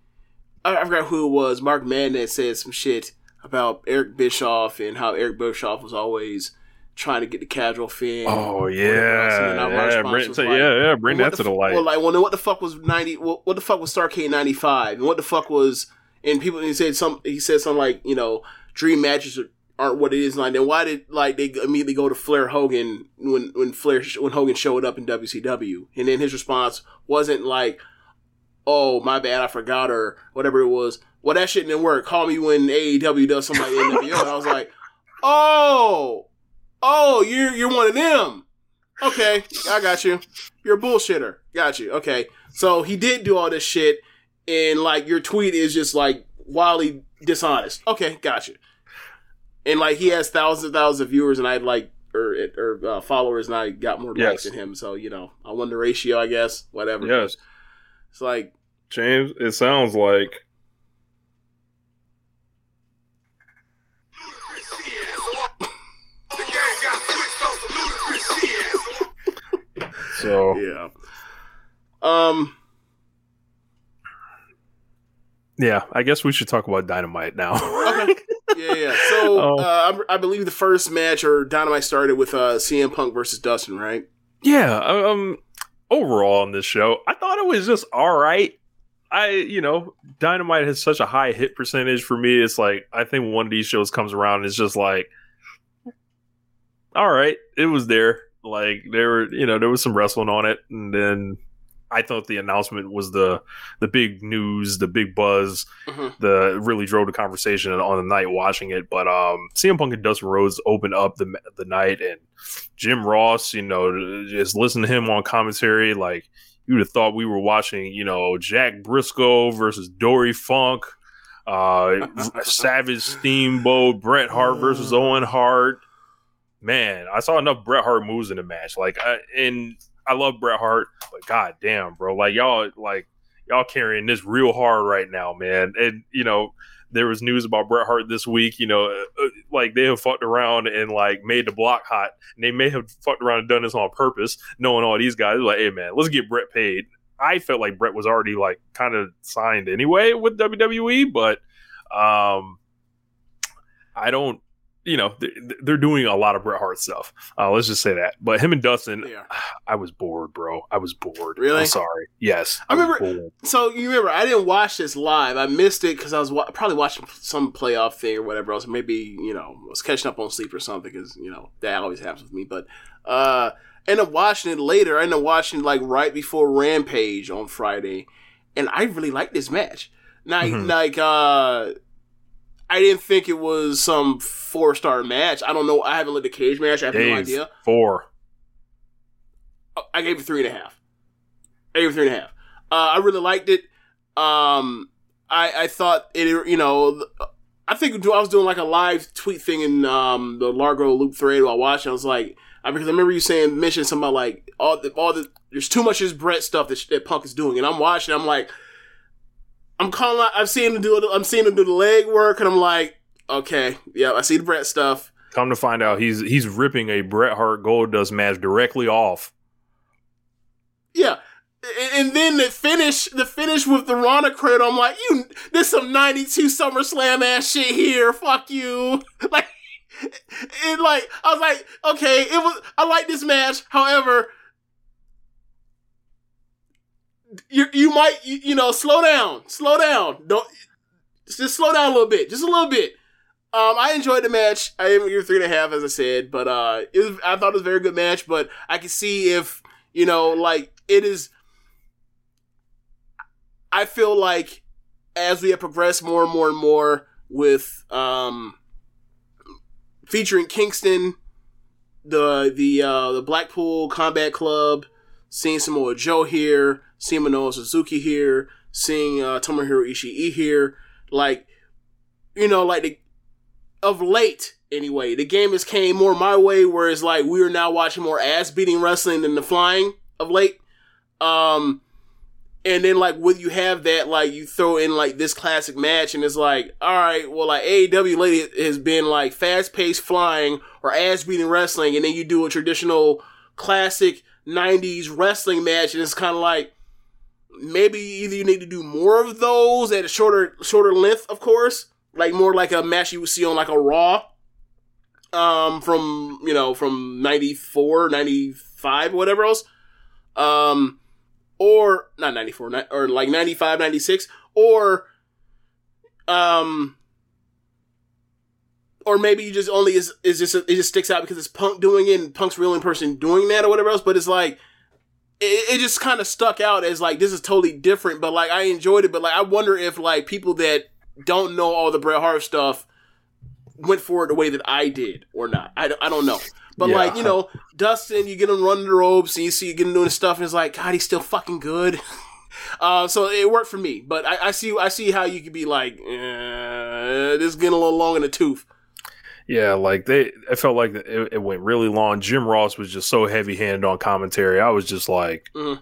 I, I forgot who it was, Mark Madden that said some shit about Eric Bischoff and how Eric Bischoff was always trying to get the casual fan. Oh whatever else, and yeah, yeah, bring, so, like, yeah, yeah, bring that to the f- light. Well, like, well, then what the fuck was ninety? What, what the fuck was Starcade ninety five? And what the fuck was? And people he said some. He said something like, you know, dream matches are, aren't what it is. Like, then why did like they immediately go to Flair Hogan when when Flair when Hogan showed up in WCW? And then his response wasn't like, "Oh, my bad, I forgot," or whatever it was. Well, that shit didn't work. Call me when AEW does something NWO. and I was like, "Oh, oh, you're you're one of them." Okay, I got you. You're a bullshitter. Got you. Okay. So he did do all this shit, and like your tweet is just like wildly dishonest. Okay, got you. And like he has thousands and thousands of viewers, and I like or or uh, followers, and I got more likes Yes. than him. So you know, I won the ratio, I guess. Whatever. yes, It's like James. It sounds like so. yeah. Um. Yeah, I guess we should talk about Dynamite now. Okay. [LAUGHS] Yeah, yeah. So [LAUGHS] Oh. uh, I, I believe the first match or Dynamite started with uh, CM Punk versus Dustin, right? yeah, um, overall on this show, I thought it was just all right. I, you know, Dynamite has such a high hit percentage for me. It's like I think one of these shows comes around, and it's just like, all right, it was there. Like there were, you know, there was some wrestling on it, and then I thought the announcement was the the big news, the big buzz, Mhm. the really drove the conversation on the night watching it. But um, CM Punk and Dustin Rhodes opened up the the night, and Jim Ross, you know, just listen to him on commentary, like you'd have thought we were watching, you know, Jack Brisco versus Dory Funk, uh, [LAUGHS] Savage Steamboat, Bret Hart versus Owen Hart. Man, I saw enough Bret Hart moves in the match. Like, I, and I love Bret Hart, but god damn, bro, like y'all, like y'all carrying this real hard right now, man. And you know, there was news about Bret Hart this week. You know, uh, like they have fucked around and like made the block hot, and they may have fucked around and done this on purpose, knowing all these guys. Like, hey man, let's get Bret paid. I felt like Bret was already like kind of signed anyway with WWE, but um, I don't. You know, they're doing a lot of Bret Hart stuff. Uh, let's just say that. But him and Dustin. [SIGHS] I was bored, bro. I was bored. Really? I'm sorry. Yes, I was remember- So you remember, I didn't watch this live. I missed it because I was wa- probably watching some playoff thing or whatever else. Maybe you know, I was catching up on sleep or something because you know that always happens with me. But uh, ended up watching it later. I ended up watching like right before Rampage on Friday, and I really liked this match. Now, Mhm. like, uh, I didn't think it was some four star match. I don't know. I haven't looked at cage match. I have no idea. four. I gave it three and a half. I gave it three and a half. Uh, I really liked it. Um, I I thought it. You know, I think I was doing like a live tweet thing in um, the Largo Loop thread while watching. I was like, I, because I remember you saying mentioning something about like all the all the there's too much of this Bret stuff that, that Punk is doing, and I'm watching. I'm like, I'm calling. Out, I'm seeing him do. it- I'm seeing him do the leg work, and I'm like, okay, yeah, I see the Bret stuff. Come to find out, he's he's ripping a Bret Hart Goldust match directly off. Yeah. And, and then the finish, the finish with the Rana cradle, I'm like, you, this some 92 SummerSlam ass shit here. Fuck you. [LAUGHS] Like, and like, I was like, okay, it was, I like this match. However, you, you might, you, you know, slow down, slow down. Don't, just slow down a little bit, just a little bit. Um, I enjoyed the match. I gave your three and a half, as I said, but uh, it was. I thought it was a very good match. But I can see if you know, like it is. I feel like as we have progressed more and more and more with um, featuring Kingston, the the uh, the Blackpool Combat Club, seeing Samoa Joe here, seeing Suzuki here, seeing uh, Tomohiro Ishii here, like you know, like the of late anyway, the game has came more my way, whereas like we are now watching more ass beating wrestling than the flying of late. Um, and then like when you have that, like you throw in like this classic match, and it's like, all right, well, like AEW lately has been like fast paced flying or ass beating wrestling, and then you do a traditional classic '90s wrestling match, and it's kind of like maybe either you need to do more of those at a shorter shorter length, of course, like more like a match you would see on like a Raw, um, from you know from 94, 95, whatever else, um, or not 94, ni- or like 95, 96, or um. Or maybe you just only is is just it just sticks out because it's Punk doing it and Punk's real in person doing that or whatever else. But it's like it, it just kind of stuck out as like this is totally different. But like I enjoyed it. But like I wonder if like people that don't know all the Bret Hart stuff went for it the way that I did or not. I, don't- I don't know. But Yeah. like you know, Dustin, you get him running the ropes and you see you get him doing stuff, and it's like God, he's still fucking good. [LAUGHS] Uh, so it worked for me, but I, I see I see how you could be like, eh, this is getting a little long in the tooth. Yeah, like they, it felt like it, it went really long. Jim Ross was just so heavy handed on commentary. I was just like, Mhm.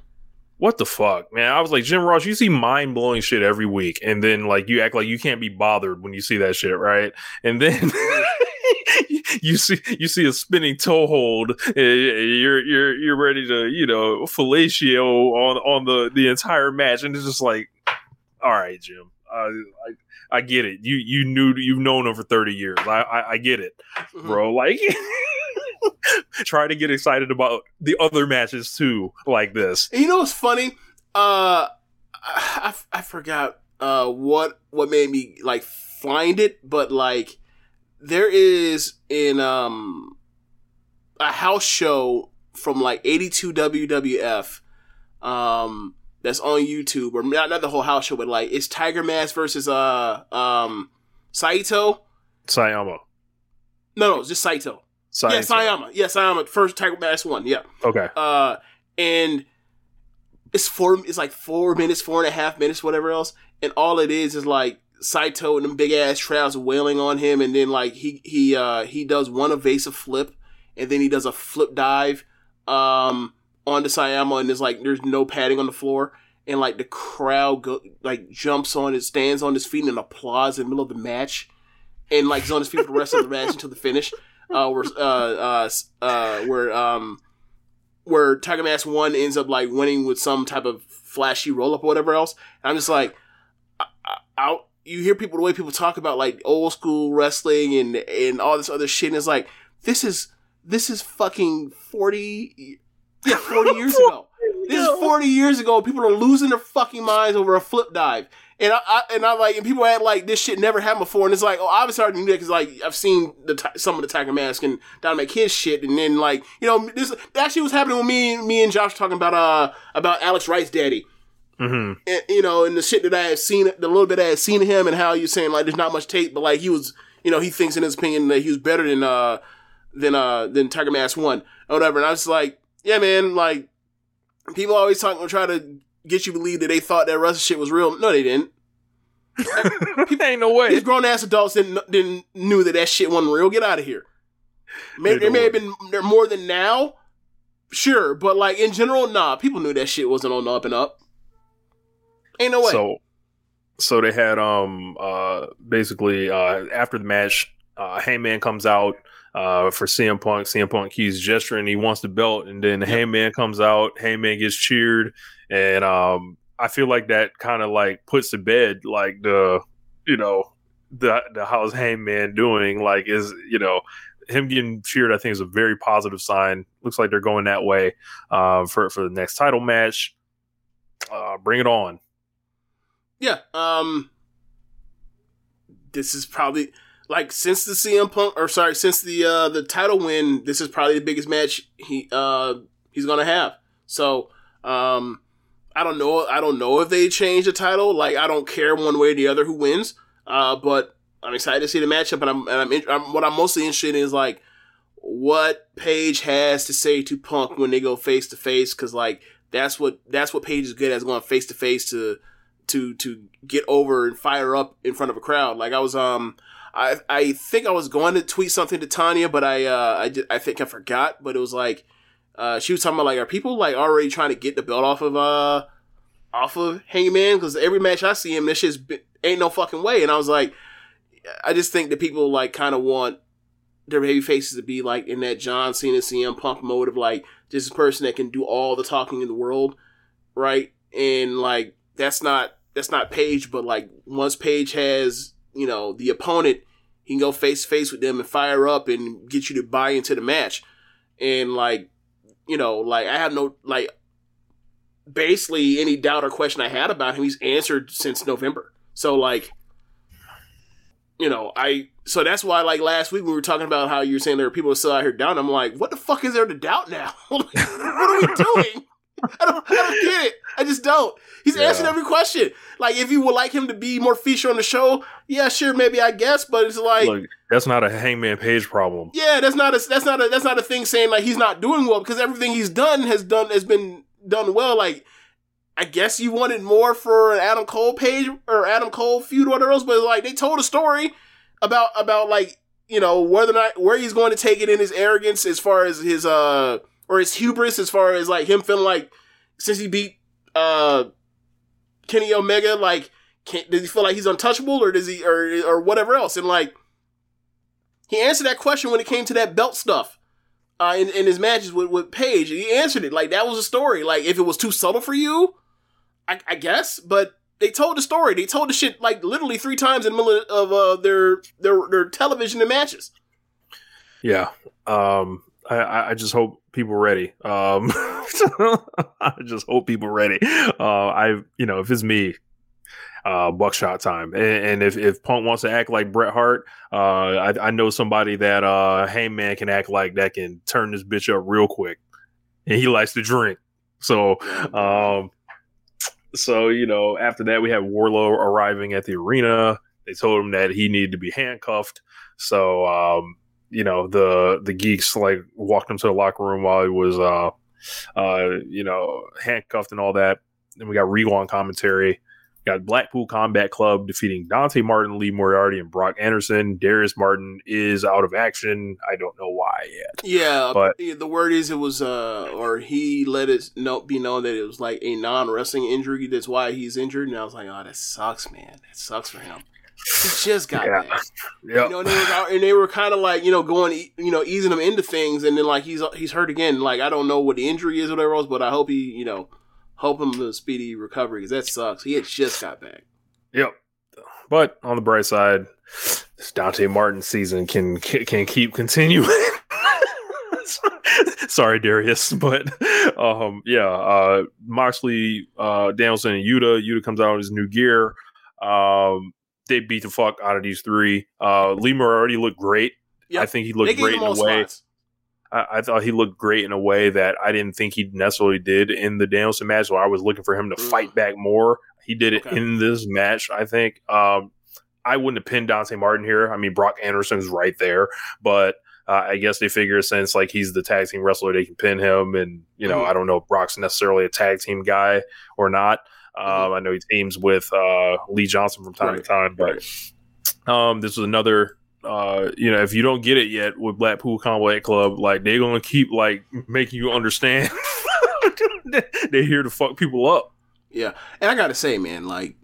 what the fuck, man? I was like, Jim Ross, you see mind blowing shit every week, and then like you act like you can't be bothered when you see that shit, right? And then. [LAUGHS] You see, you see a spinning toe hold. You're you're you're ready to you know fellatio on on the the entire match, and it's just like, all right, Jim. Uh, I I get it. You you knew you've known him for thirty years. I I, I get it, Mhm. bro. Like, [LAUGHS] try to get excited about the other matches too, like this. You know what's funny? Uh, I, I forgot uh what what made me like find it, but like there is in um a house show from like 82 WWF um that's on YouTube or not not the whole house show but like it's Tiger Mask versus uh um Saito. Sayama. No, no, just Saito. Saito. Yeah, Sayama. Yeah, Sayama. First Tiger Mask one. Yeah. Okay. Uh, and it's four. It's like four minutes, four and a half minutes, whatever else. And all it is is like Saito and them big ass trousers wailing on him, and then like he he uh he does one evasive flip, and then he does a flip dive um onto Sayama, and it's like there's no padding on the floor. And like the crowd go like jumps on it, stands on his feet and applauds in the middle of the match, and like is on his feet for the rest of the match until the finish. Uh, where uh uh uh where um where Tiger Mask one ends up like winning with some type of flashy roll up or whatever else. And I'm just like, I, I, I- you hear people the way people talk about like old school wrestling and and all this other shit, and it's like this is this is fucking forty, yeah, forty [LAUGHS] years ago. This is forty years ago. People are losing their fucking minds over a flip dive. And I, I and I like and people act like this shit never happened before, and it's like, oh, obviously I already knew that because like I've seen the ti- some of the Tiger Mask and Dynamite Kid shit, and then like you know this that shit was happening when me me and Josh talking about uh about Alex Wright's daddy, hmm and, you know, and the shit that I had seen, the little bit I had seen him, and how you're saying like there's not much tape, but like he was, you know, he thinks in his opinion that he was better than uh than uh than Tiger Mask one or whatever, and I was like, yeah, man, like people always talk to try to get you to believe that they thought that Russell shit was real. No, they didn't. [LAUGHS] people, Ain't no way. These grown ass adults didn't didn't knew that that shit wasn't real. Get out of here. Maybe there Ain't no may have been there more than now, sure, but like in general, nah. People knew that shit wasn't on the up and up. Ain't no way. So, so they had um uh basically uh after the match, uh Heyman comes out uh for CM Punk. CM Punk he's gesturing, he wants the belt, and then Hangman comes out. Hangman gets cheered, and um I feel like that kind of like puts to bed like the you know the the how's Hangman doing like is you know him getting cheered. I think is a very positive sign. Looks like they're going that way uh, for for the next title match. Uh, bring it on. Yeah. Um this is probably like since the CM Punk or sorry, since the uh the title win, this is probably the biggest match he uh he's gonna have. So um I don't know I don't know if they change the title. Like I don't care one way or the other who wins. Uh but I'm excited to see the matchup and I'm and I'm, in, I'm what I'm mostly interested in is like what Page has to say to Punk when they go face to face because like that's what that's what Page is good at is going face to face to to to get over and fire up in front of a crowd. Like I was um I I think I was going to tweet something to Tanya, but I uh I I think I forgot. But it was like uh she was talking about like are people like already trying to get the belt off of uh off of Hangman because every match I see him this been, ain't no fucking way. And I was like I just think that people like kind of want their baby faces to be like in that John Cena CM Punk mode of like this person that can do all the talking in the world, right? And like that's not that's not Page, but like once Page has you know the opponent, he can go face to face with them and fire up and get you to buy into the match. And like you know, like I have no like basically any doubt or question I had about him, he's answered since November. So like you know, I so that's why like last week we were talking about how you were saying there are people still out here down. I'm like, what the fuck is there to doubt now? [LAUGHS] what are we doing? I don't, I don't get it. I just don't. He's Yeah. answering every question. Like, if you would like him to be more featured on the show, yeah, sure, maybe I guess. But it's like, Look, that's not a Hangman Page problem. yeah, that's not a that's not a that's not a thing saying like he's not doing well because everything he's done has done has been done well. Like, I guess you wanted more for an Adam Cole page or Adam Cole feud or whatever else, but like they told a story about about like you know whether or not where he's going to take it in his arrogance as far as his uh or his hubris as far as like him feeling like since he beat uh Kenny Omega like can, does he feel like he's untouchable or does he or or whatever else and like he answered that question when it came to that belt stuff uh, in, in his matches with, with Page. He answered it like that was a story. Like if it was too subtle for you, I, I guess. But they told the story. They told the shit like literally three times in the middle of uh, their their their television and matches. Yeah. Um, I- I, I just hope people ready. Um, [LAUGHS] I just hope people ready. Uh, I, you know, if it's me, uh, buckshot time. And, and if, if Punk wants to act like Bret Hart, uh, I, I know somebody that, uh, Hangman can act like that can turn this bitch up real quick. And he likes to drink. So, um, so, you know, after that, we had Wardlow arriving at the arena. They told him that he needed to be handcuffed. So, um, you know, the the geeks like walked him to the locker room while he was, uh, uh, you know, handcuffed and all that. Then we got Regal on commentary. Got Blackpool Combat Club defeating Dante Martin, Lee Moriarty, and Brock Anderson. Darius Martin is out of action. I don't know why yet. Yeah, But- the word is it was uh or he let it know be known that it was like a non wrestling injury. That's why he's injured. And I was like, oh, that sucks, man. That sucks for him. He just got Yeah. back. Yep. You know, and they were and they were kind of like you know going you know easing him into things, and then like he's he's hurt again. Like I don't know what the injury is or whatever else, but I hope he you know hope him a speedy recovery because that sucks. He had just got back. Yep. But on the bright side, this Dante Martin season can can keep continuing. [LAUGHS] Sorry, Darius, but um, yeah, uh, Moxley, uh, Danielson, and Yuta. Yuta comes out in his new gear. Um, they beat the fuck out of these three. Uh, Lee already looked great. Yep. I think he looked great in a way. I, I thought he looked great in a way that I didn't think he necessarily did in the Danielson match. Where I was looking for him to Mm. fight back more. He did it Okay. in this match. I think. Um, I wouldn't have pinned Dante Martin here. I mean, Brock Anderson's right there, but uh, I guess they figure since like he's the tag team wrestler, they can pin him. And you know, Mhm. I don't know if Brock's necessarily a tag team guy or not. Um, I know he teams with uh, Lee Johnson from time to time, but um, this was another. Uh, you know, if you don't get it yet with Blackpool Combat Club, like they're gonna keep like making you understand [LAUGHS] they're here to fuck people up. Yeah, and I gotta say, man, like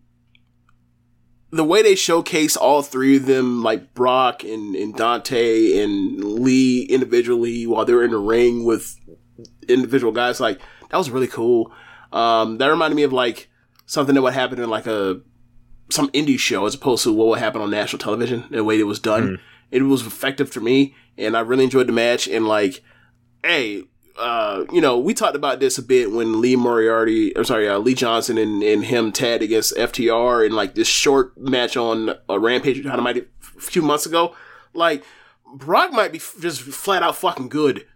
the way they showcase all three of them, like Brock and, and Dante and Lee individually, while they're in the ring with individual guys, like that was really cool. Um, that reminded me of like something that would happen in like a some indie show as opposed to what would happen on national television. The way it was done, it was effective for me, and I really enjoyed the match. And like, hey, uh, you know, we talked about this a bit when Lee Moriarty, or sorry, uh, Lee Johnson and, and him tad against FTR in like this short match on a Rampage Dynamite a few months ago. Like, Brock might be just flat out fucking good.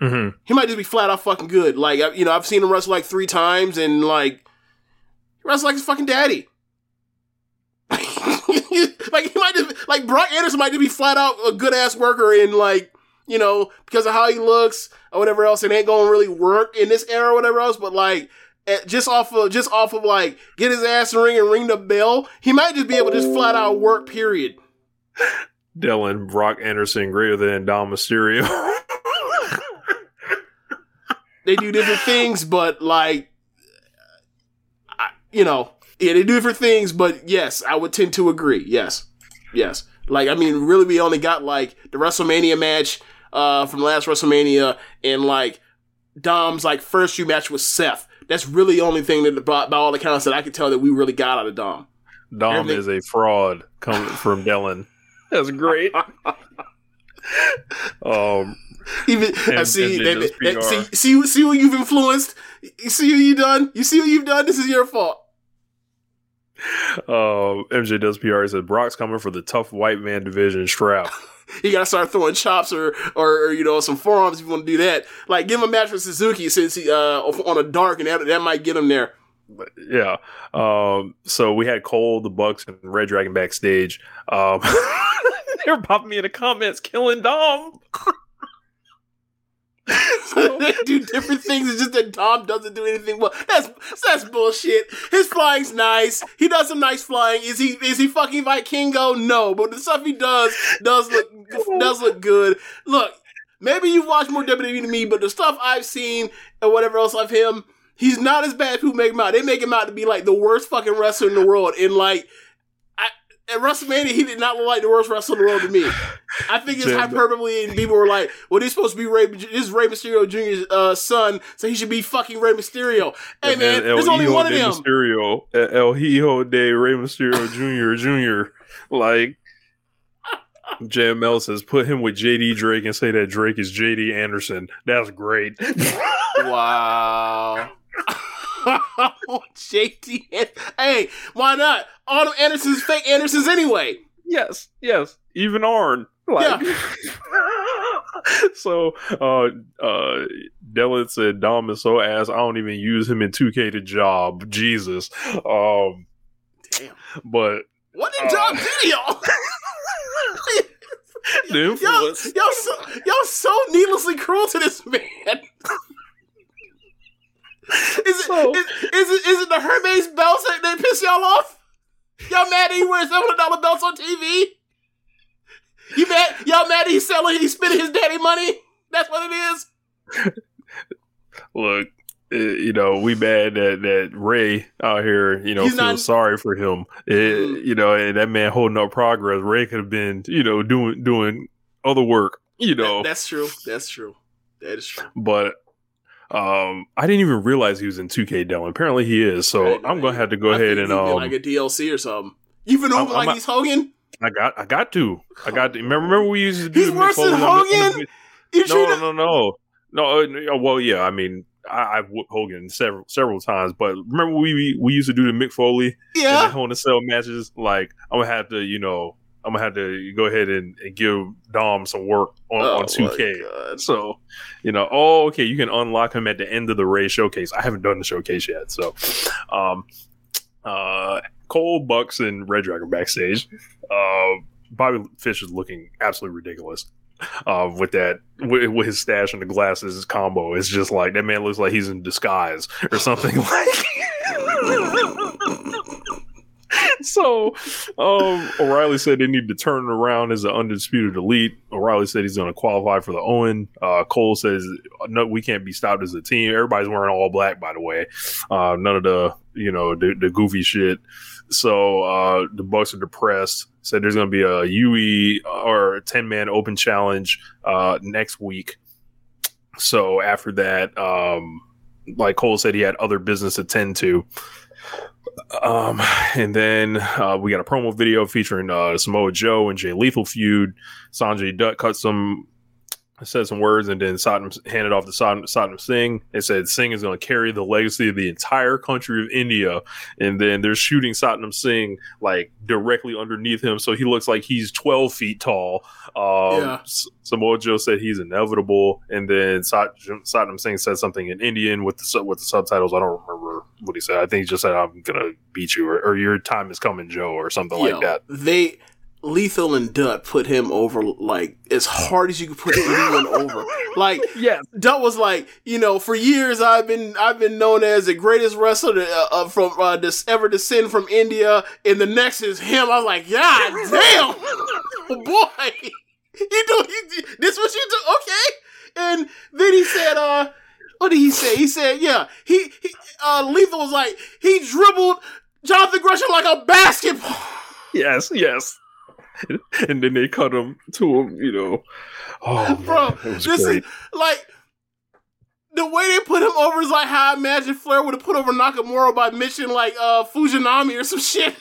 Mm-hmm. He might just be flat out fucking good. Like, you know, I've seen him wrestle like three times and like, wrestles like his fucking daddy. [LAUGHS] like, he might just, like, Brock Anderson might just be flat out a good ass worker and like, you know, because of how he looks or whatever else, it ain't gonna really work in this era or whatever else. But like, just off of just off of like get his ass in ring and ring the bell, he might just be able to just flat out work. Period. Dylan Brock Anderson greater than Dom Mysterio. They do different things, but like, you know, yeah, they do different things. But yes, I would tend to agree. Yes, yes. Like, I mean, really, we only got like the WrestleMania match uh, from last WrestleMania and like Dom's like first few match with Seth. That's really the only thing that, by, by all accounts, that I could tell that we really got out of Dom. Dom Everything- is a fraud coming from Dylan. That's great. [LAUGHS] um, [LAUGHS] Even I And- see, and that, see, see, see what you've influenced. You see what you've done. You see what you've done. This is your fault. uh, MJ does PR. He said Brock's coming for the tough white man division strap. [LAUGHS] You gotta start throwing chops or, or, or, you know some forearms if you want to do that. Like give him a match with Suzuki since he uh on a dark and that, that might get him there. yeah. Um, so we had Cole, the Bucks, and Red Dragon backstage. Um, [LAUGHS] they were popping me in the comments, killing Dom. They [LAUGHS] do different things. It's just that Dom doesn't do anything well. That's that's bullshit. His flying's nice. He does some nice flying. Is he is he fucking Vikingo? No, but the stuff he does does look does look good. Look, maybe you've watched more WWE than me, but the stuff I've seen and whatever else of him, he's not as bad as people make him out. They make him out to be like the worst fucking wrestler in the world. And like at WrestleMania, he did not look like the worst wrestler in the world to me. I think it's Jim- hyperbole, and people were like, "Well, he's supposed to be Rey. This is Rey Mysterio Jr.'s uh, son, so he should be fucking Rey Mysterio." Hey And man, there's only Hijo one of them. Mysterio, El Hijo de Rey Mysterio Jr. Jr. [LAUGHS] Like, JML says, put him with JD Drake and say that Drake is JD Anderson. That's great. [LAUGHS] Wow. [LAUGHS] [LAUGHS] JT, hey, why not? Them Andersons, fake Andersons anyway. yes, yes. Even Arn. Like, [LAUGHS] so, uh, uh, Dylan said, Dom is so ass, I don't even use him in 2K to job. Jesus. Um, Damn. but What did Uh, do to y'all? the Y'all, y'all, so, y'all so needlessly cruel to this man. [LAUGHS] Is it, So- is, is it is it the Hermes belts that, they piss y'all off? Y'all mad he wears seven hundred dollar belts on TV? You mad? Y'all mad he's selling? He's spending his daddy money? That's what it is. look, uh, you know, we mad that that Rey out here, you know, He's feels not- sorry for him. Eh, Mhm. you know, and that man holding up progress. Rey could have been, you know, doing doing other work, you know. That's true. That's true. That is true. but um, I didn't even realize he was in 2K Dylan. Apparently, he is. So Right, I'm gonna have to go I ahead and um, like a DLC or something. Even I'm- like he's Hogan, I got I got to I got to remember. Remember we used to do He's the worse than on the- Hogan? no, no, no, no, no. uh, Well, yeah. I mean, I, I've whooped Hogan several several times, but remember we we used to do the Mick Foley and Yeah. the Hell in Cell matches. Like I'm gonna have to, you know, I'm gonna have to go ahead and, and give Dom some work on, Oh, on 2K. So, you know, oh, okay, you can unlock him at the end of the Rey showcase. I haven't done the showcase yet, so, um, uh, Cole Bucks and Red Dragon backstage. Uh, Bobby Fish is looking absolutely ridiculous. Uh, with that, with, with his stash and the glasses his combo, it's just like that man looks like he's in disguise or something. [LAUGHS] like, [LAUGHS] so um, O'Reilly said they need to turn around as an undisputed elite. O'Reilly said he's going to qualify for the Owen. Uh, Cole says no, we can't be stopped as a team. Everybody's wearing all black, by the way. Uh, none of the you know the, the goofy shit. So uh, the Bucks are depressed. Said there's going to be a UE or ten man open challenge uh, next week. So after that, um, like Cole said, he had other business to tend to. Um, and then uh, we got a promo video featuring uh, Samoa Joe and Jay Lethal feud. Sanjay Dutt cut some, said some words, and then Satnam handed off to Satnam, Satnam Singh. It said Singh is going to carry the legacy of the entire country of India. And then they're shooting Satnam Singh like directly underneath him, so he looks like he's twelve feet tall. Um, Yeah. Samoa Joe said he's inevitable, and then Sat- Satnam Singh said something in Indian with the with the subtitles. I don't remember what he said. I think he just said, "I'm gonna beat you," or, or "Your time is coming, Joe," or something like that. They Lethal and Dutt put him over like as hard as you could put [LAUGHS] anyone over. Like Yes. Dutt was like, you know, for years I've been I've been known as the greatest wrestler to, uh, uh, from uh, this ever descend from India, and the next is him. I was like, God damn, [LAUGHS] boy, you do you, this what you do? Okay, and then he said, uh. What did he say? He said, "Yeah." He, he uh, Lethal was like, he dribbled Jonathan Gresham like a basketball. Yes, yes. [LAUGHS] And then they cut him to him, you know. Oh, [LAUGHS] Bro, man, this great. is like the way they put him over is like how I imagine Flair would have put over Nakamura by mentioning like uh Fujinami or some [LAUGHS] shit.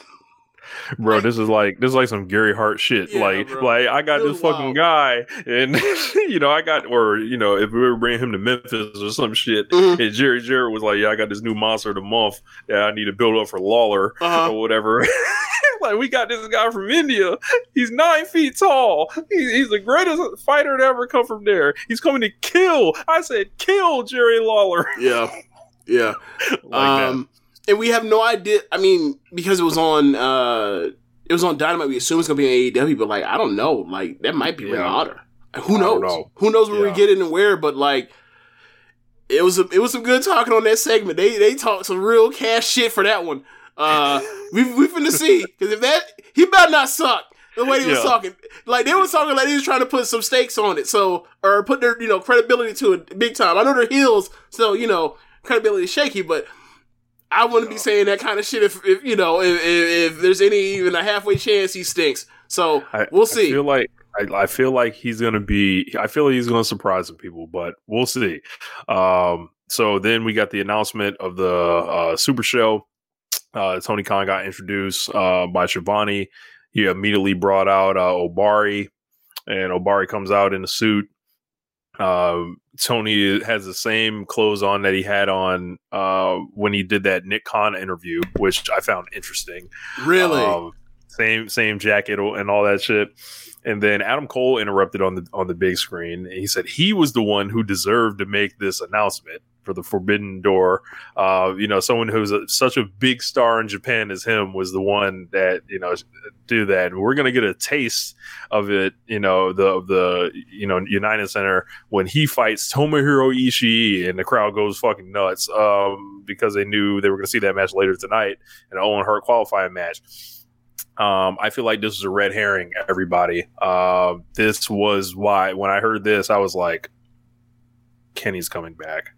Bro. This is like this is like some Gary Hart shit. Yeah, like, bro. like I got this fucking wild. guy, and [LAUGHS] you know, I got, or you know, if we were bringing him to Memphis or some shit, Mhm. and Jerry Jarrett was like, "Yeah, I got this new monster of the month. Yeah, I need to build up for Lawler Uh-huh. or whatever." [LAUGHS] like, we got this guy from India. He's nine feet tall. He, he's the greatest fighter to ever come from there. He's coming to kill. I said, kill Jerry Lawler. Yeah, yeah. [LAUGHS] like that. um, and we have no idea. I mean, because it was on uh it was on Dynamite, we assume it's gonna be on AEW, but like I don't know. Like that might be Ring of Honor. Who knows? know. Who knows where we Yeah. get it and where? But like. It was a, it was some good talking on that segment. They they talked some real cash shit for that one. Uh, [LAUGHS] we we finna see because if that he better not suck the way he was Yeah. talking. Like they was talking like he was trying to put some stakes on it, so or put their you know credibility to it big time. I know they're heels, so you know credibility is shaky, but I wouldn't be saying that kind of shit if, if you know if, if, if there's any even a halfway chance he stinks. So I, we'll I see. feel like I, I feel like he's gonna be. I feel like he's gonna surprise some people, but we'll see. Um, so then we got the announcement of the uh, Super Show. Uh, Tony Khan got introduced uh, by Shivani. He immediately brought out uh, Ohbari, and Ohbari comes out in a suit. Um, Tony has the same clothes on that he had on uh, when he did that Nick Khan interview, which I found interesting. really, Um, same same jacket and all that shit. And then Adam Cole interrupted on the on the big screen. And he said he was the one who deserved to make this announcement for the Forbidden Door. Uh, you know, someone who's a, such a big star in Japan as him was the one that you know do that. And we're gonna get a taste of it. You know, the the you know United Center when he fights Tomohiro Ishii, and the crowd goes fucking nuts um, because they knew they were gonna see that match later tonight, an Owen Hart qualifying match. Um, I feel like this is a red herring, everybody. Uh, this was why when I heard this, I was like, Kenny's coming back.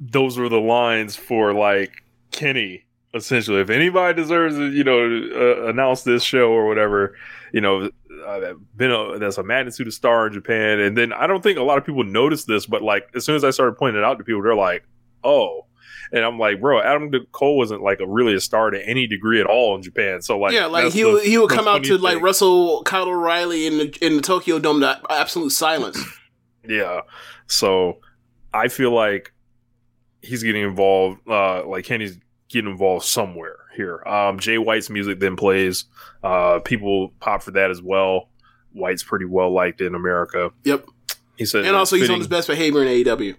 Those were the lines for like Kenny, essentially. If anybody deserves to, you know, uh, announce this show or whatever, you know, uh, been a, that's a magnitude of star in Japan. And then I don't think a lot of people noticed this, but like as soon as I started pointing it out to people, they're like, oh. And I'm like, bro, Adam Cole wasn't like a really a star to any degree at all in Japan. So like, yeah, like he the- would he would come out to like thing. Russell Kyle O'Reilly in the in the Tokyo Dome to absolute silence. Yeah. So I feel like he's getting involved, uh, like Kenny's getting involved somewhere here. Um, Jay White's music then plays. Uh, people pop for that as well. White's pretty well liked in America. Yep, He said, and also he's on his best behavior in AEW.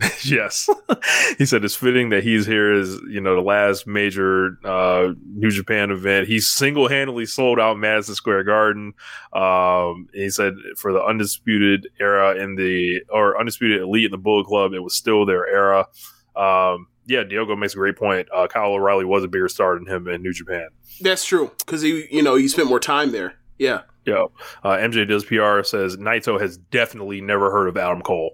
[LAUGHS] yes. [LAUGHS] he said it's fitting that he's here as, you know, the last major uh, New Japan event. He single handedly sold out Madison Square Garden. Um, he said for the undisputed era in the, or undisputed elite in the Bullet Club, it was still their era. Um, yeah, Diogo makes a great point. Uh, Kyle O'Reilly was a bigger star than him in New Japan. That's true because he, you know, he spent more time there. Yeah. Yeah. Uh, MJ does PR says Naito has definitely never heard of Adam Cole.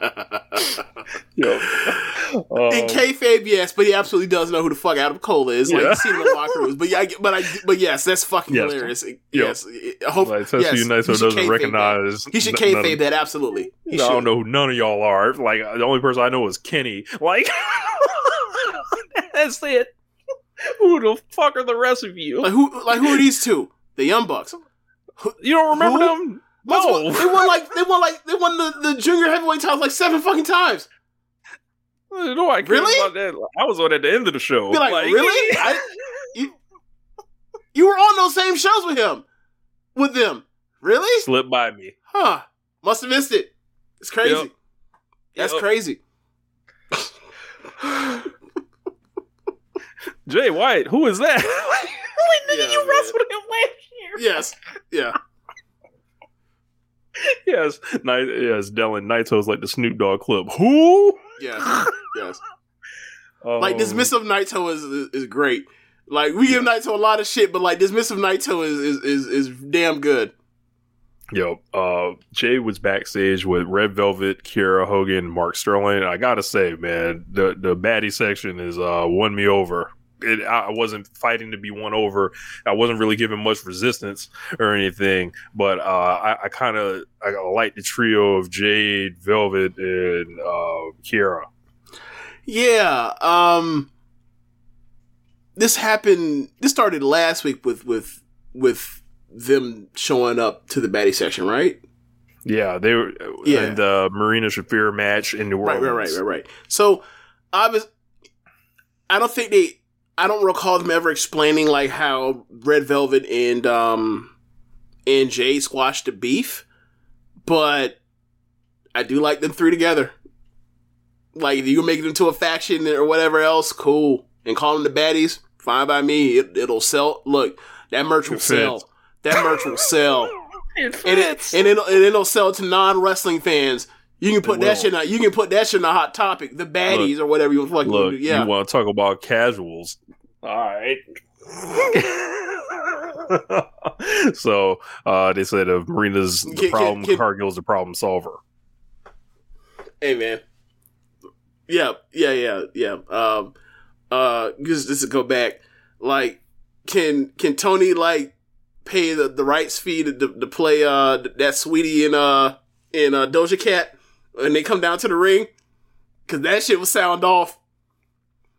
[LAUGHS] Yo. Um, In kayfabe, yes, but he absolutely does know who the fuck Adam Cole is. Like Yeah. you see him in the locker rooms, but yeah, I, but I, but yes, that's fucking Yes. hilarious. Yep. Yes, I hope. like, yes, he Naito should doesn't kayfabe recognize. That. He should kayfabe of- that absolutely. He I should. don't know who none of y'all are. Like the only person I know is Kenny. Like [LAUGHS] that's it. Who the fuck are the rest of you? Like who? Like who are these two? The Young Bucks. You don't remember Who? them? What's No. they won like they won like they won the, the junior heavyweight titles like seven fucking times. No, I Really? I was on at the end of the show. Be like, really? [LAUGHS] I, you, you were on those same shows with him, with them. Really? slipped by me. Huh? Must have missed it. It's crazy. Yep. That's Yep. crazy. Jay White, who is that? [LAUGHS] Yeah, man. with him last year. Yes. Yeah. [LAUGHS] Yes, Night, yes, Dylan Naito's like the Snoop Dogg clip. Who? Yes. [LAUGHS] Yes. Like Um, dismissive Naito is, is is great. Like we give Naito a lot of shit, but like dismissive Naito is is is, is damn good. Yo, uh, Jay was backstage with Red Velvet, Kiera Hogan, Mark Sterling. I gotta say, man, the the baddie section is uh won me over. It, I wasn't fighting to be won over. I wasn't really giving much resistance or anything, but uh, I, I kind of I like the trio of Jade, Velvet, and uh, Kiera. Yeah. Um. This happened. This started last week with with with them showing up to the baddie section, right? Yeah, they were Yeah. in the Marina Shafir match in New Right, Orleans. right, right, right, right. So, I was. I don't think they. I don't recall them ever explaining like how Red Velvet and um and Jay squashed the beef, but I do like them three together. Like if you make them to a faction or whatever else, cool, and call them the baddies, fine by me. It, it'll sell. Look, that merch will sell. That merch will sell [LAUGHS] It and it, and it'll, and it'll sell to non wrestling fans. You can put that shit. On, you can put that shit in a hot topic. The baddies or whatever you fucking Look, do. Yeah, you want to talk about casuals? All right. [LAUGHS] so uh, they said if Marina's the Can- can- problem, can- Cargill's the problem solver. hey man. Yeah, yeah, yeah, yeah. Um, uh, just, just to go back, like, can can Tony like pay the, the rights fee to, to, to play uh that sweetie in uh in uh Doja Cat when they come down to the ring? Cause that shit will sound off.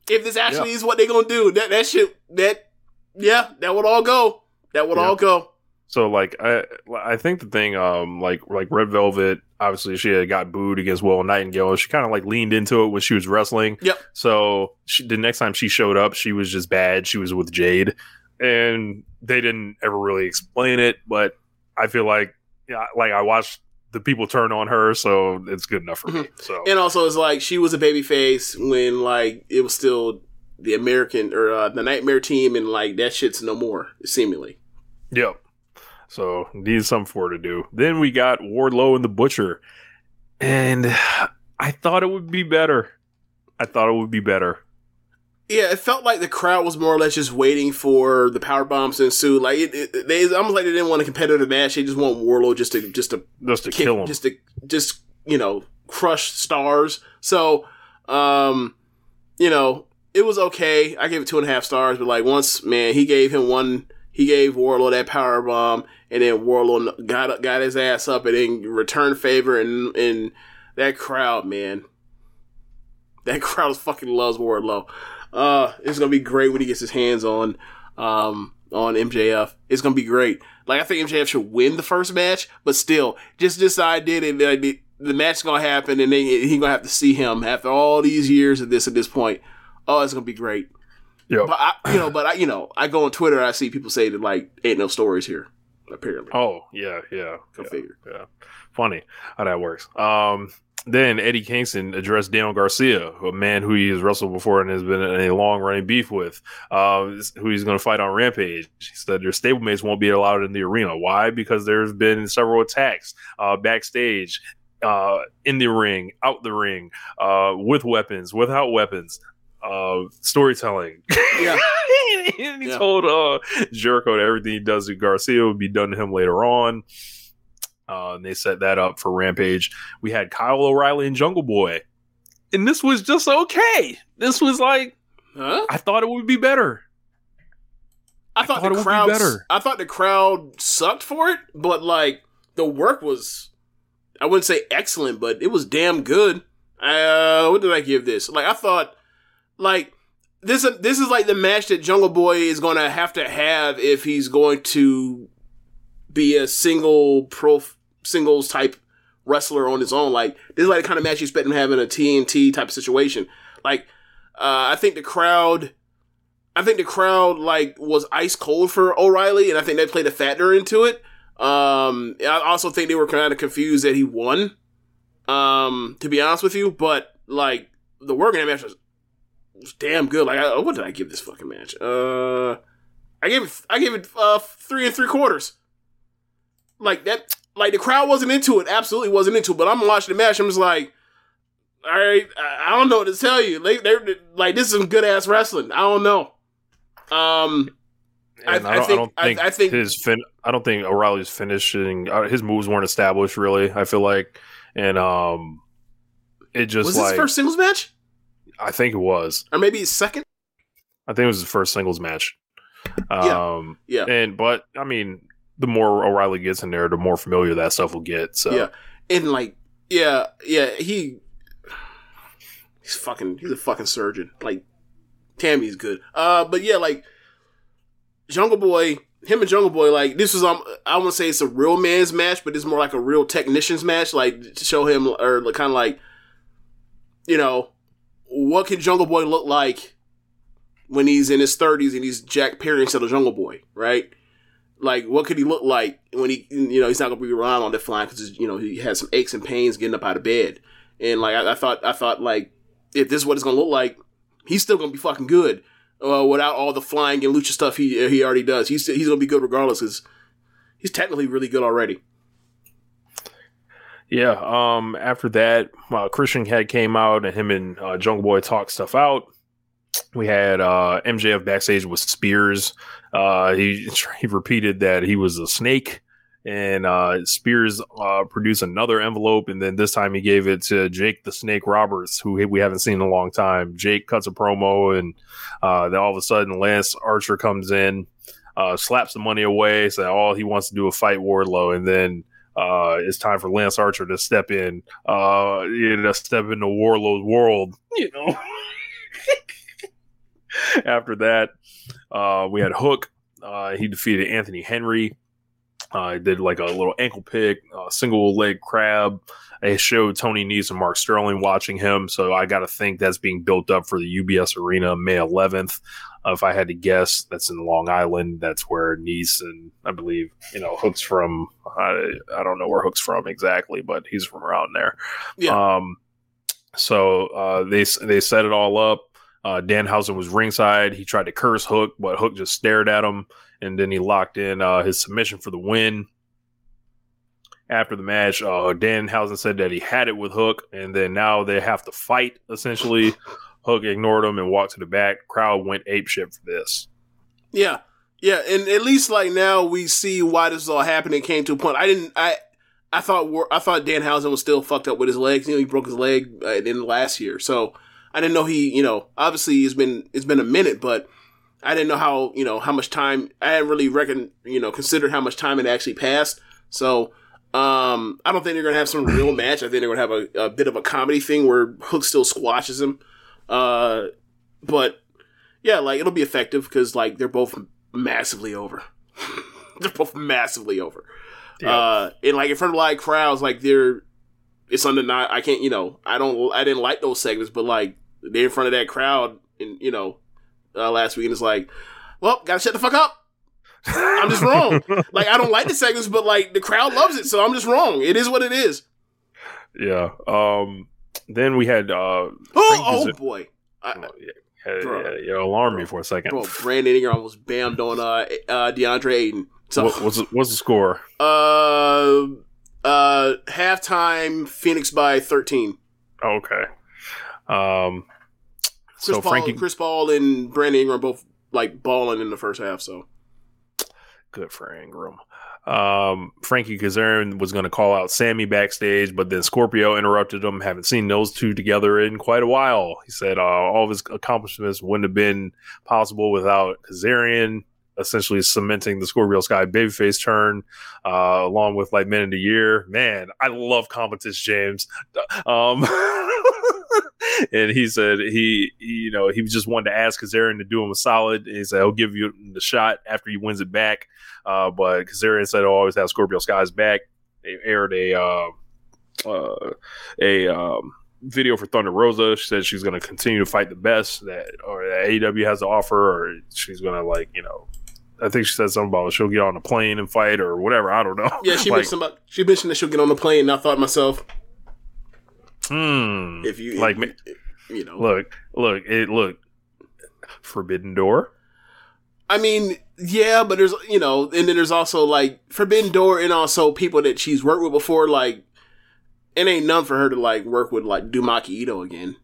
If this actually is what they're gonna do, that that shit that yeah, that would all go. That would Yeah. all go. So like I I think the thing um like like Red Velvet obviously she had got booed against Will Nightingale. She kind of like leaned into it when she was wrestling. Yep. So she, the next time she showed up, she was just bad. She was with Jade, and they didn't ever really explain it. But I feel like yeah, like I watched the people turn on her, so it's good enough for me. So And also, it's like she was a baby face when like it was still the American or uh, the Nightmare team, and like that shit's no more seemingly. Yep. So needs something for her to do. Then we got Wardlow and the Butcher, and I thought it would be better. I thought it would be better. Yeah, it felt like the crowd was more or less just waiting for the power bombs to ensue. Like it, it they almost like they didn't want a competitive match. They just want Wardlow just to just to Just to kick- kill him. just to just you know crush stars. So, um, you know, it was okay. I gave it two and a half stars, but like once, man, he gave him one. He gave Wardlow that power bomb, and then Wardlow got got his ass up, and then returned favor, and and that crowd, man, that [LAUGHS] crowd fucking loves Wardlow. Uh, it's gonna be great when he gets his hands on um on MJF. It's gonna be great. Like I think MJF should win the first match, but still, just this idea that the, the match's gonna happen, and then he gonna have to see him after all these years of this at this point. Oh, it's gonna be great. Yep. But I, you know, but I, you know, I go on Twitter, I see people say that like ain't no stories here. Apparently, Oh yeah, yeah. go yeah. figure. Yeah. Funny how that works. Um, then Eddie Kingston addressed Daniel Garcia, a man who he has wrestled before and has been in a long running beef with, uh, who he's going to fight on Rampage. He said their stablemates won't be allowed in the arena. Why? Because there's been several attacks uh, backstage. uh, in the ring, out the ring, uh, with weapons, without weapons, uh, storytelling. [LAUGHS] Yeah. and he Yeah. told uh, Jericho that everything he does to Garcia would be done to him later on. Uh, and they set that up for Rampage. We had Kyle O'Reilly and Jungle Boy. And this was just okay. This was like, Huh? I thought it would be better. I thought, thought the crowd. better. I thought the crowd sucked for it, but like the work was, I wouldn't say excellent, but it was damn good. Uh, what did I give this? Like I thought, like this. This is like the match that Jungle Boy is going to have to have if he's going to be a single pro singles type wrestler on his own. Like this is like the kind of match you expect him in a TNT type of situation. Like uh, I think the crowd. I think the crowd like was ice cold for O'Reilly, and I think they played a factor into it. Um, I also think they were kind of confused that he won. Um, to be honest with you, but like the work in that match was, was damn good. Like, I, what did I give this fucking match? Uh, I gave it, I gave it uh three and three quarters. Like that, like the crowd wasn't into it. Absolutely wasn't into it. But I'm watching the match. I'm just like, all right, I, I don't know what to tell you. They, they're like, this is some good ass wrestling. I don't know. Um, I- I, I don't, think- I don't think, I think- his fin- I don't think O'Reilly's finishing. Uh, his moves weren't established really. I feel like, and um, it just was like this first singles match, I think it was. or maybe his second? I think it was his first singles match. Yeah. Um, Yeah. and but I mean, the more O'Reilly gets in there, the more familiar that stuff will get. So Yeah, and like, yeah, yeah, he, he's fucking, he's a fucking surgeon. Like, Tammy's good. Uh, but yeah, like, Jungle Boy, him and Jungle Boy, like, this was um, I want to say it's a real man's match, but it's more like a real technician's match. Like, to show him, or kind of like, you know, what can Jungle Boy look like when he's in his thirties and he's Jack Perry instead of Jungle Boy, right? Like what could he look like when he you know he's not gonna be around on that flying because you know he has some aches and pains getting up out of bed and like I, I thought I thought like if this is what it's gonna look like he's still gonna be fucking good uh, without all the flying and lucha stuff he he already does he's he's gonna be good regardless because he's technically really good already Yeah. Um. After that, uh, Christian had came out and him and uh, Jungle Boy talked stuff out. We had uh, MJF backstage with Spears. Uh, he [LAUGHS] he repeated that he was a snake, and uh, Spears uh, produced another envelope, and then this time he gave it to Jake the Snake Roberts, who we haven't seen in a long time. Jake cuts a promo, and uh, then all of a sudden Lance Archer comes in, uh, slaps the money away, so all he wants to do is fight Wardlow, and then uh, it's time for Lance Archer to step in, uh, you know, step into Wardlow's world, you know. [LAUGHS] [LAUGHS] After that, uh, we had Hook. Uh, he defeated Anthony Henry. Uh, did like a little ankle pick, uh, single leg crab. They showed Tony Nese and Mark Sterling watching him, so I got to think that's being built up for the UBS Arena May 11th. Uh, if I had to guess, that's in Long Island. That's where Nice and I believe you know Hook's from. I, I don't know where Hook's from exactly, but he's from around there. Yeah. Um. So uh, they they set it all up. Uh, Danhausen was ringside. He tried to curse Hook, but Hook just stared at him, and then he locked in uh, his submission for the win. After the match, uh, Danhausen said that he had it with Hook, and then now they have to fight. Essentially, Hook ignored him and walked to the back. Crowd went ape shit for this. Yeah, yeah, and at least like now we see why this all happened. happening. Came to a point. I didn't. I I thought I thought Danhausen was still fucked up with his legs. You know, he broke his leg uh, in last year, so I didn't know he. You know, obviously it's been it's been a minute, but I didn't know how you know how much time. I hadn't really reckon you know considered how much time it actually passed. So. Um, I don't think they're gonna have some real [LAUGHS] match. I think they're gonna have a, a bit of a comedy thing where Hook still squashes him. Uh, but yeah, like it'll be effective because like they're both massively over. [LAUGHS] they're both massively over. Uh, and like in front of live crowds, like they're it's undeniable. I can't, you know, I don't, I didn't like those segments, but like they're in front of that crowd, and you know, uh, last week, and it's like, well, gotta shut the fuck up. I'm just wrong. [LAUGHS] like I don't like the segments, but like the crowd loves it, so I'm just wrong. It is what it is. Yeah. Um. Then we had. uh Oh, oh boy. I, yeah, Bro. yeah, you alarmed me for a second. bro, Brandon Ingram almost bammed on uh, uh DeAndre Ayton. So what, what's the, what's the score? Uh, Uh, halftime, Phoenix by 13. Okay. Um. Chris So Paul, Frankie, Chris Paul and Brandon Ingram both like balling in the first half. So good for Ingram. Um, Frankie Kazarian was going to call out Sammy backstage, but then Scorpio interrupted him. Haven't seen those two together in quite a while. He said uh, all of his accomplishments wouldn't have been possible without Kazarian essentially cementing the Scorpio Sky babyface turn, uh, along with like Men of the Year. Man, I love competence, James. [LAUGHS] Um, [LAUGHS] and he said he, he, you know, he just wanted to ask Kazarian to do him a solid. He said he'll give you the shot after he wins it back. Uh, but Kazarian said he'll always have Scorpio Sky's back. They aired a uh, uh, a um, video for Thunder Rosa. She said she's going to continue to fight the best that or that AEW has to offer, or she's going to like you know. I think she said something about she'll get on a plane and fight or whatever. I don't know. yeah, she [LAUGHS] Like, mentioned about she mentioned that she'll get on the plane. And I thought to myself, hmm, if you like if, me. you know, Look, look, it look. Forbidden Door. I mean, yeah, but there's you know, and then there's also like Forbidden Door, and also people that she's worked with before. Like, it ain't none for her to like work with like Dumaki Ito again.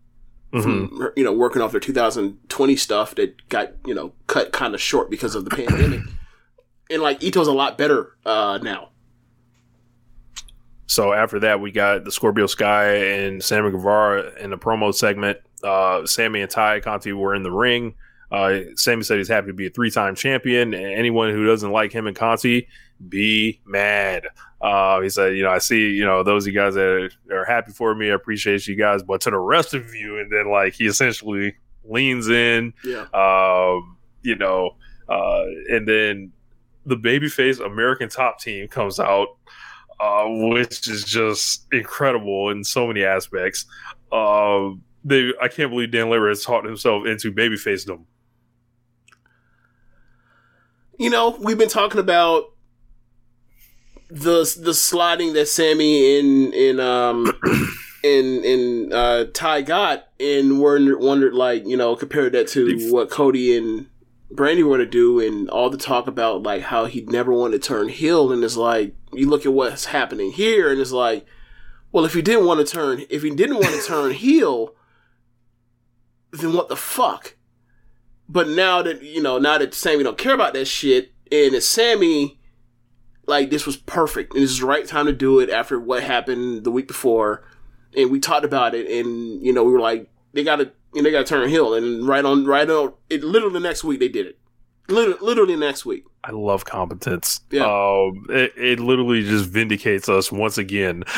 Mm-hmm. From you know working off their 2020 stuff that got you know cut kind of short because of the pandemic, and like Ito's a lot better uh now. So after that, we got the Scorpio Sky and Sammy Guevara in the promo segment. Uh, Sammy and Tay Conti were in the ring. Uh, Sammy said he's happy to be a three-time champion. And anyone who doesn't like him and Conti, be mad. Uh, he said, you know, I see, you know, those of you guys that are, are happy for me. I appreciate you guys, but to the rest of you, and then like he essentially leans in, Yeah, um, you know, uh, and then the babyface American Top Team comes out, uh, which is just incredible in so many aspects. Um, they, I can't believe Dan Lambert has taught himself into babyfacedom. you know we've been talking about the the sliding that Sammy in in um [CLEARS THROAT] in and uh Tay got and wondered wondered like you know compared that to what Cody and Brandi were to do and all the talk about like how he never wanted to turn heel and it's like you look at what's happening here and it's like well if he didn't want to turn if he didn't want to [LAUGHS] turn heel then what the fuck? But now that you know now that Sammy don't care about that shit and it's Sammy like this was perfect and this is the right time to do it after what happened the week before and we talked about it and you know we were like they gotta you know, they gotta turn heel and right on right on it literally next week they did it literally, literally next week I love competence. Yeah. Um, it, it literally just vindicates us once again. [LAUGHS]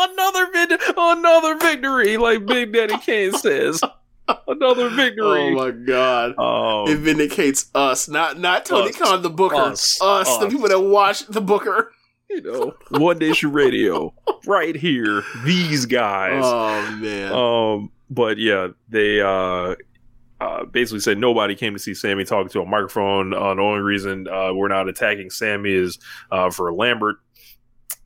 Another vid- another victory, like Big Daddy Kane says. Another victory. oh my god Um, it vindicates us not not Tony Us. Khan the Booker Us. us, the people that watch the Booker [LAUGHS] you know, One Nation Radio, [LAUGHS] right here. These guys. oh man Um, but yeah, they uh, uh, basically said nobody came to see Sammy talking to a microphone. Uh, the only reason uh, we're not attacking Sammy is uh, for Lambert.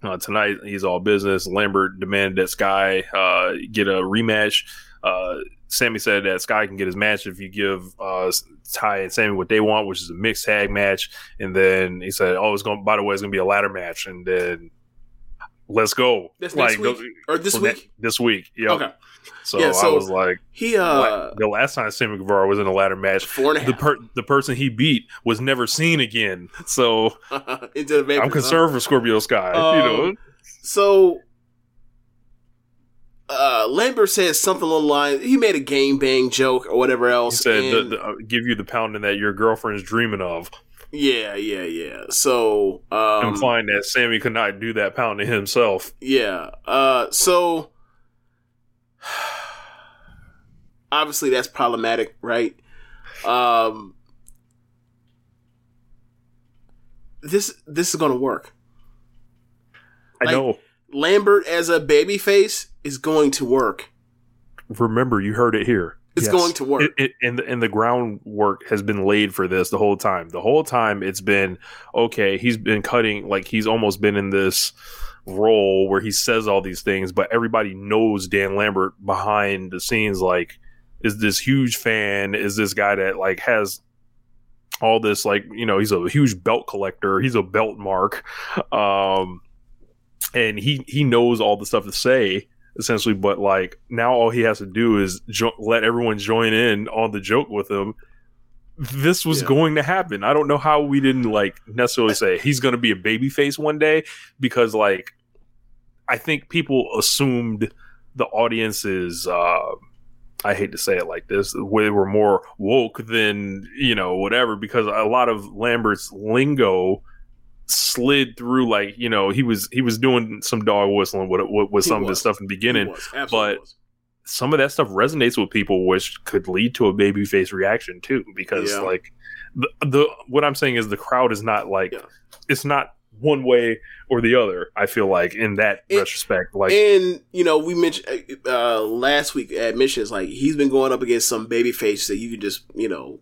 Uh, tonight, he's all business. Lambert demanded that Sky uh, get a rematch. Uh, Sammy said that Sky can get his match if you give uh, Tay and Sammy what they want, which is a mixed tag match. And then he said, "Oh, it's going. By the way, it's going to be a ladder match." And then let's go. That's next week? or this week this week. Yep. okay So, Yeah, I was like, he uh the last time Sammy Guevara was in a ladder match, four and a the per- the person he beat was never seen again. So into the vapors, I'm huh? concerned for Scorpio Sky. you know, Um, So, uh, Lambert says something along the line. He made a game bang joke or whatever else. he said, and- the, the, uh, "Give you the pounding that your girlfriend's dreaming of," yeah, yeah, yeah. So, um, implying that Sammy could not do that pounding himself. yeah. Uh, so obviously that's problematic, right? Um, this this is gonna work. I Like- know. Lambert as a baby face is going to work. Remember, you heard it here. It's going to work. It, it, and, the, and the groundwork has been laid for this the whole time. The whole time it's been okay. He's been cutting like he's almost been in this role where he says all these things, but everybody knows Dan Lambert behind the scenes. Like, is this huge fan? Is this guy that like has all this like you know he's a huge belt collector. He's a belt mark. Um, and he he knows all the stuff to say essentially. But like now, all he has to do is jo- let everyone join in on the joke with him. This was Yeah. going to happen. I don't know how we didn't like necessarily say he's going to be a babyface one day because like I think people assumed the audience is. Uh, I hate to say it like this. We were more woke than you know whatever because a lot of Lambert's lingo slid through like you know he was he was doing some dog whistling with with, with some of his stuff in the beginning. was, but- was. Some of that stuff resonates with people, which could lead to a babyface reaction too. Because Yeah. like the, the what I'm saying is the crowd is not like Yeah. it's not one way or the other. I feel like in that It- retrospect, like and you know, we mentioned uh, last week at missions, like he's been going up against some baby face that you can just you know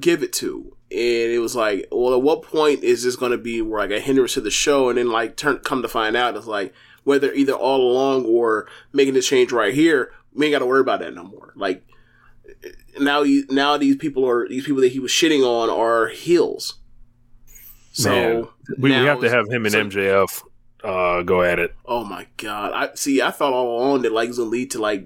give it to, and it was like, well, at what point is this going to be where like a hindrance to the show, and then like turn come to find out, it's like whether either all along or making this change right here, we ain't got to worry about that no more. Like now, he, now these people are these people that he was shitting on are heels. So Man, we, we have to have him and so- MJF uh, go at it. Oh my god! I see. I thought all along that like it was gonna lead to like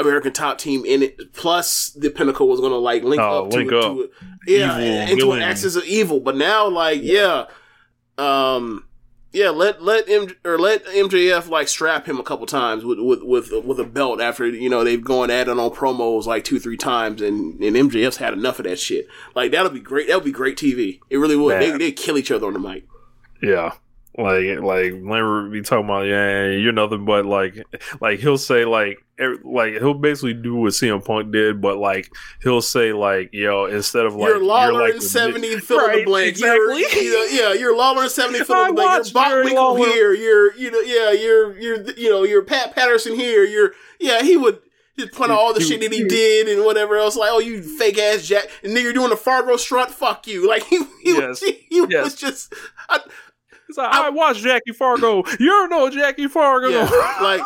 American Top Team in it. Plus, the Pinnacle was gonna like link Oh, up, link to, it, up. to it. Yeah, Evil, into villain. an axis of evil. But now, like, yeah, um, yeah, let let M or let MJF like strap him a couple times with with with with a belt after you know they've gone at it on promos like two three times and and MJF's had enough of that shit. Like that'll be great. That'll be great TV. It really would. They Man. they kill each other on the mic. Yeah. Like like Lambert be talking about yeah you're nothing but like like he'll say like like he'll basically do what CM Punk did but like he'll say like yo instead of like you're Lawler like in the- 70 fill in the Right, blank. exactly. You're, you know, yeah, you're Lawler in 70 fill in the blank. You're [LAUGHS] Bob Winkle Lawler. here. You're you know yeah you're you're you know you're Pat Patterson here. You're yeah he would just point out all the shit that he he- did and whatever else. Like oh you fake ass Jack and then you're doing a Fargo strut. Fuck you. Like [LAUGHS] he he, Yes. was, he Yes. was just I, like, I watched Jackie Fargo. You're no Jackie Fargo. yeah [LAUGHS] like.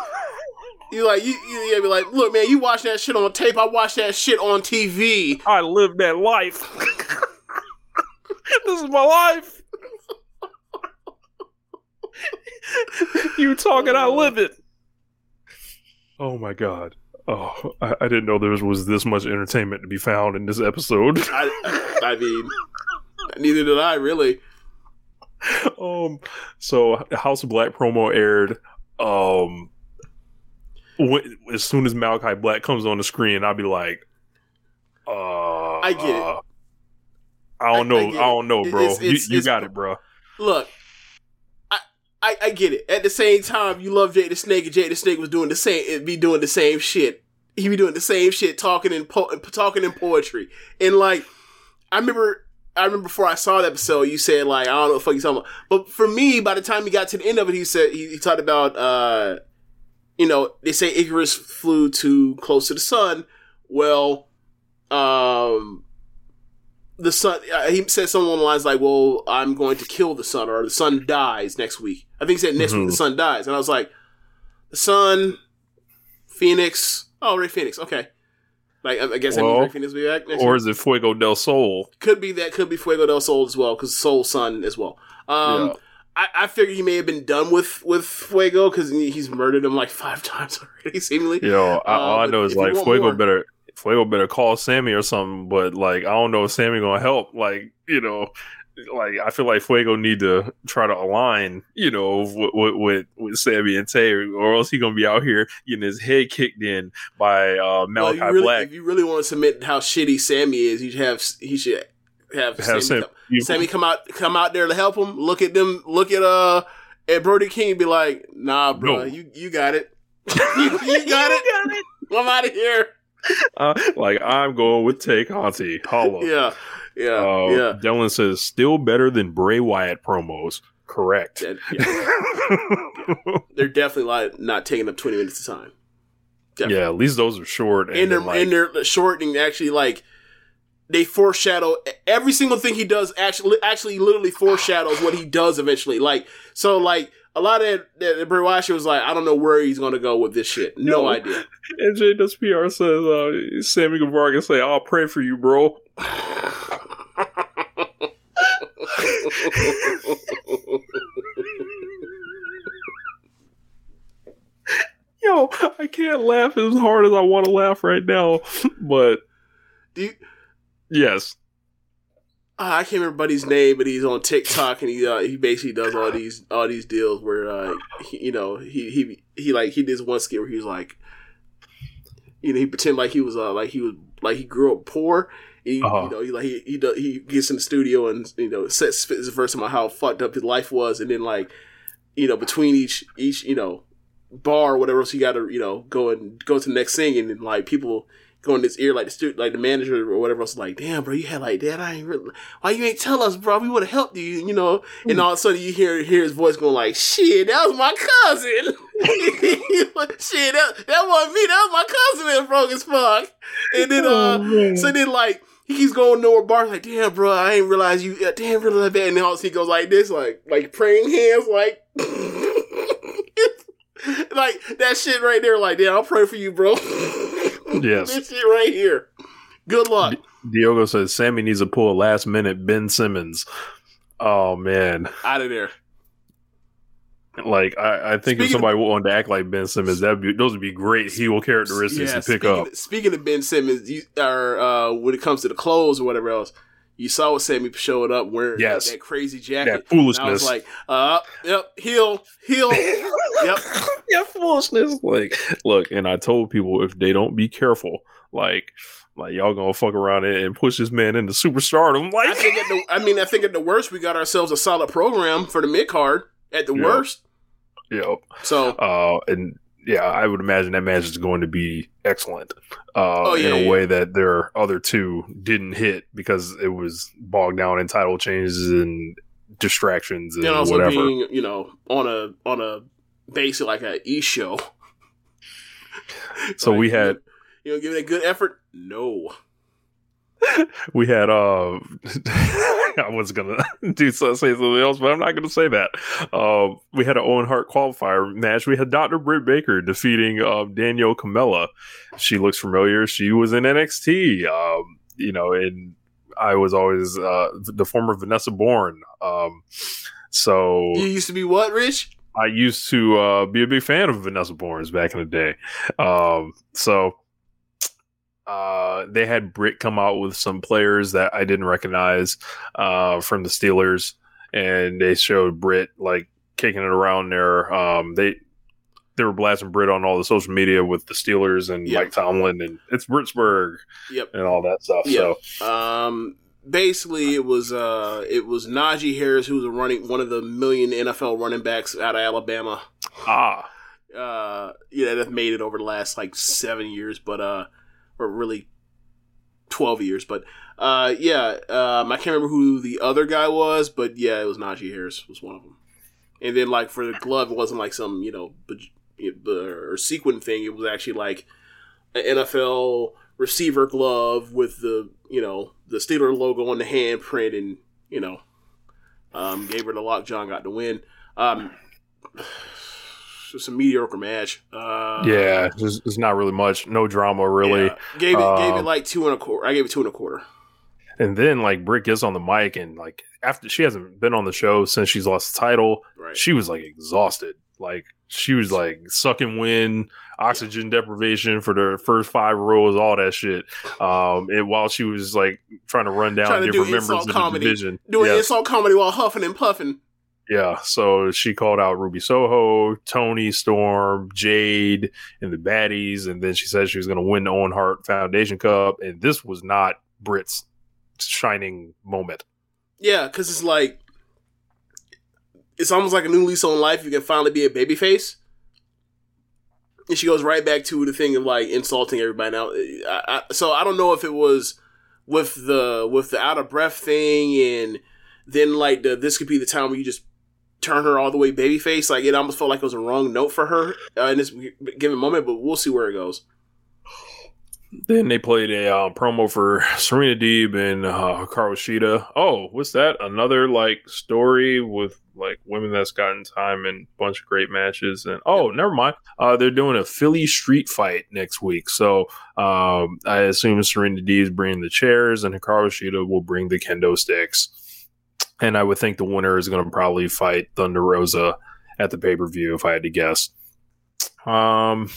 You like you you yeah, be like look man you watch that shit on tape I watch that shit on TV I live that life. [LAUGHS] this is my life. [LAUGHS] you talking, I live it. Oh my god. Oh, I, I didn't know there was, was this much entertainment to be found in this episode. I, I, I mean neither did I really um, so House of Black promo aired. Um, when, as soon as Malachi Black comes on the screen, I'll be like, uh, I get it. uh, I don't know. I I, don't know, bro. it's- it's- you you it's- got it, bro. look, I, I I get it. At the same time, you love Jake the Snake, and Jake the Snake was doing the same. Be doing the same shit. He be doing the same shit, talking in po- talking in poetry, and like I remember. I remember before I saw the episode, you said like I don't know what the fuck you talking about. But for me, by the time he got to the end of it, he said he, he talked about uh, you know they say Icarus flew too close to the sun. Well, um, the sun. Uh, he said something along the lines like, "Well, I'm going to kill the sun, or the sun dies next week." I think he said next week Mhm. the sun dies, and I was like, "The sun, Phoenix. Oh, Rey Fenix. Okay." Like I guess that Well, means Rey Fenix will be back next Or week. is it Fuego del Sol? Could be that. Could be Fuego del Sol as well, because Soul Sun as well. Um, Yeah. I, I figured he may have been done with with Fuego because he's murdered him like [LAUGHS] five times already, seemingly. Yo, I, Uh, all I know is like Fuego more- better. Fuego better call Sammy or something. But like, I don't know if Sammy gonna help. Like, you know, like I feel like Fuego need to try to align. You know, with with, with, Sammy and Tay, or else he gonna be out here getting his head kicked in by uh, Well, Malachi you really, Black. If you really want to submit how shitty Sammy is, you have he should have, Have Sammy, Sam- come, you- Sammy come out come out there to help him. Look at them. Look at uh at Brody King. and Be like, nah, bro, No. you you got it. you, you [LAUGHS] got it. [LAUGHS] I'm out of here. Uh, like I'm going with Tay Conti. Holla. [LAUGHS] Yeah, yeah, Uh, yeah. Dylan says still better than Bray Wyatt promos. Correct. That- yeah. They're definitely like not taking up 20 minutes of time. Definitely. yeah, at least those are short. And, and they're then, like, and they're shortening actually like they foreshadow every single thing he does actually actually literally foreshadows what he does eventually like so like a lot of that, that Bray was like I don't know where he's gonna go with this shit no No. idea [LAUGHS] And J does PR says uh, Sammy Guevara can say, "I'll pray for you, bro." [LAUGHS] Yo, I can't laugh as hard as I want to laugh right now, [LAUGHS] but Do you, yes, uh, I can't remember buddy's name, but he's on TikTok and he uh, he basically does all these all these deals where uh, he, you know he he he like he did this one skit where he was like, you know, he pretend like he was uh like he was like he grew up poor. He, Uh-huh. You know, he like he he, he gets in the studio and you know sets his verse about how fucked up his life was, and then like you know between each each you know bar or whatever else you got to you know go and go to the next thing, and then like people go in his ear like the stu- like the manager or whatever else like, damn, bro, you had like that. I ain't really. Why you ain't tell us, bro? We would have helped you, you know. And all of a sudden you hear hear his voice going like, shit, that was my cousin. [LAUGHS] shit, that that wasn't me. That was my cousin that broke as fuck. And then uh, so then like. He keeps going nowhere bars like, damn, bro, I ain't realize you, uh, damn, realize that. And then all of a sudden he goes like this, like, like praying hands, like, [LAUGHS] like that shit right there. Like, damn, I'll pray for you, bro. [LAUGHS] [LAUGHS] Yes. this shit right here. Good luck. Diogo says Sammy needs to pull a last minute Ben Simmons. Oh man, Out of there. like I, I think if Speaking somebody wanted to act like Ben Simmons, that be those would be great heel characteristics Yeah, to pick speaking, up. Speaking of Ben Simmons, you, or uh, when it comes to the clothes or whatever else, you saw what Sammy showed up wearing Yes. that, that crazy jacket. That And I was like, uh, yep, heel, heel, [LAUGHS] yep. yeah, foolishness. Like, look, and I told people if they don't be careful, like, like y'all gonna fuck around and push this man into superstardom. Like, I think at the, I mean, I think at the worst, we got ourselves a solid program for the mid card. At the Yeah. worst, Yep. so Uh, and yeah, I would imagine that match is going to be excellent. Uh, Oh, yeah, in a yeah. way that their other two didn't hit because it was bogged down in title changes and distractions and and also whatever. being you know on a on a basic like a e show. so we had you know give it a good effort. No, [LAUGHS] we had uh [LAUGHS] I was gonna [LAUGHS] do so, say something else, but I'm not gonna say that. Uh, we had an Owen Hart qualifier match. We had Dr. Britt Baker defeating uh, Danielle Kamela. She looks familiar. She was in NXT. Um, you know, and I was always uh, the former Vanessa Borne. Um, so you used to be what, Rich? I used to uh, be a big fan of Vanessa Borne's back in the day. Um, so uh, they had Britt come out with some players that I didn't recognize uh, from the Steelers, and they showed Britt like kicking it around there. Um, they they were blasting Britt on all the social media with the Steelers and Yeah. Mike Tomlin, and it's Britsburg Yep. and all that stuff. Yeah. So Um, basically, it was uh, it was Najee Harris who was a running one of the million NFL running backs out of Alabama. ah, Uh, yeah, that made it over the last like seven years, but uh, or really twelve years. But uh, yeah, um, I can't remember who the other guy was, but yeah, it was Najee Harris was one of them. And then like for the glove, it wasn't like some you know or sequin thing. It was actually like an NFL receiver glove with the you know the Steeler logo on the handprint, and you know um, gave her the lock. John got the win. Um, just a mediocre match. Uh, yeah, there's not really much, no drama really. yeah. Gave it gave it Um, like two and a quarter. I gave it two and a quarter. And then like Britt is on the mic and like after she hasn't been on the show since she's lost the title, Right. she was like exhausted. Like she was like sucking wind, oxygen deprivation for the first five rows, all that shit. Um, and while she was like trying to run down Trying to do different members insult of the comedy. division, Doing insult comedy while huffing and puffing. Yeah. So she called out Ruby Soho, Toni Storm, Jade, and the baddies, and then she said she was going to win the Owen Hart Foundation Cup, and this was not Britt's shining moment. Yeah, because it's like it's almost like a new lease on life. You can finally be a babyface. And she goes right back to the thing of like insulting everybody. Now, I, I, so I don't know if it was with the with the out of breath thing, and then like the this could be the time where you just turn her all the way babyface. Like it almost felt like it was a wrong note for her uh, in this given moment, but we'll see where it goes. Then they played a uh, promo for Serena Deeb and uh, Hikaru Shida. Oh, what's that? Another like story with like women that's gotten time and a bunch of great matches. And oh, never mind. Uh, they're doing a Philly street fight next week. So um, I assume Serena Deeb is bringing the chairs and Hikaru Shida will bring the kendo sticks. And I would think the winner is going to probably fight Thunder Rosa at the pay per view if I had to guess. Um,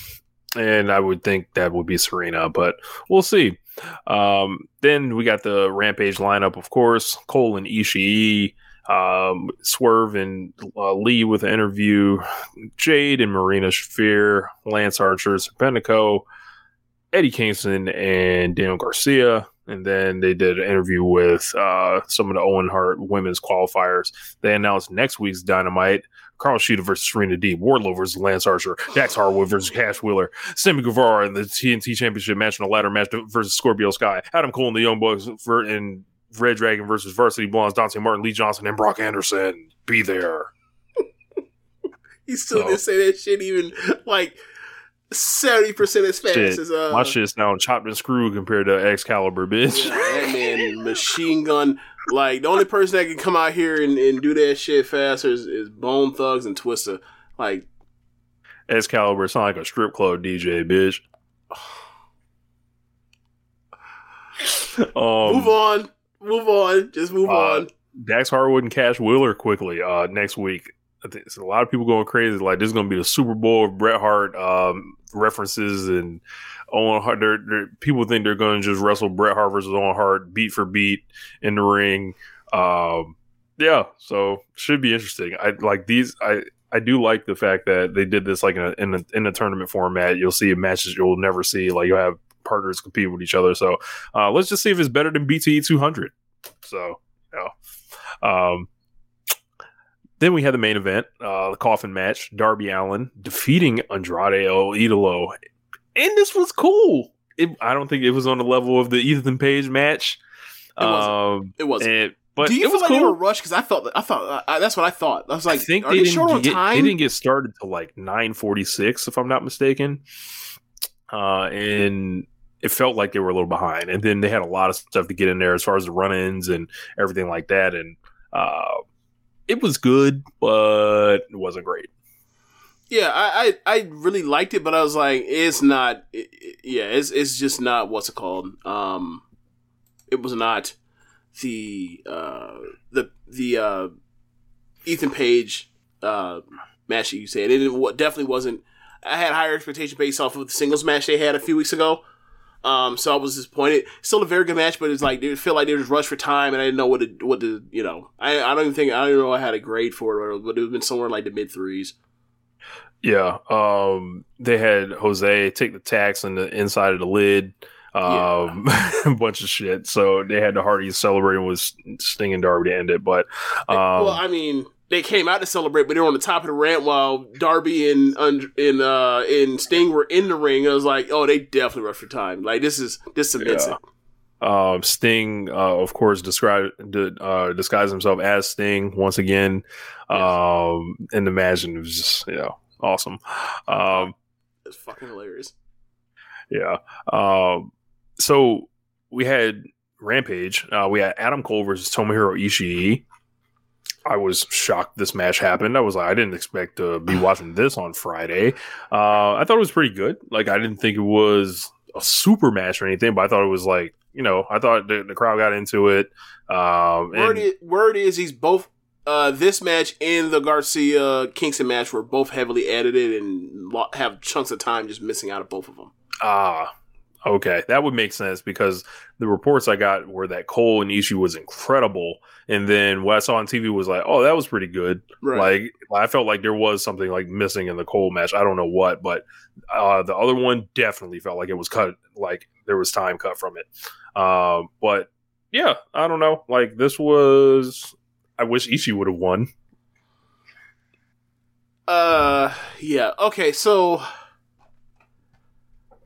and I would think that would be Serena, but we'll see. Um, then we got the Rampage lineup, of course. Cole and Ishii, um, Swerve and uh, Lee with an interview, Jade and Marina Shafir, Lance Archer, Serpentico, Eddie Kingston, and Daniel Garcia. And then they did an interview with uh, some of the Owen Hart women's qualifiers. They announced next week's Dynamite. Carl Sheeta versus Serena D, Wardlow versus Lance Archer, Dax Harwood versus Cash Wheeler, Sammy Guevara in the TNT Championship match in a ladder match versus Scorpio Sky, Adam Cole and the Young Bucks for, and Red Dragon versus Varsity Blondes, Dante Martin, Lee Johnson, and Brock Anderson. Be there. [LAUGHS] He still So- didn't say that shit even like seventy percent as fast Shit. as uh My shit's now chopped and screwed compared to Excalibur, bitch. Yeah, that man machine gun. Like the only person that can come out here and, and do that shit faster is, is Bone Thugs and Twista. Like Excalibur sound like a strip club DJ, bitch. um, move on, move on, just move Uh, on. Dax Harwood and Cash Wheeler quickly uh, next week. I think a lot of people going crazy. Like this is going to be the Super Bowl of Bret Hart um, references and Owen Hart. They're, they're, people think they're going to just wrestle Bret Hart versus Owen Hart beat for beat in the ring. Um, yeah, so should be interesting. I like these. I I do like the fact that they did this like in a in a, in a tournament format. You'll see matches you'll never see. Like you'll have partners compete with each other. So uh, let's just see if it's better than BTE 200. So yeah. Um, then we had the main event, uh, the coffin match. Darby Allin defeating Andrade El Idolo, and this was cool. It, I don't think it was on the level of the Ethan Page match. It wasn't. Um, It wasn't. but Do you it feel was like cool. they were rushed? Because I felt, I thought, I, that's what I thought. I was like, I think are they they, short on get, time? They didn't get started till like nine forty six, if I'm not mistaken. Uh, and it felt like they were a little behind. And then they had a lot of stuff to get in there as far as the run ins and everything like that. And uh, it was good, but it wasn't great. Yeah, I, I, I really liked it, but I was like, it's not. It, it- yeah, it's it's just not what's it called. Um, it was not the uh the the uh Ethan Page uh match that you said. It didn't, definitely wasn't. I had higher expectation based off of the singles match they had a few weeks ago. Um, so I was disappointed. Still a very good match, but it's like they feel like they was rushed for time, and I didn't know what to what to you know. I I don't even think I don't even know I had a grade for it, but it would have been somewhere like the mid threes. Yeah. Um, they had Jose take the tacks on the inside of the lid. Um, [LAUGHS] a bunch of shit. So they had the Hardys celebrating with Sting and Darby to end it. But um, well, I mean, they came out to celebrate, but they were on the top of the ramp while Darby and and uh and Sting were in the ring. I was like, oh, they definitely rushed for time. Like this is this cements Yeah. it. Um, Sting, uh, of course, described uh, disguised himself as Sting once again. Um, in the match, and it was just you know awesome. Um, It's fucking hilarious. yeah. Um, so we had Rampage. Uh, we had Adam Cole versus Tomohiro Ishii. I was shocked this match happened. I was like, I didn't expect to be watching this on Friday. Uh, I thought it was pretty good. Like, I didn't think it was a super match or anything, but I thought it was like, you know, I thought the, the crowd got into it. Um, Word and, is, word is he's both. Uh, this match and the Garcia Kingston match were both heavily edited and lo- have chunks of time just missing out of both of them. Ah, okay, that would make sense because the reports I got were that Cole and Ishii was incredible, and then what I saw on TV was like, oh, that was pretty good. Right. Like I felt like there was something like missing in the Cole match. I don't know what, but uh, the other one definitely felt like it was cut. Like there was time cut from it. Um, but yeah, I don't know. Like this was. I wish Ishii would have won. Uh, yeah. Okay, so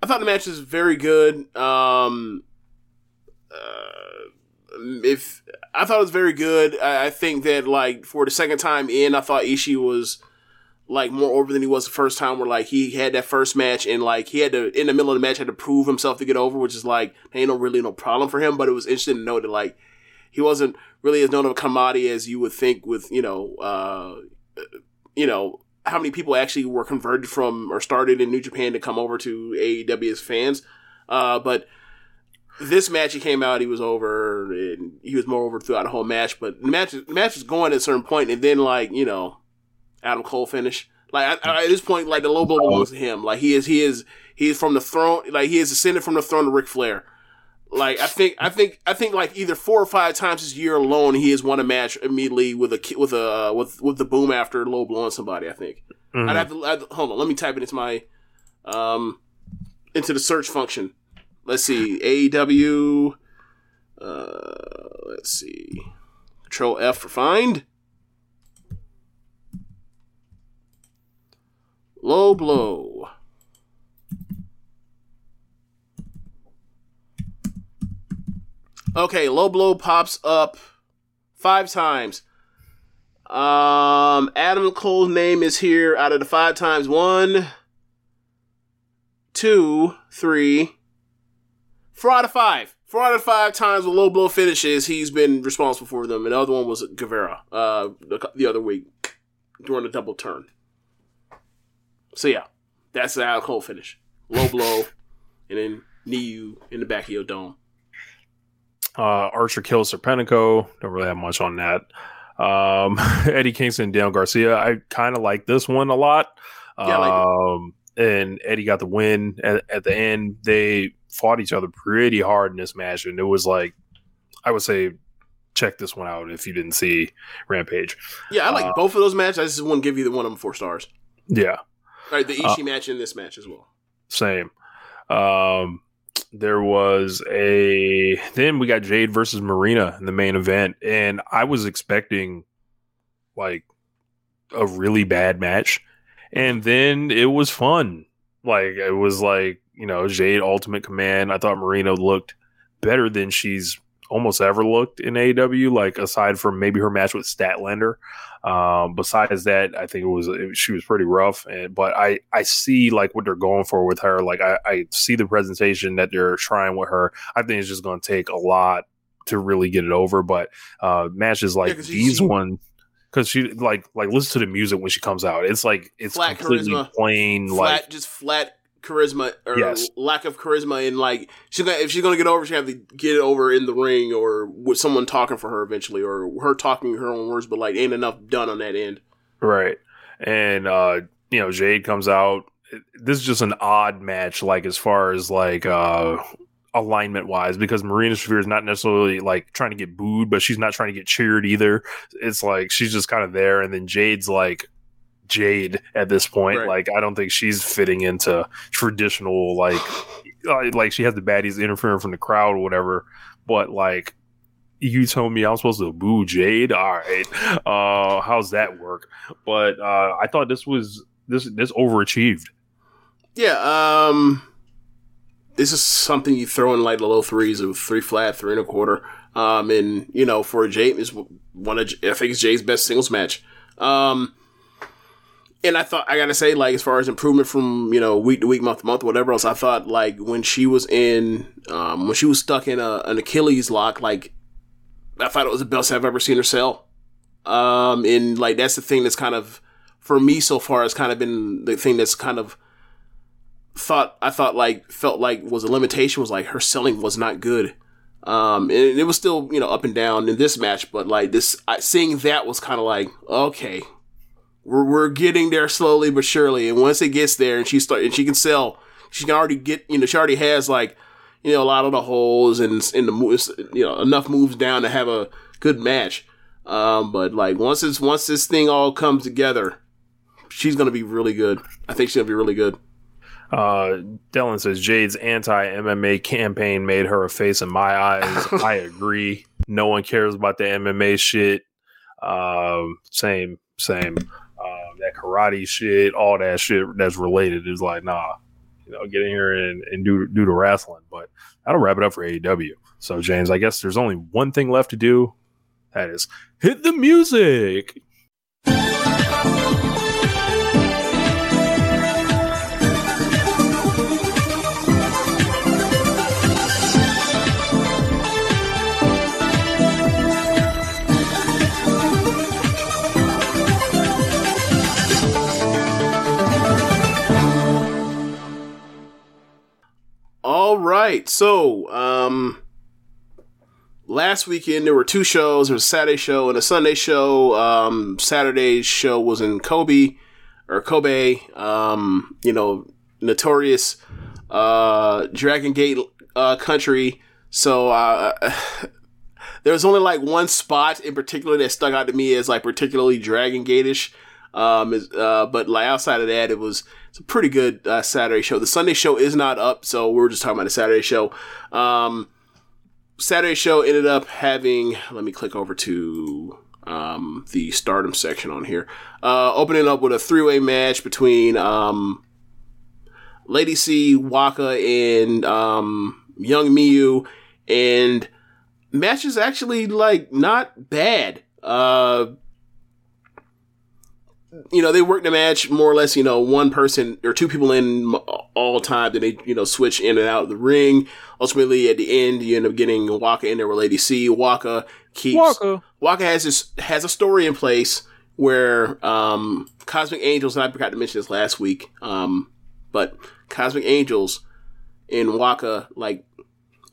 I thought the match was very good. Um, uh, if I thought it was very good, I, I think that like for the second time in, I thought Ishii was like more over than he was the first time. Where like he had that first match and like he had to in the middle of the match had to prove himself to get over, which is like ain't no really no problem for him. But it was interesting to know that like he wasn't really as known of a commodity as you would think with you know uh you know how many people actually were converted from or started in New Japan to come over to AEW as fans. Uh, but this match, he came out, he was over, and he was more over throughout the whole match. But the match, the match was going at a certain point, and then like you know, Adam Cole finish. Like I, I, at this point, like the low blow belongs to him. Like he is, he is, he is from the throne. Like he is ascended from the throne of Ric Flair. Like I think, I think, I think, like either four or five times this year alone, he has won a match immediately with a with a uh, with with the boom after low blowing somebody. I think. I'd have to I'd, hold on. Let me type it into my um into the search function. Let's see AEW. Uh, let's see. Control F for find. Low blow. Okay, low blow pops up five times. Um, Adam Cole's name is here out of the five times. One, two, three, four out of five. Four out of five times with low blow finishes, he's been responsible for them. And the other one was Guevara, uh, the, the other week during the double turn. So yeah, that's the Adam Cole finish. Low blow, [LAUGHS] and then knee you in the back of your dome. Uh, Archer kills Serpentico. Don't really have much on that. Um, [LAUGHS] Eddie Kingston, Daniel Garcia. I kind of like this one a lot. Yeah, like um, and Eddie got the win at, at the end. They fought each other pretty hard in this match, and it was like, I would say, check this one out if you didn't see Rampage. Yeah, I like Uh, both of those matches. I just wouldn't give either one of them four stars. Yeah, All right, the Uh, match and this match as well. same. Um, there was a then we got Jade versus Marina in the main event, and I was expecting like a really bad match, and then it was fun. Like it was like you know Jade Ultimate Command. I thought Marina looked better than she's almost ever looked in AEW. Like aside from maybe her match with Statlander. Um, besides that, I think it was it, she was pretty rough. And but I I see like what they're going for with her. Like I, I see the presentation that they're trying with her. I think it's just going to take a lot to really get it over. But uh, matches like 'cause you these see- one. Because she like like listen to the music when she comes out. It's like it's Flat completely charisma. plain. Flat, like just flat charisma or Yes. lack of charisma, and like she's gonna if she's gonna get over, she have to get over in the ring or with someone talking for her eventually, or her talking her own words. But like, ain't enough done on that end. Right. And uh, you know, Jade comes out. This is just an odd match, like as far as like uh alignment wise, because Marina Shafir is not necessarily like trying to get booed, but she's not trying to get cheered either. It's like she's just kind of there, and then Jade's like Jade at this point. Right. Like I don't think she's fitting into traditional like [SIGHS] uh, like she has the baddies interfering from the crowd or whatever. But like you told me I'm supposed to boo Jade. All right, uh, how's that work? But uh, I thought this was this this overachieved. Yeah, um, this is something you throw in like the low threes of three flat, three and a quarter. Um, and you know, for Jade is one of I think it's Jade's best singles match. Um, and I thought I gotta say, like as far as improvement from you know week to week, month to month, whatever else, I thought like when she was in, um, when she was stuck in a, an Achilles lock, like I thought it was the best I've ever seen her sell. Um, and like that's the thing that's kind of for me so far has kind of been the thing that's kind of thought I thought like felt like was a limitation was like her selling was not good. Um, and it was still you know up and down in this match, but like this I, seeing that was kind of like okay, we're we're getting there slowly but surely, and once it gets there and she start and she can sell, she can already get you know she already has like you know a lot of the holes and in the moves you know enough moves down to have a good match. Um, but like once it's once this thing all comes together, she's gonna be really good. I think she's gonna be really good. Uh, Dylan says Jade's anti MMA campaign made her a face in my eyes. [LAUGHS] I agree. No one cares about the MMA shit. Um, same, same. That karate shit, all that shit that's related is like, nah, you know, get in here and, and do do the wrestling. But that'll wrap it up for AEW. So James, I guess there's only one thing left to do. That is hit the music. Right. So, um, last weekend there were two shows. There was a Saturday show and a Sunday show. Um, Saturday's show was in Kobe, or Kobe, um, you know, notorious uh, Dragon Gate uh, country. So uh, [SIGHS] there was only like one spot in particular that stuck out to me as like particularly Dragon Gate-ish. Um, is, uh, but like outside of that, it was it's a pretty good uh, Saturday show. The Sunday show is not up, so we're just talking about the Saturday show. Um, Saturday show ended up having. Let me click over to um, the Stardom section on here. Uh, opening up with a three way match between um, Lady C, Waka, and um, Young Miyu, and match is actually like not bad. Uh, you know, they work the match more or less, you know, one person or two people in all time. Then they, you know, switch in and out of the ring. Ultimately, at the end, you end up getting Waka in there with Lady C. Waka keeps Waka. Waka has this has a story in place where um, Cosmic Angels, and I forgot to mention this last week, um, but Cosmic Angels in Waka, like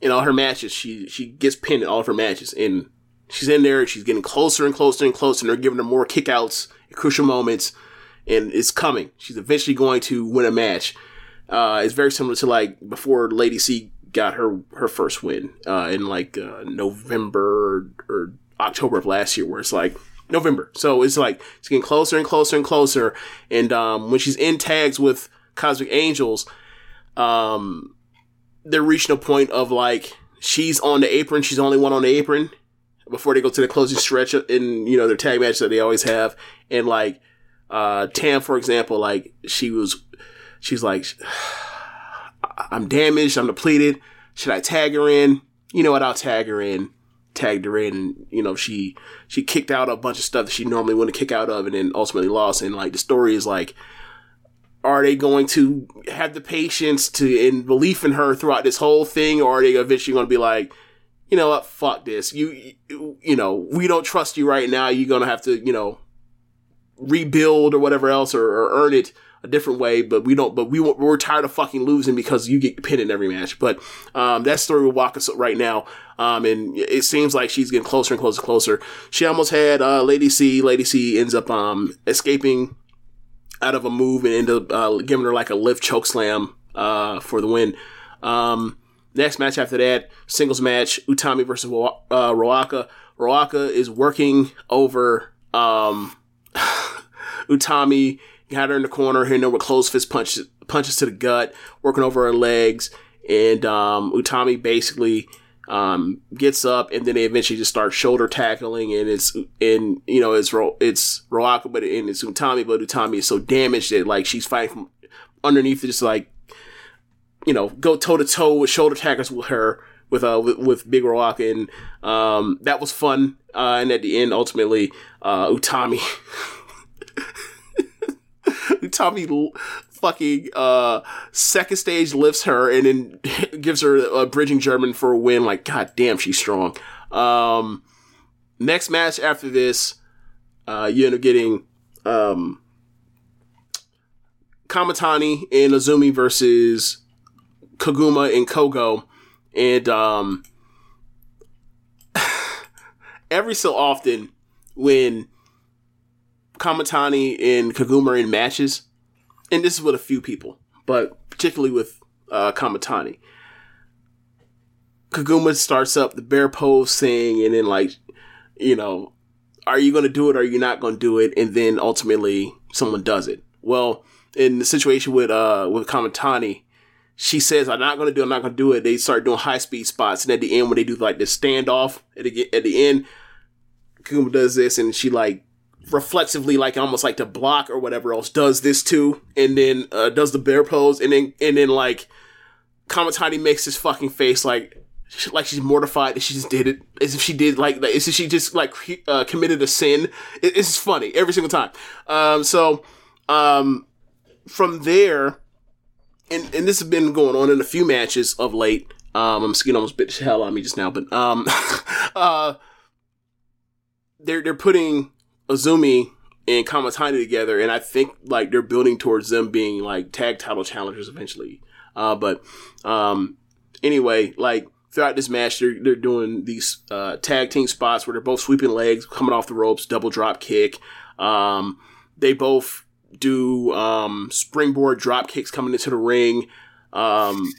in all her matches, she she gets pinned in all of her matches, and she's in there, she's getting closer and closer and closer, and they're giving her more kickouts crucial moments, and it's coming. She's eventually going to win a match. Uh, it's very similar to like before Lady C got her her first win uh, in like uh, November or October of last year, where it's like November. So it's like it's getting closer and closer and closer. And um, when she's in tags with Cosmic Angels, um, they're reaching a point of like she's on the apron, she's the only one on the apron before they go to the closing stretch in you know their tag match that they always have. And like uh, Tam, for example, like she was, she's like, [SIGHS] I'm damaged, I'm depleted. Should I tag her in? You know what? I'll tag her in. Tagged her in, and you know she she kicked out a bunch of stuff that she normally wouldn't kick out of, and then ultimately lost. And like the story is like, are they going to have the patience to and belief in her throughout this whole thing, or are they eventually going to be like, you know what, fuck this, you you, know we don't trust you right now. You're gonna have to you know rebuild or whatever else, or, or earn it a different way, but we don't. But we we're tired of fucking losing because you get pinned in every match. But um, that story will walk us right now, um, and it seems like she's getting closer and closer, and closer. She almost had uh, Lady C. Lady C ends up um, escaping out of a move and end up uh, giving her like a lift choke slam uh, for the win. Um, next match after that, singles match: Utami versus uh, Ruaka. Ruaka is working over um, [SIGHS] Utami got her in the corner, hitting her with closed fist punches, punches to the gut, working over her legs, and um, Utami basically um, gets up, and then they eventually just start shoulder tackling, and it's and you know it's Ro- it's Ruaka, but and it's Utami, but Utami is so damaged that like she's fighting from underneath, just like you know go toe to toe with shoulder tackles with her. With uh with, with Big Ruaka and um that was fun uh and at the end ultimately uh Utami [LAUGHS] l- fucking uh second stage lifts her and then [LAUGHS] gives her a bridging German for a win. Like, god damn, she's strong. Um, next match after this, uh, you end up getting um, Kamitani and Azumi versus Koguma and Kogo, and um, [SIGHS] every so often when Kamitani and Koguma are in matches, and this is with a few people, but particularly with uh, Kamitani. Koguma starts up the bear pose thing, and then like, you know, are you going to do it? Or are you not going to do it? And then ultimately, someone does it. Well, in the situation with uh with Kamitani, she says, "I'm not to do. it, I'm not to do it." They start doing high speed spots, and at the end, when they do like the standoff, at the at the end, Kuma does this, and she like reflexively like almost like to block or whatever else does this too and then uh, does the bear pose and then and then like Kamitani makes his fucking face like like she's mortified that she just did it as if she did like, like as if she just like uh, committed a sin it, it's funny every single time um so um from there and and this has been going on in a few matches of late um I'm skin almost bit the hell of me just now but um [LAUGHS] uh they're they're putting Azumi and Kamitani together, and I think like they're building towards them being like tag title challengers eventually. Uh, but um, anyway, like throughout this match, they're they're doing these uh, tag team spots where they're both sweeping legs, coming off the ropes, double drop kick. Um, they both do um, springboard drop kicks coming into the ring. Um,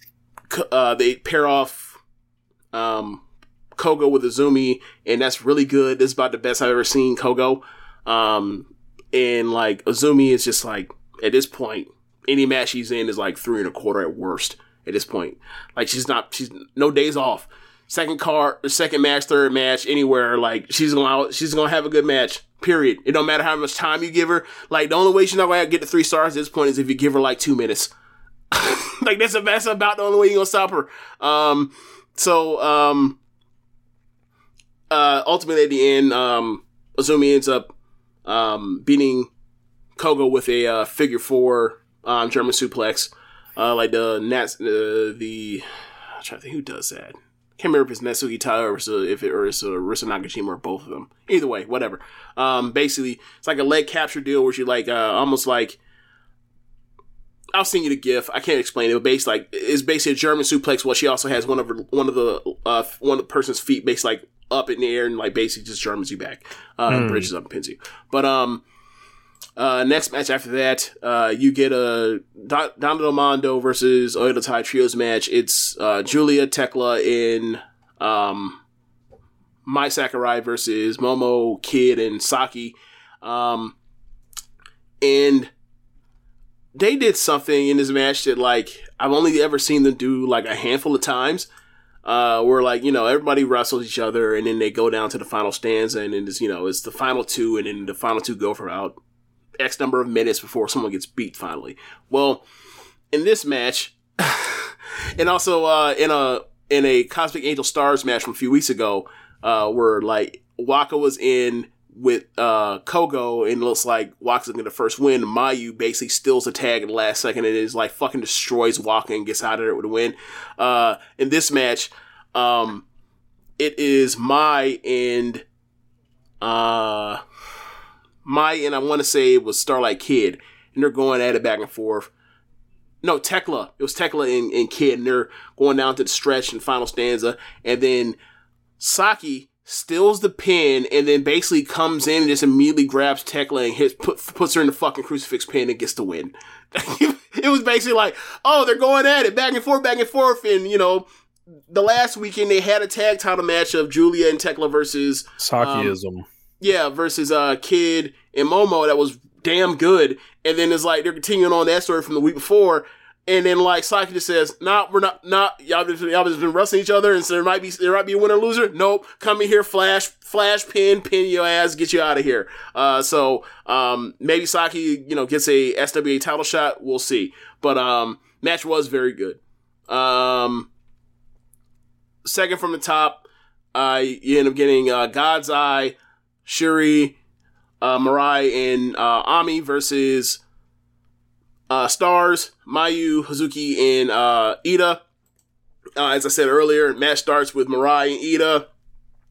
uh, they pair off um, Kogo with Azumi, and that's really good. This is about the best I've ever seen Kogo. Um, and like Azumi is just like at this point, any match she's in is like three and a quarter at worst. At this point, like she's not, she's no days off. Second card, second match, third match, anywhere. Like she's gonna, she's gonna have a good match. Period. It don't matter how much time you give her. Like the only way she's not gonna get the three stars at this point is if you give her like two minutes. [LAUGHS] like that's, that's about the only way you're gonna stop her. Um, so um, uh, ultimately at the end, um, Azumi ends up um, beating Kogo with a uh, figure four um, German suplex, uh, like the Nats, uh, the I'm trying to think who does that. Can't remember if it's Natsuki Taira or if it or it's uh, Risa Nakajima or both of them. Either way, whatever. Um, basically, it's like a leg capture deal where she like uh, almost like I'll send you the gif. I can't explain it, but based like it's basically a German suplex. Well, she also has one of her, one of the uh, one of the person's feet based like up in the air and like basically just Germans you back, uh, bridges up and pins you. But um, uh, next match after that, uh, you get a Don- Donna del Mondo versus Oedo Tai Trios match. It's uh, Julia Thekla in um, Mai Sakurai versus Momo Kid and Saki. Um, and they did something in this match that like I've only ever seen them do like a handful of times. Uh, where like you know everybody wrestles each other and then they go down to the final stanza and then it's you know it's the final two and then the final two go for about X number of minutes before someone gets beat finally. Well, in this match, [SIGHS] and also uh, in a in a Cosmic Angel Stars match from a few weeks ago, uh, where like Waka was in with uh, Kogo and looks like Waka's gonna the first win. Mayu basically steals the tag in the last second and is like fucking destroys Waka and gets out of there with a win. Uh, in this match, um, it is Mai and uh Mai and I want to say it was Starlight Kid, and they're going at it back and forth. No, Thekla. It was Thekla and, and Kid, and they're going down to the stretch and final stanza, and then Saki steals the pin and then basically comes in and just immediately grabs Thekla and hits put, puts her in the fucking crucifix pin and gets the win. [LAUGHS] it was basically like, oh, they're going at it back and forth, back and forth, and you know, the last weekend they had a tag title match of Julia and Thekla versus Sakiism. Um, yeah, versus uh Kid and Momo that was damn good. And then it's like they're continuing on that story from the week before. And then like Saki just says, "Nah, we're not. Not y'all. Just, y'all just been wrestling each other, and so there might be there might be a winner loser. Nope, come in here, flash, flash, pin, pin your ass, get you out of here. Uh, so um, maybe Saki, you know, gets a SWA title shot. We'll see. But um, match was very good. Um, second from the top, uh, you end up getting uh, God's Eye, Shuri, uh, and uh, Ami versus uh, Stars, Mayu, Hazuki, and uh, Iida. Uh, as I said earlier, match starts with Mirai and Iida.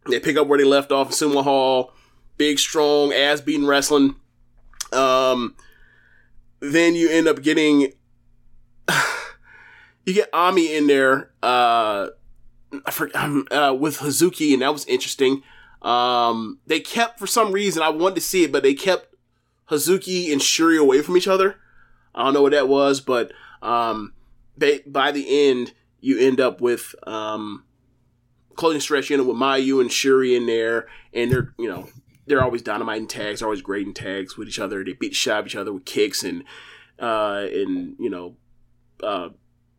They pick up where they left off in Sumo Hall. Big, strong, ass beating wrestling. Um, then you end up getting [SIGHS] you get Ami in there. Uh, I forgot um, uh, with Hazuki, and that was interesting. Um, they kept for some reason I wanted to see it, but they kept Hazuki and Shuri away from each other. I don't know what that was, but um, they by the end you end up with um, clothing stretch, you know, with Mayu and Shuri in there, and they're you know they're always dynamite in tags, always great in tags with each other. They beat of each other with kicks and uh, and you know uh,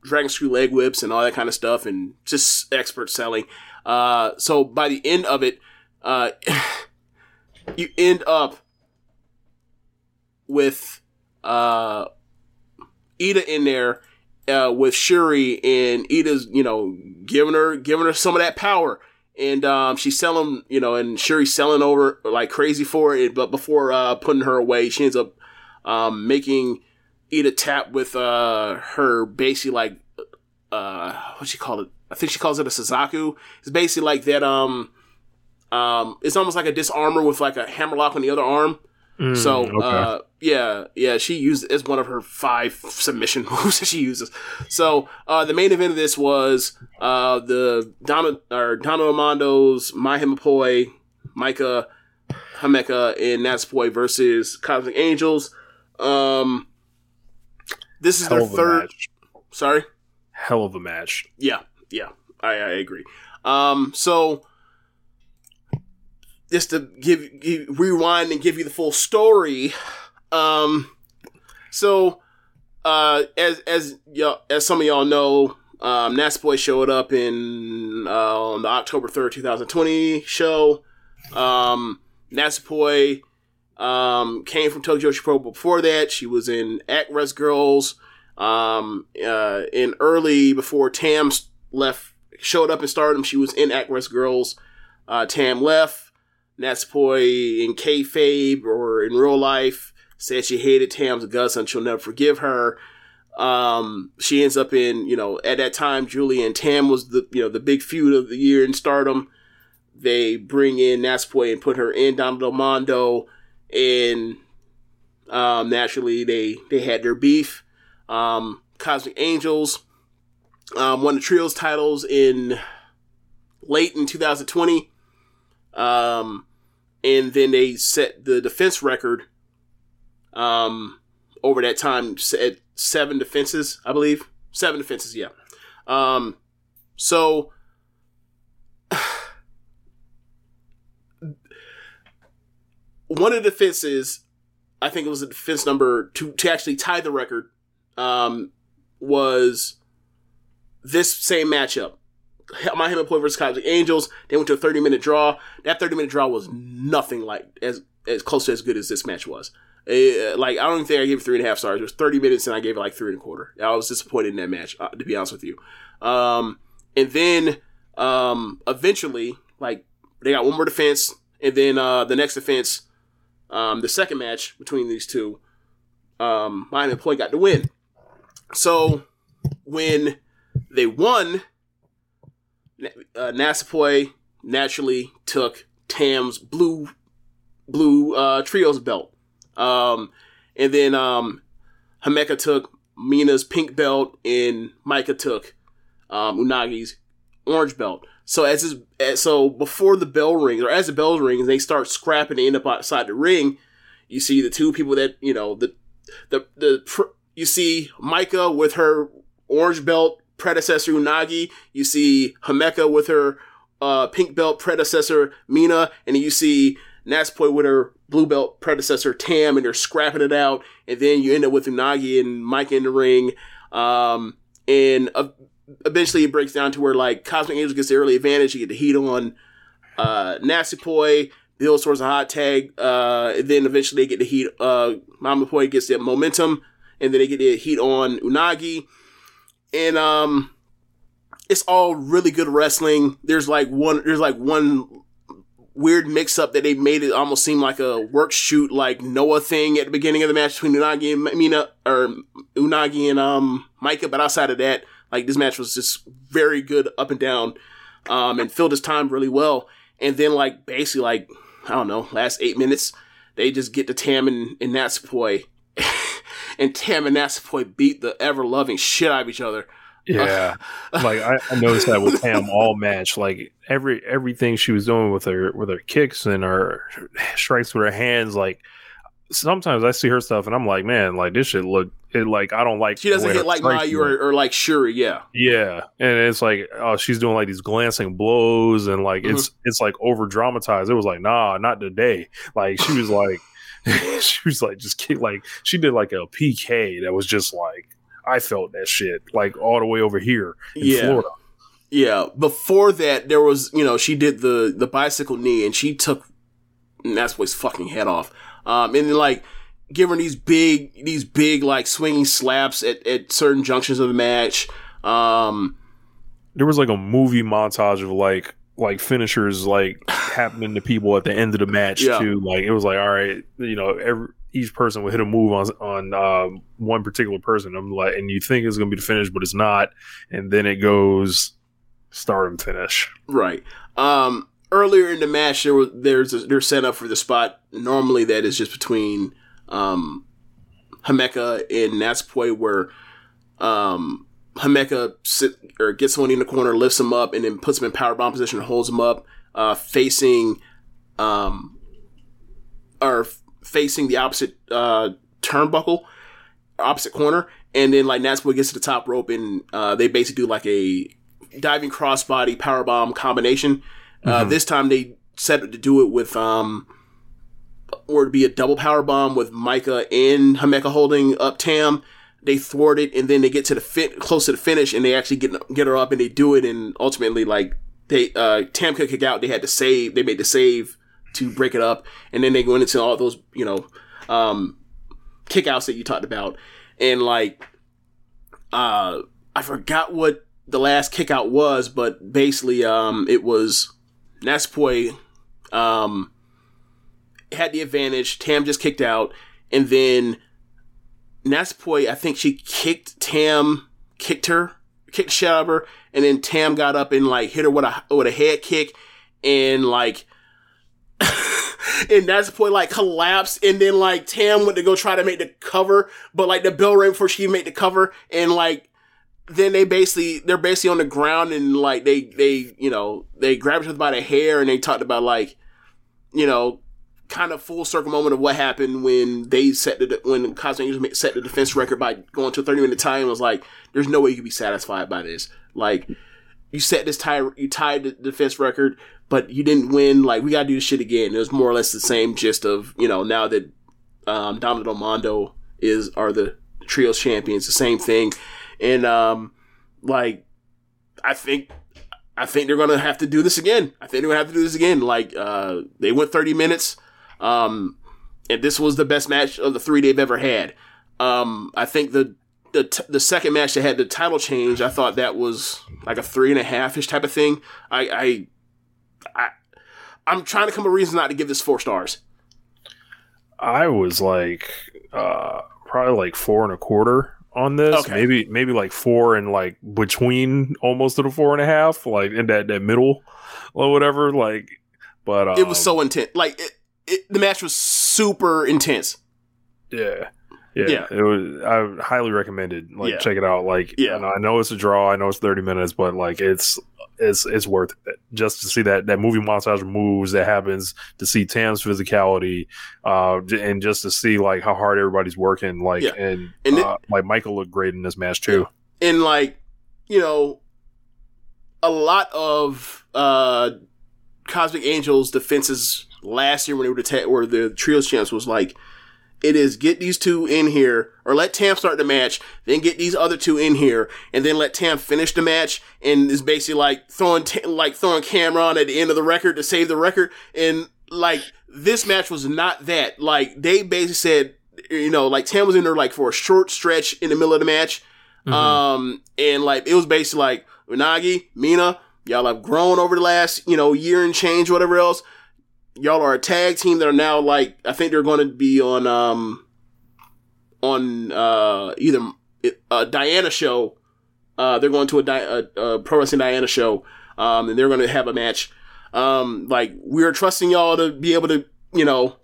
dragon screw leg whips and all that kind of stuff, and just expert selling. Uh, so by the end of it, uh, [SIGHS] you end up with uh, Iida in there uh, with Shuri, and Iida's you know giving her giving her some of that power. And um, she's selling, you know, and Shuri's selling over like crazy for it. But before uh, putting her away, she ends up um, making Iida tap with uh, her basically like uh, what she call it? I think she calls it a Suzaku. It's basically like that. Um, um, it's almost like a disarmor with like a hammerlock on the other arm. so okay. uh, yeah, yeah, she used it's one of her five submission [LAUGHS] moves that she uses. So uh, the main event of this was uh, the Donna or Donna Amondo's My Himapoi, Micah Hameka, and Natsupoi versus Cosmic Angels. Um, this is Hell their third. match. Sorry. Hell of a match. Yeah, yeah, I, I agree. Um, so just to give, give rewind and give you the full story. Um, so uh, as as y'all, as some of y'all know, um, Boy showed up in uh, on the October third, two thousand twenty show. Um, Boy um, came from Tokyo Pro. Before that, she was in Actress Girls. Um, uh, in early before Tam left, showed up in Stardom. She was in Actress Girls. Uh, Tam left. Natsupoi in kayfabe or in real life said she hated Tam's guts and she'll never forgive her. Um, she ends up in, you know, at that time, Julia and Tam was the, you know, the big feud of the year in Stardom. They bring in Natsupoi and put her in Donna del Mondo, and um, naturally they they had their beef. Um, Cosmic Angels um, won the trios titles in late in 2020. Um, and then they set the defense record um, over that time at seven defenses, I believe. Seven defenses, yeah. Um, so [SIGHS] one of the defenses, I think it was a defense number to to actually tie the record, um, was this same matchup. MaiHimePoi versus Cosmic Angels. They went to a 30 minute draw. That 30 minute draw was nothing like as as close to as good as this match was. Uh, like I don't think I gave it three and a half stars. It was 30 minutes and I gave it like three and a quarter. I was disappointed in that match, uh, to be honest with you. Um, and then um, eventually, like they got one more defense, and then uh, the next defense, um, the second match between these two, um, MaiHimePoi got the win. So when they won, uh, Natsupoi naturally took Tam's blue blue uh, trios belt, um, and then um, Himeka took Mina's pink belt, and Maika took um, Unagi's orange belt. So as, is, as so before the bell rings, or as the bell rings, they start scrapping. They end up outside the ring. You see the two people that you know the the the you see Maika with her orange belt predecessor Unagi. You see Himeka with her uh, pink belt predecessor Mina, and you see Natsupoi with her blue belt predecessor Tam, and they're scrapping it out. And then you end up with Unagi and Mike in the ring. Um, and uh, eventually it breaks down to where like Cosmic Angel gets the early advantage. You get the heat on uh, Natsupoi, builds towards a hot tag. Uh, and then eventually they get the heat. Uh, Mama Poi gets the momentum, and then they get the heat on Unagi. And um, it's all really good wrestling. There's like one. There's like one weird mix up that they made it almost seem like a work shoot like Noah thing at the beginning of the match between Unagi and Mina or Unagi and um Maika, but outside of that, like this match was just very good up and down, um, and filled his time really well. And then like basically like I don't know, last eight minutes, they just get to Tam and, and Natsupoi, [LAUGHS] and Tam and Natsupoi beat the ever loving shit out of each other. Yeah, [LAUGHS] like I, I noticed that with Tam all match. Like every everything she was doing with her with her kicks and her strikes with her hands. Like sometimes I see her stuff and I'm like, man, like this shit look it like I don't like. She doesn't hit like Mayu or, or like Shuri, yeah. Yeah, and it's like oh, she's doing like these glancing blows and like Mm-hmm. it's it's like over dramatized. It was like nah, not today. Like she was like [LAUGHS] she was like just kick like she did like a PK that was just like I felt that shit like all the way over here in Yeah. Florida. Yeah, before that, there was you know she did the the bicycle knee and she took Natsupoi fucking head off. Um, and then like giving these big these big like swinging slaps at, at certain junctions of the match. Um, There was like a movie montage of like like finishers like happening to people at the end of the match Yeah. too. Like it was like all right, you know, every each person would hit a move on on um, one particular person. I'm like, and you think it's gonna be the finish, but it's not, and then it goes start and finish. right. Um, earlier in the match, there was there's a, they're set up for the spot. Normally, that is just between um, Himeka and Natsupoi, where um, Himeka sit or gets someone in the corner, lifts him up, and then puts him in power bomb position and holds him up, uh, facing um, or facing the opposite uh, turnbuckle, opposite corner, and then like Natsupoi gets to the top rope, and uh, they basically do like a diving crossbody powerbomb combination. Uh, this time they set it to do it with um, or to be a double power bomb with Maika and Himeka holding up Tam. They thwart it, and then they get to the fit close to the finish, and they actually get get her up, and they do it, and ultimately like they uh, Tam could kick out. They had to save. They made the save to break it up, and then they went into all those you know um, kickouts that you talked about, and like uh, I forgot what the last kickout was, but basically um, it was Natsupoi um, had the advantage. Tam just kicked out, and then Natsupoi, I think she kicked Tam, kicked her, of her, and then Tam got up and like hit her with a with a head kick, and like. [LAUGHS] and that's the point, like collapsed, and then like Tam went to go try to make the cover, but like the bell rang before she made the cover, and like then they basically they're basically on the ground and like they they you know they grabbed her by the hair and they talked about like you know kind of full circle moment of what happened when they set the when Angels set the defense record by going to a 30 minute time. Was like there's no way you can be satisfied by this. Like you set this tie you tied the defense record, but you didn't win. Like we gotta do this shit again. It was more or less the same gist of you know now that um, Donna del Mondo is are the trios champions. The same thing, and um, like I think I think they're gonna have to do this again. I think they're gonna have to do this again. Like uh, they went thirty minutes, um, and this was the best match of the three they've ever had. Um, I think the the t- the second match that had the title change, I thought that was like a three and a half ish type of thing. I I I I'm trying to come up with reasons not to give this four stars. I was like uh probably like four and a quarter on this. Okay. Maybe maybe like four and like between almost to the four and a half, like in that that middle or whatever. Like, but um, It was so intense. Like it, it, the match was super intense. yeah. Yeah, Yeah. it was. I highly recommended. Like, Yeah. check it out. Like, Yeah. and I know it's a draw. I know it's thirty minutes, but like, it's it's it's worth it just to see that that movie montage moves that happens to see Tam's physicality, uh, and just to see like how hard everybody's working. Like, Yeah. and, And it- uh, like Michael looked great in this match too. and like you know a lot of uh cosmic angels defenses last year when they were the ta- where the trios champs was like it is get these two in here or let tam start the match then get these other two in here and then let tam finish the match and is basically like throwing like throwing Cameron at the end of the record to save the record and like this match was not that like they basically said you know like tam was in there like for a short stretch in the middle of the match um, and like it was basically like Unagi, Mina, y'all have grown over the last, you know, year and change, whatever else. Y'all are a tag team that are now like I think they're going to be on um on uh either a Diana show. Uh, they're going to a, Di- a, a pro wrestling Diana show. Um, and they're going to have a match. Um, like we're trusting y'all to be able to, you know,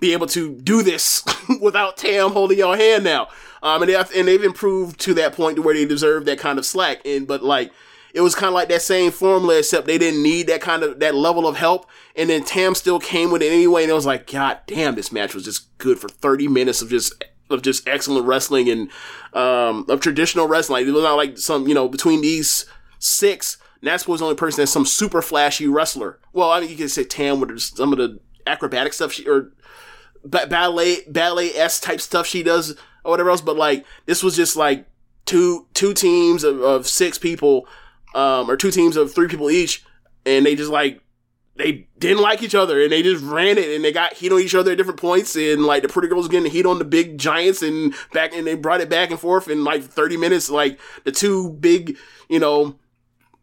be able to do this [LAUGHS] without Tam holding your hand now. Um, and, they have, and they've improved to that point to where they deserve that kind of slack. And but like it was kind of like that same formula, except they didn't need that kind of that level of help. And then Tam still came with it anyway. And it was like, God damn, this match was just good for thirty minutes of just of just excellent wrestling and um, of traditional wrestling. Like, it was not like some you know between these six. Natsuko was the only person that's some super flashy wrestler. Well, I mean, you could say Tam with some of the acrobatic stuff she or ba- ballet ballet s type stuff she does or whatever else. But like this was just like two two teams of, of six people, um, or two teams of three people each, and they just like they didn't like each other and they just ran it and they got heat on each other at different points and like the pretty girls getting heat on the big giants and back and they brought it back and forth in like 30 minutes like the two big you know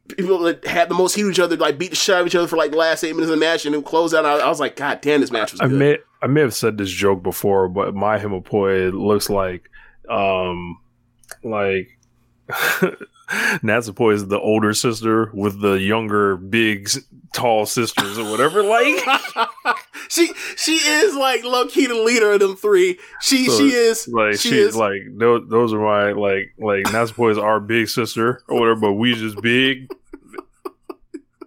people that had the most heat each other like beat the shit out of each other for like the last eight minutes of the match and then closed out I, I was like god damn this match was I good. may I may have said this joke before, but my HimePoi looks like um like [LAUGHS] Natsupoi is the older sister with the younger big tall sisters or whatever. Like [LAUGHS] she she is like low key the leader of them three. She So, she is like she, she, is like those, those are my like like Natsupoi is our big sister or whatever, but we just big.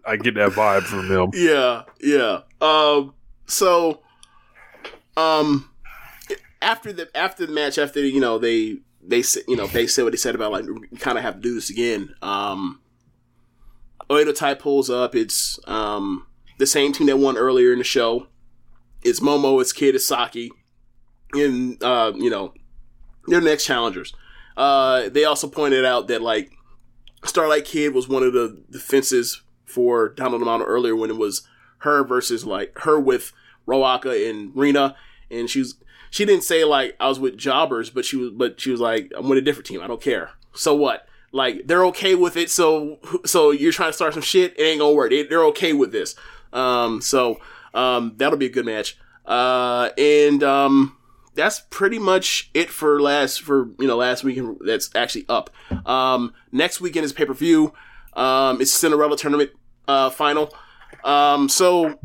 I get that vibe from them. yeah yeah. Um so um after the after the match, after you know they they said you know they said what they said about like kind of have to do this again. Um, Oedo Tai pulls up. It's um the same team that won earlier in the show. It's Momo. It's Kid. It's Saki. And uh, you know they're the next challengers. Uh, they also pointed out that like Starlight Kid was one of the defenses for Donna del Mondo earlier when it was her versus like her with Ruaka and Rena, and she was she didn't say like I was with jobbers, but she was but she was like I'm with a different team. I don't care. So what? Like they're okay with it. So so you're trying to start some shit. It ain't gonna work. They, they're okay with this. Um, so um, that'll be a good match. Uh, and um, that's pretty much it for last for you know last weekend. That's actually up. Um, next weekend is pay per view. Um, it's Cinderella tournament uh, final. Um, so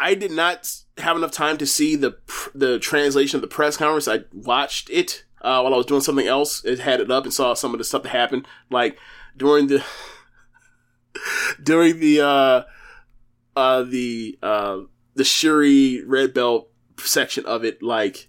I did not have enough time to see the the translation of the press conference. I watched it uh, while I was doing something else. It had it up and saw some of the stuff that happened, like during the [LAUGHS] during the uh, uh, the uh, the Shuri red belt section of it. Like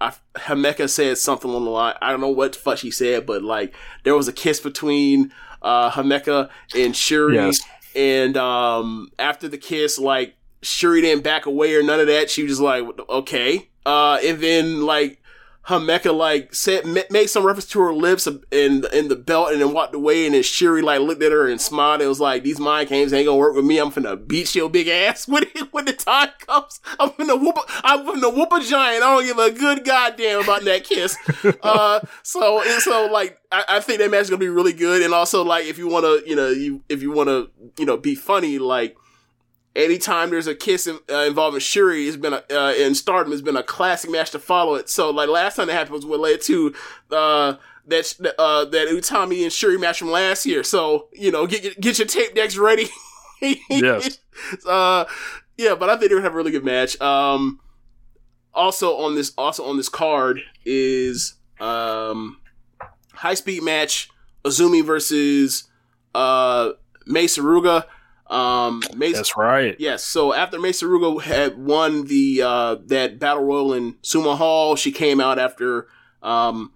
I, Himeka said something on the line. I don't know what the fuck she said, but like there was a kiss between uh, Himeka and Shuri. Yes. And um, after the kiss, like Shuri didn't back away or none of that. She was just like, okay. Uh, and then like Himeka like said ma- made some reference to her lips and in the belt and then walked away. And then Shuri like looked at her and smiled. It was like these mind games ain't gonna work with me. I'm finna beat your big ass [LAUGHS] when it, when the time comes. I'm finna whoop. a- I'm finna whoop a giant. I don't give a good goddamn about that kiss. [LAUGHS] uh, so and so like I, I think that match is gonna be really good. And also like if you wanna you know you if you wanna you know be funny like anytime there's a kiss in, uh, involving Shuri, it's been a, uh, in Stardom, it's been a classic match to follow it. So like last time that happened was related to uh, that uh, that Utami and Shuri match from last year. So you know, get get, your tape decks ready. [LAUGHS] Yes. uh, yeah, but I think they're gonna have a really good match. Um, also on this also on this card is um, high speed match Azumi versus uh. Um, Mei- That's right. Yes. So after Mei Suruga had won the uh, that battle royal in Sumo Hall, she came out after um,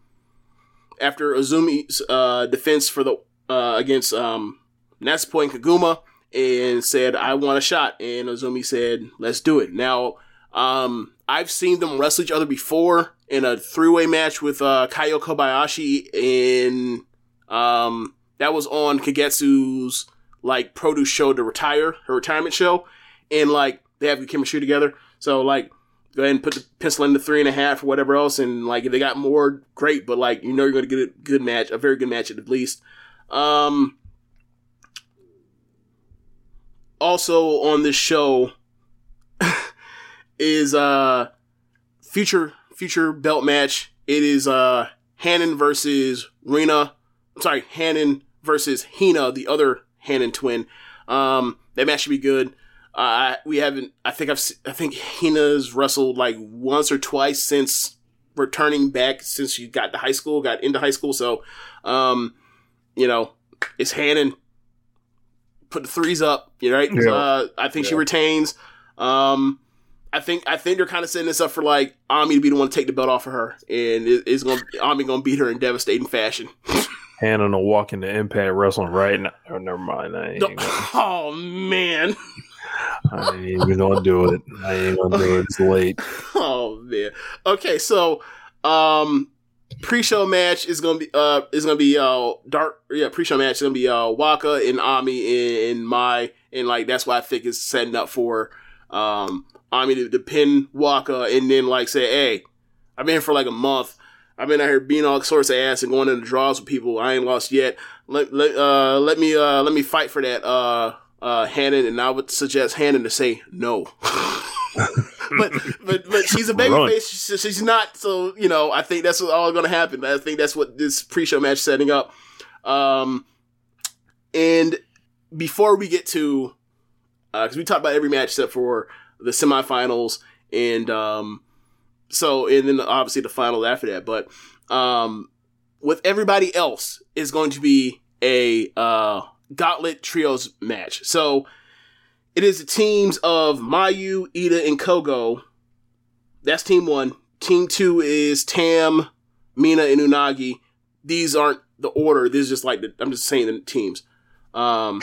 after Azumi's uh, defense for the uh, against um, Natsuko and Koguma and said, "I want a shot." And Azumi said, "Let's do it." Now, um, I've seen them wrestle each other before in a three way match with uh, Kaho Kobayashi in um, that was on Kagetsu's like produce show to retire, her retirement show, and like they have good chemistry together. So like go ahead and put the pencil in the three and a half or whatever else, and like if they got more, great. But like you know you're going to get a good match, a very good match at the least. Um, also on this show [LAUGHS] is uh future future belt match. It is uh Hanan versus Rena. I'm sorry, Hanan versus Hina, the other Hanan twin. Um, that match should be good. Uh, I, we haven't. I think I've. I think Hina's wrestled like once or twice since returning back since she got to high school, got into high school. So, um, you know, it's Hanan. Put the threes up, you know, right? Yeah. Uh, I think she retains. Um, I think I think they're kind of setting this up for like Ami to be the one to take the belt off of her, and it, it's gonna Ami gonna beat her in devastating fashion. [LAUGHS] Hannah will walk into Impact Wrestling right now. Oh, never mind. I ain't, No- gonna, [LAUGHS] oh man. I ain't even gonna do it. I ain't gonna do it. It's late. [LAUGHS] Oh man. Okay, so um pre-show match is gonna be uh is gonna be uh dark yeah pre-show match is gonna be uh Waka and Ami and, and Mai and like that's why I think it's setting up for um Ami to, to pin Waka and then like say hey I've been here for like a month I've been out here being all sorts of ass and going into draws with people I ain't lost yet let let uh let me uh let me fight for that uh uh Hanan and I would suggest Hanan to say no. [LAUGHS] but but but she's a baby Run. face. She's, she's not. So you know, I think that's all going to happen. I think that's what this pre-show match is setting up. Um, and before we get to, because we talked about every match except for the semifinals and um, so and then obviously the final after that. But um, with everybody else is going to be a uh gauntlet trios match. So it is the teams of Mayu, Iida, and Kogo that's team one. Team two is Tam, Mina, and Unagi. These aren't the order. This is just like the, I'm just saying the teams. Um,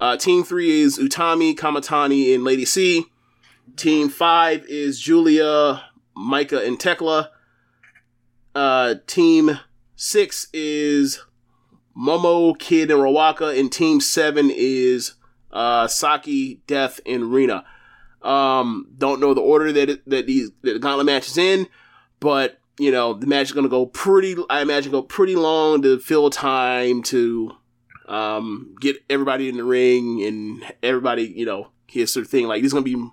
uh, team three is Utami, Kamitani, and Lady C. Team five is Giulia, Maika, and Thekla. Uh, team six is Momo, Kid, and Ruaka. And team seven is uh, Saki, Death, and Rena. Um, don't know the order that it, that these that the gauntlet match is in, but you know the match is going to go pretty. I imagine go pretty long to fill time to um, get everybody in the ring and everybody you know his sort of thing. Like there's going to be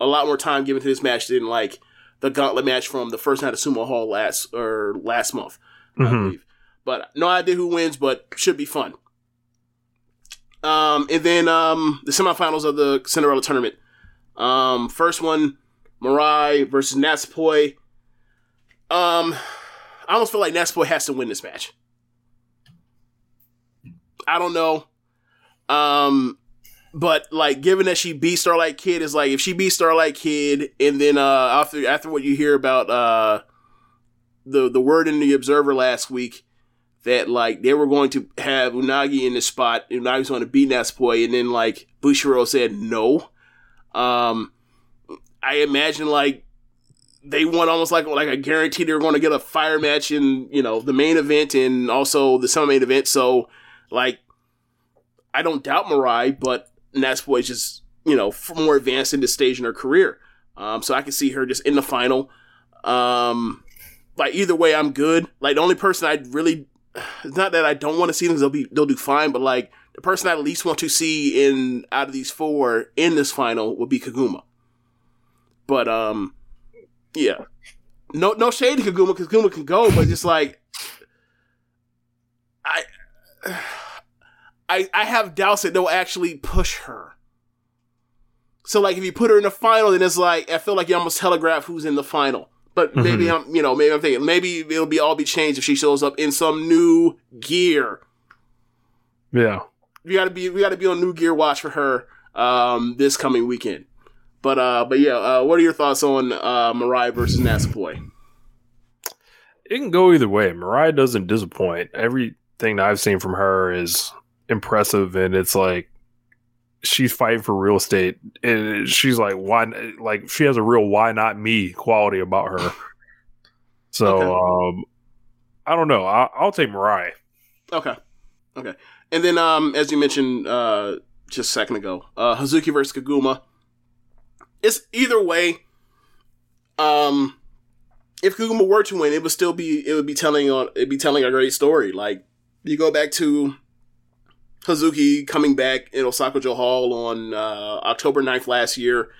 a lot more time given to this match than like the gauntlet match from the first night of Sumo Hall last or last month, I Mhm. believe. But no idea who wins, but should be fun. Um, and then um, the semifinals of the Cinderella tournament. Um, first one, Mirai versus Natsupoi. Um, I almost feel like Natsupoi has to win this match. I don't know. Um, but like, given that she beat Starlight Kid, is like if she beat Starlight Kid, and then uh, after after what you hear about uh, the the word in the Observer last week that like they were going to have Unagi in the spot, Unagi's going to beat Natsupoi, and then like Bushiroad said no. Um, I imagine like they want almost like like a guarantee they're going to get a fire match in you know the main event and also the semi main event. So like I don't doubt Mirai, but Natsupoi is just you know more advanced in this stage in her career. Um, so I can see her just in the final. Um, like either way, I'm good. Like the only person I really, it's [SIGHS] not that I don't want to see them, they'll be they'll do fine. But like the person I at least want to see in out of these four in this final would be Koguma. But um, yeah, no no shade to Koguma Koguma can go, but just like I. [SIGHS] I, I have doubts that they'll actually push her. So like if you put her in the final, then it's like I feel like you almost telegraph who's in the final. But maybe I'm you know maybe I'm thinking maybe it'll be all be changed if she shows up in some new gear. Yeah. We gotta be we gotta be on new gear watch for her um, this coming weekend. But uh but yeah, uh, what are your thoughts on uh, Mirai versus Natsupoi? It can go either way. Mirai doesn't disappoint. Everything that I've seen from her is impressive, and it's like she's fighting for real estate. And she's like, why? Like she has a real "why not me" quality about her. [LAUGHS] So um, I don't know. I, I'll take Mirai. Okay. Okay. And then, um, as you mentioned uh, just a second ago, uh, Hazuki versus Koguma. It's either way. Um, if Koguma were to win, it would still be it would be telling on it'd be telling a great story. Like you go back to Hazuki coming back in Osaka Jo Hall on uh, October 9th last year,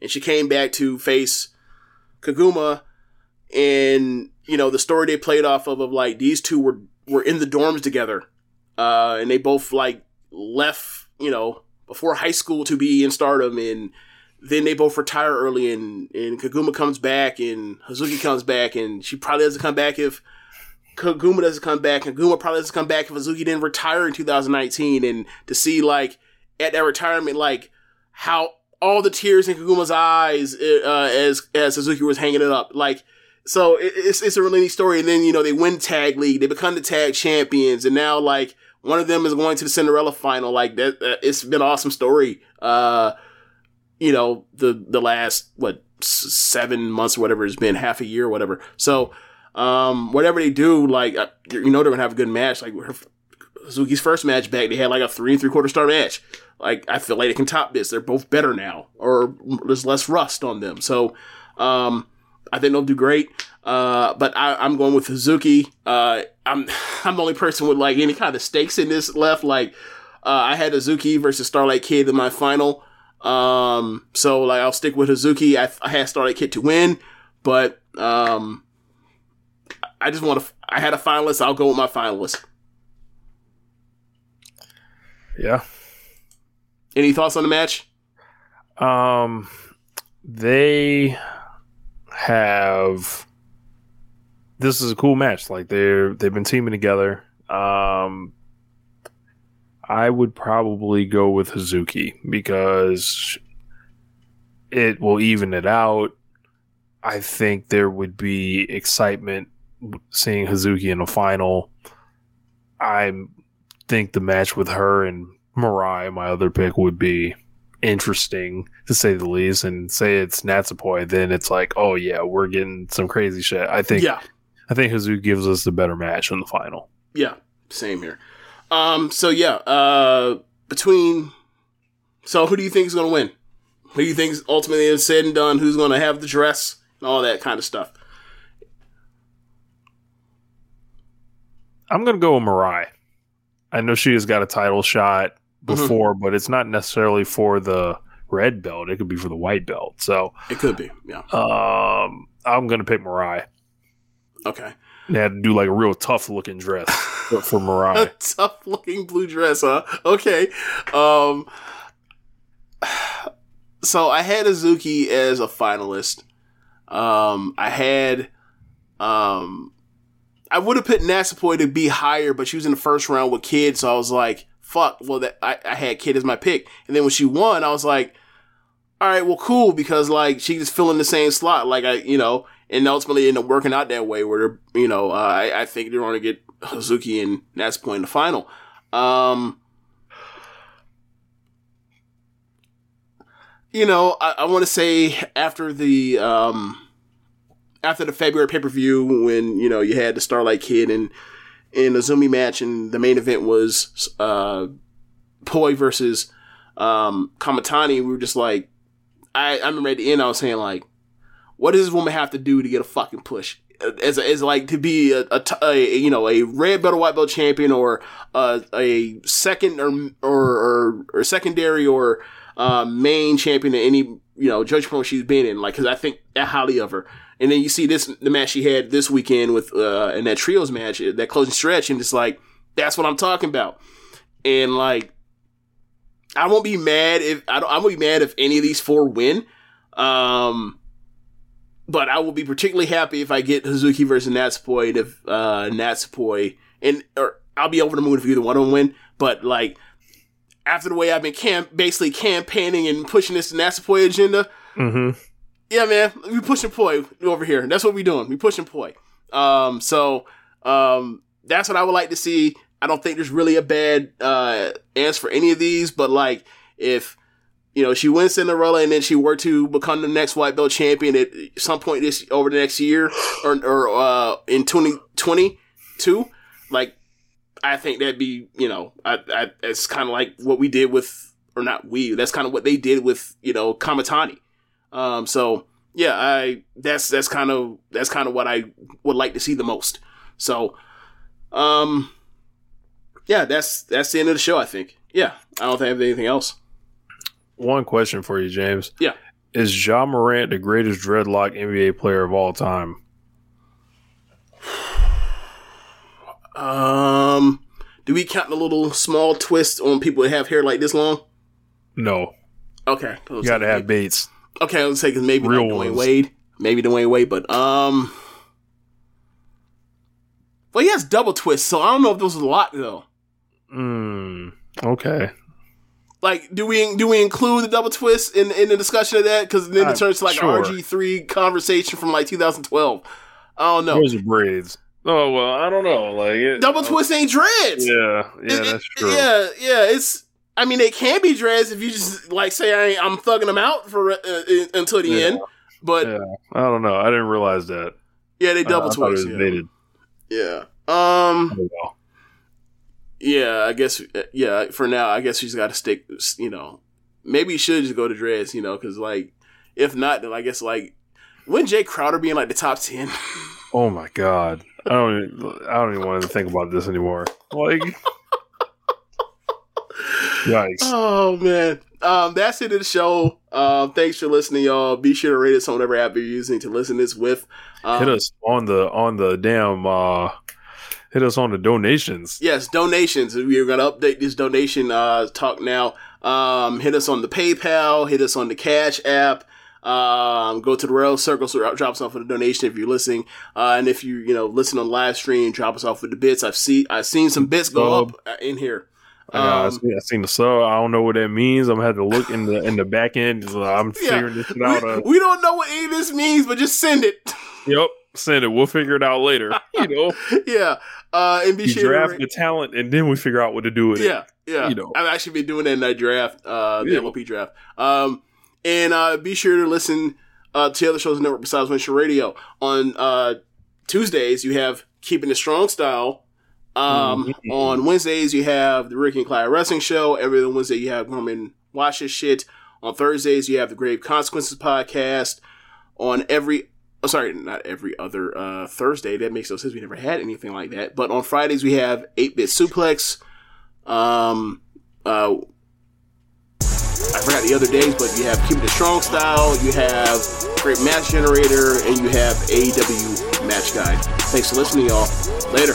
and she came back to face Koguma, and you know the story they played off of of like these two were were in the dorms together, uh, and they both like left you know before high school to be in Stardom, and then they both retire early, and and Koguma comes back, and Hazuki comes back, and she probably doesn't come back if Koguma doesn't come back. Koguma probably doesn't come back if Hazuki didn't retire in 2019, and to see like at that retirement, like how all the tears in Koguma's eyes uh, as as Hazuki was hanging it up, like. So it, it's it's a really neat story, and then you know they win tag league, they become the tag champions, and now like one of them is going to the Cinderella final. Like that, it's been an awesome story. Uh, you know the the last what seven months or whatever it's been, half a year or whatever. So um, whatever they do, like uh, you know they're gonna have a good match. Like Hazuki's first match back, they had like a three and three quarter star match. Like I feel like they can top this. They're both better now, or there's less rust on them. So um, I think they'll do great. Uh, but I, I'm going with Hazuki. Uh, I'm [LAUGHS] I'm the only person with like any kind of stakes in this left. Like uh, I had Hazuki versus Starlight Kid in my final. Um, so like I'll stick with Hazuki. I, I had Starlight Kid to win, but um, I just want to. I had a finalist. I'll go with my finalist. Yeah. Any thoughts on the match? Um, they have. This is a cool match. Like they're they've been teaming together. Um, I would probably go with Hazuki because it will even it out. I think there would be excitement seeing Hazuki in the final. I think the match with her and Mirai, my other pick, would be interesting to say the least. And say it's Natsupoi, then it's like, oh yeah, we're getting some crazy shit. I think, Yeah, I think Hazuki gives us the better match in the final. yeah, same here. Um, so yeah, uh, between, so who do you think is going to win? Who do you think ultimately is said and done? Who's going to have the dress and all that kind of stuff? I'm gonna go with Mirai. I know she has got a title shot Mm-hmm. before, but it's not necessarily for the red belt. It could be for the white belt. So It could be, yeah. um, I'm gonna pick Mirai. Okay. They had to do like a real tough looking dress for, for [LAUGHS] A tough looking blue dress, huh? Okay. Um [SIGHS] so I had Hazuki as a finalist. Um I had um I would have put Natsupoi to be higher, but she was in the first round with Kid, so I was like, fuck, well that I, I had Kid as my pick. And then when she won, I was like, all right, well, cool, because like she's filling the same slot, like I, you know, and ultimately ended up working out that way where you know, uh, I, I think they're going to get Hazuki and Natsupoi in the final. Um, you know, I, I want to say after the um, after the February pay per view when you know you had the Starlight Kid and in a Zumi match and the main event was uh, Poi versus um, Kamitani. We were just like, I, I remember at the end I was saying like, what does this woman have to do to get a fucking push? As, as like to be a you know a red belt or white belt champion or uh, a second or or or, or secondary or uh, main champion in any you know judge program she's been in like because I think that highly of her and then you see this the match she had this weekend with uh in that trios match that closing stretch and it's like that's what I'm talking about. And like I won't be mad if I don't I won't be mad if any of these four win. Um but I will be particularly happy if I get Hazuki versus Natsupoi if uh Natsupoi and or I'll be over the moon if either one of them win. But like after the way I've been basically campaigning and pushing this Natsupoi agenda Mm-hmm. Yeah, man, we pushing Poi over here. That's what we doing. We pushing Poi. Um, so um, that's what I would like to see. I don't think there's really a bad uh, answer for any of these, but like if you know she wins Cinderella and then she were to become the next white belt champion at some point this over the next year or or uh, in 2022, like I think that'd be you know I, I it's kind of like what we did with or not we. That's kind of what they did with you know Kamitani. Um, so yeah, I that's that's kind of that's kind of what I would like to see the most. So, um, yeah, that's that's the end of the show. I think. Yeah, I don't think I have anything else. One question for you, James. Yeah. Is Ja Morant the greatest dreadlock NBA player of all time? Um, do we count the little small twist on people that have hair like this long? No. Okay, You got to have Bates. Okay, let's say because maybe Real like Dwyane ones. Wade, maybe Dwyane Wade, but um, well, he has double twists, so I don't know if those are a lot though. Mm, okay. Like, do we do we include the double twist in in the discussion of that? Because then Uh, it turns to like sure. RG three conversation from like 2012. I don't know. Those are braids. Oh well, I don't know. Like it, Double uh, twist ain't dreads. Yeah, yeah, It- that's it- true. Yeah, yeah. It's. I mean, they can be dreads if you just like say I, I'm thugging them out for uh, uh, until the Yeah. end. But yeah. I don't know. I didn't realize that. Yeah, they double I, I it twist. was yeah. yeah. Um. Oh. Yeah, I guess. Yeah, for now, I guess she's got to stick. You know, maybe you should just go to dreads. You know, because like, if not, then I guess like, when Jae Crowder be in like the top ten? Oh my god. I don't. Even, I don't even want to think about this anymore. Like. Yikes. oh man. Um, that's it of the show. Um, thanks for listening, y'all. Be sure to rate us on whatever app you're using to listen to this with. Um, hit us on the on the damn. uh Hit us on the donations. Yes, donations. We are to update this donation uh, talk now. Um, hit us on the PayPal. Hit us on the Cash app. Um, go to the Rail Circle, so drop us off with a donation if you're listening. Uh, and if you you know listen on live stream, drop us off with the bits. I've seen I've seen some bits go up uh, in here. I, know, I Um, seen, I seen the sub. I don't know what that means. I'm gonna have to look in the in the back end. So I'm Yeah. figuring this shit out. we, Uh, we don't know what any of this means, but just send it. [LAUGHS] yep, send it. We'll figure it out later. You [LAUGHS] know, yeah. Uh, and be you sure draft the talent, and then we figure out what to do with it. yeah, yeah. You know. I've actually been doing that in that draft, uh, the Yeah. MLP draft. Um, and uh, be sure to listen uh, to other shows on the network besides Winshire Radio. On uh, Tuesdays, you have Keeping the Strong Style. Um, Mhm. On Wednesdays, you have the Ricky and Clyde Wrestling Show. Every other Wednesday, you have Norman Watch This Shit. On Thursdays, you have the Grave Consequences Podcast. On every Oh, sorry, not every other uh, Thursday. That makes no sense. We never had anything like that. But on Fridays we have Eight Bit Suplex. Um, uh, I forgot the other days, but you have Keep It Strong Style. You have Great Match Generator, and you have AEW Match Guide. Thanks for listening, y'all. Later.